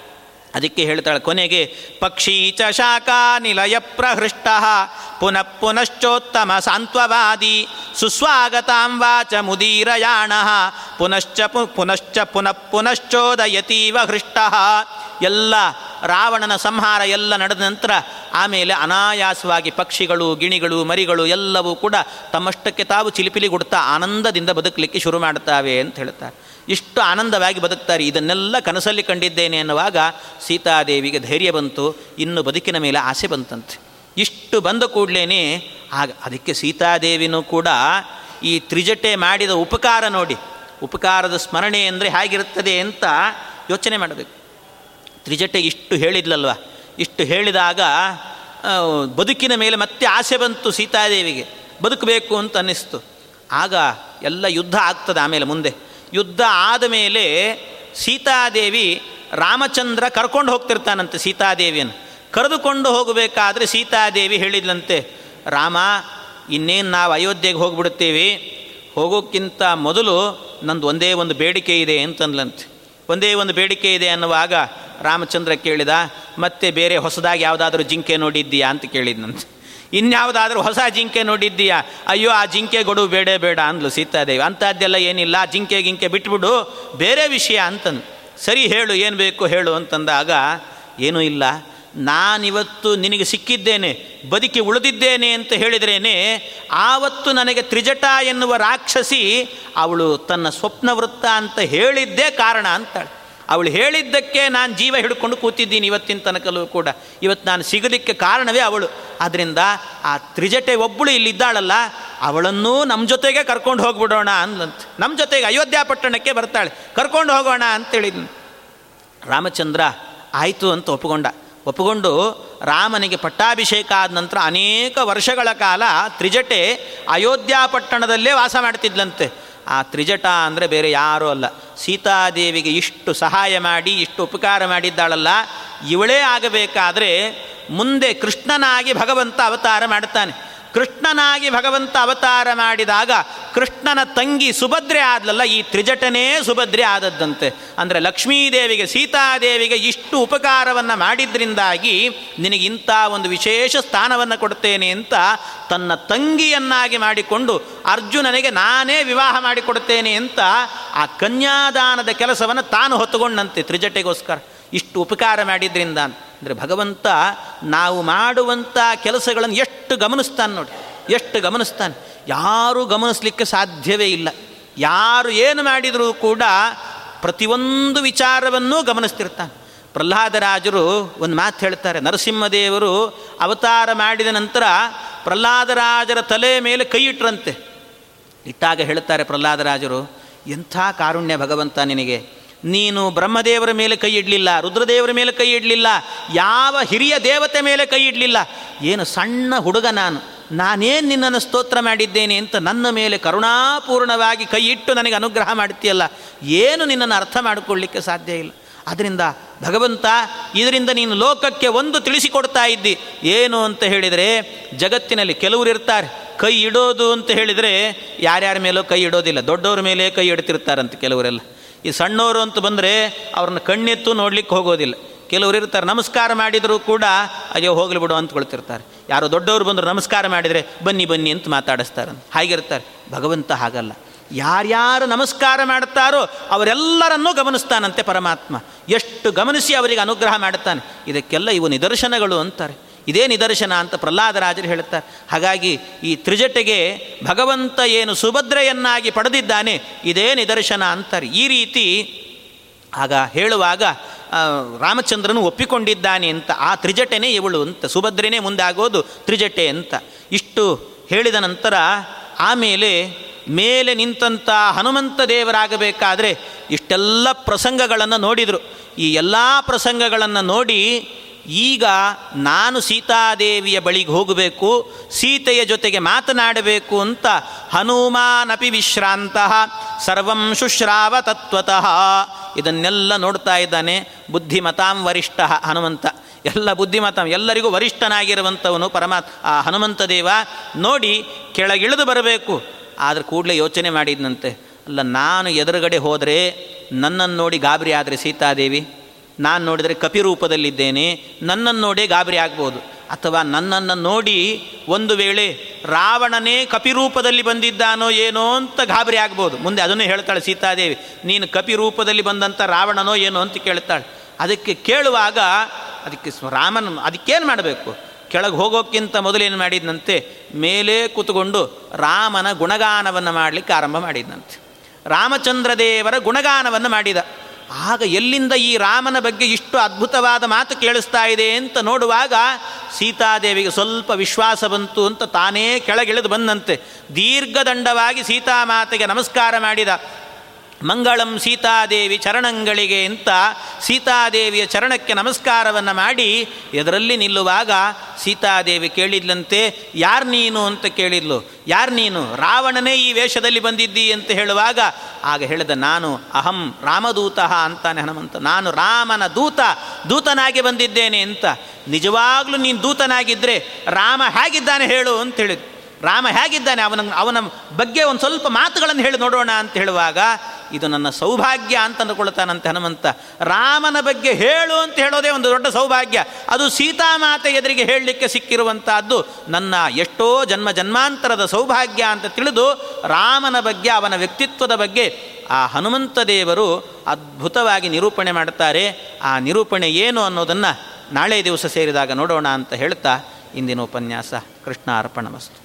ಅದಕ್ಕೆ ಹೇಳ್ತಾಳೆ, ಕೊನೆಗೆ ಪಕ್ಷೀ ಚ ಶಾಖಾ ನಿಲಯ ಪ್ರಹೃಷ್ಟ, ಪುನಃ ಪುನಶ್ಚೋತ್ತಮ ಸಾಂತ್ವವಾದಿ, ಸುಸ್ವಾಗತಾಂ ವಾಚ ಮುದೀರಯಾಣ, ಪುನಶ್ಚ ಪು, ಪುನಶ್ಚ ಪುನಃ ಪುನಶ್ಚೋದಯತೀವ ಹೃಷ್ಟ. ಎಲ್ಲ ರಾವಣನ ಸಂಹಾರ ಎಲ್ಲ ನಡೆದ ನಂತರ, ಆಮೇಲೆ ಅನಾಯಾಸವಾಗಿ ಪಕ್ಷಿಗಳು, ಗಿಣಿಗಳು, ಮರಿಗಳು ಎಲ್ಲವೂ ಕೂಡ ತಮ್ಮಷ್ಟಕ್ಕೆ ತಾವು ಚಿಲಿಪಿಲಿಗುಡ್ತಾ ಆನಂದದಿಂದ ಬದುಕಲಿಕ್ಕೆ ಶುರು ಮಾಡ್ತಾವೆ ಅಂತ ಹೇಳ್ತಾರೆ. ಇಷ್ಟು ಆನಂದವಾಗಿ ಬದುಕ್ತಾರೆ. ಇದನ್ನೆಲ್ಲ ಕನಸಲ್ಲಿ ಕಂಡಿದ್ದೇನೆ ಎನ್ನುವಾಗ ಸೀತಾದೇವಿಗೆ ಧೈರ್ಯ ಬಂತು. ಇನ್ನು ಬದುಕಿನ ಮೇಲೆ ಆಸೆ ಬಂತಂತೆ. ಇಷ್ಟು ಬಂದ ಕೂಡಲೇ ಆಗ ಅದಕ್ಕೆ ಸೀತಾದೇವಿನೂ ಕೂಡ ಈ ತ್ರಿಜಟೆ ಮಾಡಿದ ಉಪಕಾರ ನೋಡಿ. ಉಪಕಾರದ ಸ್ಮರಣೆ ಅಂದರೆ ಹೇಗಿರುತ್ತದೆ ಅಂತ ಯೋಚನೆ ಮಾಡಬೇಕು. ತ್ರಿಜಟೆ ಇಷ್ಟು ಹೇಳಿದ್ಲಲ್ವ? ಇಷ್ಟು ಹೇಳಿದಾಗ ಬದುಕಿನ ಮೇಲೆ ಮತ್ತೆ ಆಸೆ ಬಂತು ಸೀತಾದೇವಿಗೆ. ಬದುಕಬೇಕು ಅಂತ ಅನ್ನಿಸ್ತು. ಆಗ ಎಲ್ಲ ಯುದ್ಧ ಆಗ್ತದೆ ಆಮೇಲೆ ಮುಂದೆ. ಯುದ್ಧ ಆದ ಮೇಲೆ ಸೀತಾದೇವಿ ರಾಮಚಂದ್ರ ಕರ್ಕೊಂಡು ಹೋಗ್ತಿರ್ತಾನಂತೆ ಸೀತಾದೇವಿಯನ್ನು. ಕರೆದುಕೊಂಡು ಹೋಗಬೇಕಾದ್ರೆ ಸೀತಾದೇವಿ ಹೇಳಿದ್ಲಂತೆ, ರಾಮ, ಇನ್ನೇನು ನಾವು ಅಯೋಧ್ಯೆಗೆ ಹೋಗಿಬಿಡ್ತೀವಿ? ಹೋಗೋಕ್ಕಿಂತ ಮೊದಲು ನಂದು ಒಂದೇ ಒಂದು ಬೇಡಿಕೆ ಇದೆ ಅಂತಂದ್ಲಂತೆ. ಒಂದೇ ಒಂದು ಬೇಡಿಕೆ ಇದೆ ಅನ್ನುವಾಗ ರಾಮಚಂದ್ರ ಕೇಳಿದ, ಮತ್ತೆ ಬೇರೆ ಹೊಸದಾಗಿ ಯಾವುದಾದ್ರೂ ಜಿಂಕೆ ನೋಡಿದ್ದೀಯಾ? ಅಂತ ಕೇಳಿದ್ನಂತೆ. ಇನ್ಯಾವುದಾದ್ರೂ ಹೊಸ ಜಿಂಕೆ ನೋಡಿದ್ದೀಯಾ? ಅಯ್ಯೋ, ಆ ಜಿಂಕೆ ಗೊಡು ಬೇಡ ಬೇಡ ಅಂದ್ಲು ಸೀತಾದೇವಿ. ಅಂಥದ್ದೆಲ್ಲ ಏನಿಲ್ಲ, ಆ ಜಿಂಕೆ ಗಿಂಕೆ ಬಿಟ್ಬಿಡು, ಬೇರೆ ವಿಷಯ ಅಂತಂದು. ಸರಿ ಹೇಳು, ಏನು ಬೇಕು ಹೇಳು ಅಂತಂದಾಗ, ಏನೂ ಇಲ್ಲ. ನಾನಿವತ್ತು ನಿನಗೆ ಸಿಕ್ಕಿದ್ದೇನೆ, ಬದುಕಿ ಉಳಿದಿದ್ದೇನೆ ಅಂತ ಹೇಳಿದ್ರೇನೆ, ಆವತ್ತು ನನಗೆ ತ್ರಿಜಟ ಎನ್ನುವ ರಾಕ್ಷಸಿ ಅವಳು ತನ್ನ ಸ್ವಪ್ನ ವೃತ್ತ ಅಂತ ಹೇಳಿದ್ದೇ ಕಾರಣ ಅಂತಾಳೆ. ಅವಳು ಹೇಳಿದ್ದಕ್ಕೆ ನಾನು ಜೀವ ಹಿಡ್ಕೊಂಡು ಕೂತಿದ್ದೀನಿ ಇವತ್ತಿನ ತನಕಲೂ ಕೂಡ. ಇವತ್ತು ನಾನು ಸಿಗಲಿಕ್ಕೆ ಕಾರಣವೇ ಅವಳು. ಆದ್ದರಿಂದ ಆ ತ್ರಿಜಟೆ ಒಬ್ಬಳು ಇಲ್ಲಿದ್ದಾಳಲ್ಲ, ಅವಳನ್ನೂ ನಮ್ಮ ಜೊತೆಗೆ ಕರ್ಕೊಂಡು ಹೋಗ್ಬಿಡೋಣ ಅಂದಂತ ನಮ್ಮ ಜೊತೆಗೆ ಅಯೋಧ್ಯ ಪಟ್ಟಣಕ್ಕೆ ಬರ್ತಾಳೆ. ಕರ್ಕೊಂಡು ಹೋಗೋಣ ಅಂತೇಳಿದ್ನು ರಾಮಚಂದ್ರ ಆಯಿತು ಅಂತ ಒಪ್ಪಿಕೊಂಡ. ಒಪ್ಪಿಕೊಂಡು ರಾಮನಿಗೆ ಪಟ್ಟಾಭಿಷೇಕ ಆದ ನಂತರ ಅನೇಕ ವರ್ಷಗಳ ಕಾಲ ತ್ರಿಜಟೆ ಅಯೋಧ್ಯ ಪಟ್ಟಣದಲ್ಲೇ ವಾಸ ಮಾಡ್ತಿದ್ಲಂತೆ. ಆ ತ್ರಿಜಟ ಅಂದರೆ ಬೇರೆ ಯಾರೂ ಅಲ್ಲ. ಸೀತಾದೇವಿಗೆ ಇಷ್ಟು ಸಹಾಯ ಮಾಡಿ, ಇಷ್ಟು ಉಪಕಾರ ಮಾಡಿದ್ದಾಳಲ್ಲ. ಇವಳೇ ಆಗಬೇಕಾದರೆ ಮುಂದೆ ಕೃಷ್ಣನಾಗಿ ಭಗವಂತ ಅವತಾರ ಮಾಡ್ತಾನೆ ಕೃಷ್ಣನಾಗಿ ಭಗವಂತ ಅವತಾರ ಮಾಡಿದಾಗ ಕೃಷ್ಣನ ತಂಗಿ ಸುಭದ್ರೆ ಆದ್ಲಲ್ಲ, ಈ ತ್ರಿಜಟನೇ ಸುಭದ್ರೆ ಆದದ್ದಂತೆ. ಅಂದರೆ ಲಕ್ಷ್ಮೀದೇವಿಗೆ, ಸೀತಾದೇವಿಗೆ ಇಷ್ಟು ಉಪಕಾರವನ್ನು ಮಾಡಿದ್ರಿಂದಾಗಿ ನಿನಗೆ ಇಂಥ ಒಂದು ವಿಶೇಷ ಸ್ಥಾನವನ್ನು ಕೊಡ್ತೇನೆ ಅಂತ ತನ್ನ ತಂಗಿಯನ್ನಾಗಿ ಮಾಡಿಕೊಂಡು ಅರ್ಜುನನಿಗೆ ನಾನೇ ವಿವಾಹ ಮಾಡಿಕೊಡ್ತೇನೆ ಅಂತ ಆ ಕನ್ಯಾದಾನದ ಕೆಲಸವನ್ನು ತಾನು ಹೊತ್ತುಕೊಂಡಂತೆ ತ್ರಿಜಟೆಗೋಸ್ಕರ. ಇಷ್ಟು ಉಪಕಾರ ಮಾಡಿದ್ರಿಂದ ಅಂದರೆ ಭಗವಂತ ನಾವು ಮಾಡುವಂಥ ಕೆಲಸಗಳನ್ನು ಎಷ್ಟು ಗಮನಿಸ್ತಾನೆ ನೋಡಿ, ಎಷ್ಟು ಗಮನಿಸ್ತಾನೆ. ಯಾರೂ ಗಮನಿಸ್ಲಿಕ್ಕೆ ಸಾಧ್ಯವೇ ಇಲ್ಲ. ಯಾರು ಏನು ಮಾಡಿದರೂ ಕೂಡ ಪ್ರತಿಯೊಂದು ವಿಚಾರವನ್ನೂ ಗಮನಿಸ್ತಿರ್ತಾನೆ. ಪ್ರಹ್ಲಾದರಾಜರು ಒಂದು ಮಾತು ಹೇಳ್ತಾರೆ, ನರಸಿಂಹದೇವರು ಅವತಾರ ಮಾಡಿದ ನಂತರ ಪ್ರಹ್ಲಾದರಾಜರ ತಲೆ ಮೇಲೆ ಕೈ ಇಟ್ರಂತೆ. ಇಟ್ಟಾಗ ಹೇಳ್ತಾರೆ ಪ್ರಹ್ಲಾದರಾಜರು, ಎಂಥ ಕಾರುಣ್ಯ ಭಗವಂತ ನಿನಗೆ. ನೀನು ಬ್ರಹ್ಮದೇವರ ಮೇಲೆ ಕೈ ಇಡಲಿಲ್ಲ, ರುದ್ರದೇವರ ಮೇಲೆ ಕೈ ಇಡಲಿಲ್ಲ, ಯಾವ ಹಿರಿಯ ದೇವತೆ ಮೇಲೆ ಕೈ ಇಡಲಿಲ್ಲ. ಏನು ಸಣ್ಣ ಹುಡುಗ ನಾನು, ನಾನೇನು ನಿನ್ನನ್ನು ಸ್ತೋತ್ರ ಮಾಡಿದ್ದೇನೆ ಅಂತ ನನ್ನ ಮೇಲೆ ಕರುಣಾಪೂರ್ಣವಾಗಿ ಕೈ ಇಟ್ಟು ನನಗೆ ಅನುಗ್ರಹ ಮಾಡ್ತೀಯಲ್ಲ, ಏನು ನಿನ್ನನ್ನು ಅರ್ಥ ಮಾಡಿಕೊಳ್ಳಿಕ್ಕೆ ಸಾಧ್ಯ ಇಲ್ಲ. ಅದರಿಂದ ಭಗವಂತ, ಇದರಿಂದ ನೀನು ಲೋಕಕ್ಕೆ ಒಂದು ತಿಳಿಸಿಕೊಡ್ತಾ ಇದ್ದಿ. ಏನು ಅಂತ ಹೇಳಿದರೆ, ಜಗತ್ತಿನಲ್ಲಿ ಕೆಲವರು ಇರ್ತಾರೆ, ಕೈ ಇಡೋದು ಅಂತ ಹೇಳಿದರೆ ಯಾರ್ಯಾರ ಮೇಲೂ ಕೈ ಇಡೋದಿಲ್ಲ, ದೊಡ್ಡವ್ರ ಮೇಲೆ ಕೈ ಇಡ್ತಿರ್ತಾರಂತೆ ಕೆಲವರೆಲ್ಲ. ಈ ಸಣ್ಣವರು ಅಂತ ಬಂದರೆ ಅವ್ರನ್ನ ಕಣ್ಣೆತ್ತು ನೋಡ್ಲಿಕ್ಕೆ ಹೋಗೋದಿಲ್ಲ. ಕೆಲವರು ಇರ್ತಾರೆ, ನಮಸ್ಕಾರ ಮಾಡಿದರೂ ಕೂಡ ಅಯ್ಯೋ ಹೋಗ್ಲಿ ಬಿಡು ಅಂತ್ಕೊಳ್ತಿರ್ತಾರೆ ಯಾರೋ ದೊಡ್ಡವರು ಬಂದರು ನಮಸ್ಕಾರ ಮಾಡಿದರೆ ಬನ್ನಿ ಬನ್ನಿ ಅಂತ ಮಾತಾಡಿಸ್ತಾರೆ ಹಾಗಿರ್ತಾರೆ. ಭಗವಂತ ಹಾಗಲ್ಲ. ಯಾರ್ಯಾರು ನಮಸ್ಕಾರ ಮಾಡ್ತಾರೋ ಅವರೆಲ್ಲರನ್ನೂ ಗಮನಿಸ್ತಾನಂತೆ ಪರಮಾತ್ಮ. ಎಷ್ಟು ಗಮನಿಸಿ ಅವರಿಗೆ ಅನುಗ್ರಹ ಮಾಡುತ್ತಾನೆ ಇದಕ್ಕೆಲ್ಲ ಇವು ನಿದರ್ಶನಗಳು ಅಂತಾರೆ. ಇದೇ ನಿದರ್ಶನ ಅಂತ ಪ್ರಹ್ಲಾದರಾಜರು ಹೇಳುತ್ತಾರೆ. ಹಾಗಾಗಿ ಈ ತ್ರಿಜಟೆಗೆ ಭಗವಂತ ಏನು ಸುಭದ್ರೆಯನ್ನಾಗಿ ಪಡೆದಿದ್ದಾನೆ, ಇದೇ ನಿದರ್ಶನ ಅಂತಾರೆ. ಈ ರೀತಿ ಆಗ ಹೇಳುವಾಗ ರಾಮಚಂದ್ರನು ಒಪ್ಪಿಕೊಂಡಿದ್ದಾನೆ ಅಂತ, ಆ ತ್ರಿಜಟೆನೇ ಇವಳು ಅಂತ, ಸುಭದ್ರೆನೇ ಮುಂದಾಗೋದು ತ್ರಿಜಟೆ ಅಂತ. ಇಷ್ಟು ಹೇಳಿದ ನಂತರ ಆಮೇಲೆ ಮೇಲೆ ನಿಂತಂಥ ಹನುಮಂತ ದೇವರಾಗಬೇಕಾದ್ರೆ ಇಷ್ಟೆಲ್ಲ ಪ್ರಸಂಗಗಳನ್ನು ನೋಡಿದರು. ಈ ಎಲ್ಲ ಪ್ರಸಂಗಗಳನ್ನು ನೋಡಿ ಈಗ ನಾನು ಸೀತಾದೇವಿಯ ಬಳಿಗೆ ಹೋಗಬೇಕು, ಸೀತೆಯ ಜೊತೆಗೆ ಮಾತನಾಡಬೇಕು ಅಂತ ಹನುಮಾನಪಿ ವಿಶ್ರಾಂತ ಸರ್ವಂ ಶುಶ್ರಾವ ತತ್ವತಃ ಇದನ್ನೆಲ್ಲ ನೋಡ್ತಾ ಇದ್ದಾನೆ ಬುದ್ಧಿಮತಾಂ ವರಿಷ್ಠ ಹನುಮಂತ. ಎಲ್ಲ ಬುದ್ಧಿಮತ, ಎಲ್ಲರಿಗೂ ವರಿಷ್ಠನಾಗಿರುವಂಥವನು ಪರಮಾತ್ ಆ ಹನುಮಂತ ದೇವ. ನೋಡಿ, ಕೆಳಗಿಳಿದು ಬರಬೇಕು. ಆದರೆ ಕೂಡಲೇ ಯೋಚನೆ ಮಾಡಿದ್ನಂತೆ. ಅಲ್ಲ, ನಾನು ಎದುರುಗಡೆ ಹೋದರೆ ನನ್ನನ್ನು ನೋಡಿ ಗಾಬರಿ ಆದರೆ ಸೀತಾದೇವಿ? ನಾನು ನೋಡಿದರೆ ಕಪಿರೂಪದಲ್ಲಿದ್ದೇನೆ ನನ್ನನ್ನು ನೋಡಿ ಗಾಬರಿ ಆಗ್ಬೋದು. ಅಥವಾ ನನ್ನನ್ನು ನೋಡಿ ಒಂದು ವೇಳೆ ರಾವಣನೇ ಕಪಿರೂಪದಲ್ಲಿ ಬಂದಿದ್ದಾನೋ ಏನೋ ಅಂತ ಗಾಬರಿ ಆಗ್ಬೋದು. ಮುಂದೆ ಅದನ್ನು ಹೇಳ್ತಾಳೆ ಸೀತಾದೇವಿ, ನೀನು ಕಪಿರೂಪದಲ್ಲಿ ಬಂದಂಥ ರಾವಣನೋ ಏನೋ ಅಂತ ಕೇಳ್ತಾಳೆ. ಅದಕ್ಕೆ ಕೇಳುವಾಗ ಅದಕ್ಕೆ ರಾಮನ, ಅದಕ್ಕೇನು ಮಾಡಬೇಕು? ಕೆಳಗೆ ಹೋಗೋಕ್ಕಿಂತ ಮೊದಲೇನು ಮಾಡಿದ್ನಂತೆ? ಮೇಲೆ ಕೂತ್ಕೊಂಡು ರಾಮನ ಗುಣಗಾನವನ್ನು ಮಾಡಲಿಕ್ಕೆ ಆರಂಭ ಮಾಡಿದ್ನಂತೆ. ರಾಮಚಂದ್ರ ದೇವರ ಗುಣಗಾನವನ್ನು ಮಾಡಿದ. ಆಗ ಎಲ್ಲಿಂದ ಈ ರಾಮನ ಬಗ್ಗೆ ಇಷ್ಟು ಅದ್ಭುತವಾದ ಮಾತು ಕೇಳಿಸ್ತಾ ಇದೆ ಅಂತ ನೋಡುವಾಗ ಸೀತಾದೇವಿಗೆ ಸ್ವಲ್ಪ ವಿಶ್ವಾಸ ಬಂತು ಅಂತ ತಾನೇ ಕೆಳಗಿಳಿದು ಬಂದಂತೆ. ದೀರ್ಘದಂಡವಾಗಿ ಸೀತಾಮಾತೆಗೆ ನಮಸ್ಕಾರ ಮಾಡಿದ. ಮಂಗಳಂ ಸೀತಾದೇವಿ ಚರಣಂಗಳಿಗೆ ಅಂತ ಸೀತಾದೇವಿಯ ಚರಣಕ್ಕೆ ನಮಸ್ಕಾರವನ್ನು ಮಾಡಿ ಎದರಲ್ಲಿ ನಿಲ್ಲುವಾಗ ಸೀತಾದೇವಿ ಕೇಳಿದ್ಲಂತೆ, ಯಾರು ನೀನು? ಅಂತ ಕೇಳಿದ್ಲು. ಯಾರು ನೀನು? ರಾವಣನೇ ಈ ವೇಷದಲ್ಲಿ ಬಂದಿದ್ದಿ ಅಂತ ಹೇಳುವಾಗ, ಆಗ ಹೇಳಿದ, ನಾನು ಅಹಂ ರಾಮದೂತ ಅಂತಾನೆ ಹನುಮಂತ. ನಾನು ರಾಮನ ದೂತ, ದೂತನಾಗಿ ಬಂದಿದ್ದೇನೆ ಅಂತ. ನಿಜವಾಗ್ಲೂ ನೀನು ದೂತನಾಗಿದ್ದರೆ ರಾಮ ಹೇಗಿದ್ದಾನೆ ಹೇಳು ಅಂತ ಹೇಳಿದ್ದು ರಾಮ ಹೇಗಿದ್ದಾನೆ? ಅವನ ಅವನ ಬಗ್ಗೆ ಒಂದು ಸ್ವಲ್ಪ ಮಾತುಗಳನ್ನು ಹೇಳಿ ನೋಡೋಣ ಅಂತ ಹೇಳುವಾಗ, ಇದು ನನ್ನ ಸೌಭಾಗ್ಯ ಅಂತ ಅಂದುಕೊಳ್ತಾನಂತೆ ಹನುಮಂತ. ರಾಮನ ಬಗ್ಗೆ ಹೇಳು ಅಂತ ಹೇಳೋದೇ ಒಂದು ದೊಡ್ಡ ಸೌಭಾಗ್ಯ. ಅದು ಸೀತಾಮಾತೆ ಎದುರಿಗೆ ಹೇಳಲಿಕ್ಕೆ ಸಿಕ್ಕಿರುವಂತಹದ್ದು ನನ್ನ ಎಷ್ಟೋ ಜನ್ಮ ಜನ್ಮಾಂತರದ ಸೌಭಾಗ್ಯ ಅಂತ ತಿಳಿದು ರಾಮನ ಬಗ್ಗೆ, ಅವನ ವ್ಯಕ್ತಿತ್ವದ ಬಗ್ಗೆ ಆ ಹನುಮಂತ ದೇವರು ಅದ್ಭುತವಾಗಿ ನಿರೂಪಣೆ ಮಾಡ್ತಾರೆ ಆ ನಿರೂಪಣೆ ಏನು ಅನ್ನೋದನ್ನು ನಾಳೆ ದಿವಸ ಸೇರಿದಾಗ ನೋಡೋಣ ಅಂತ ಹೇಳ್ತಾ ಇಂದಿನ ಉಪನ್ಯಾಸ. ಕೃಷ್ಣ ಅರ್ಪಣಮಸ್ತು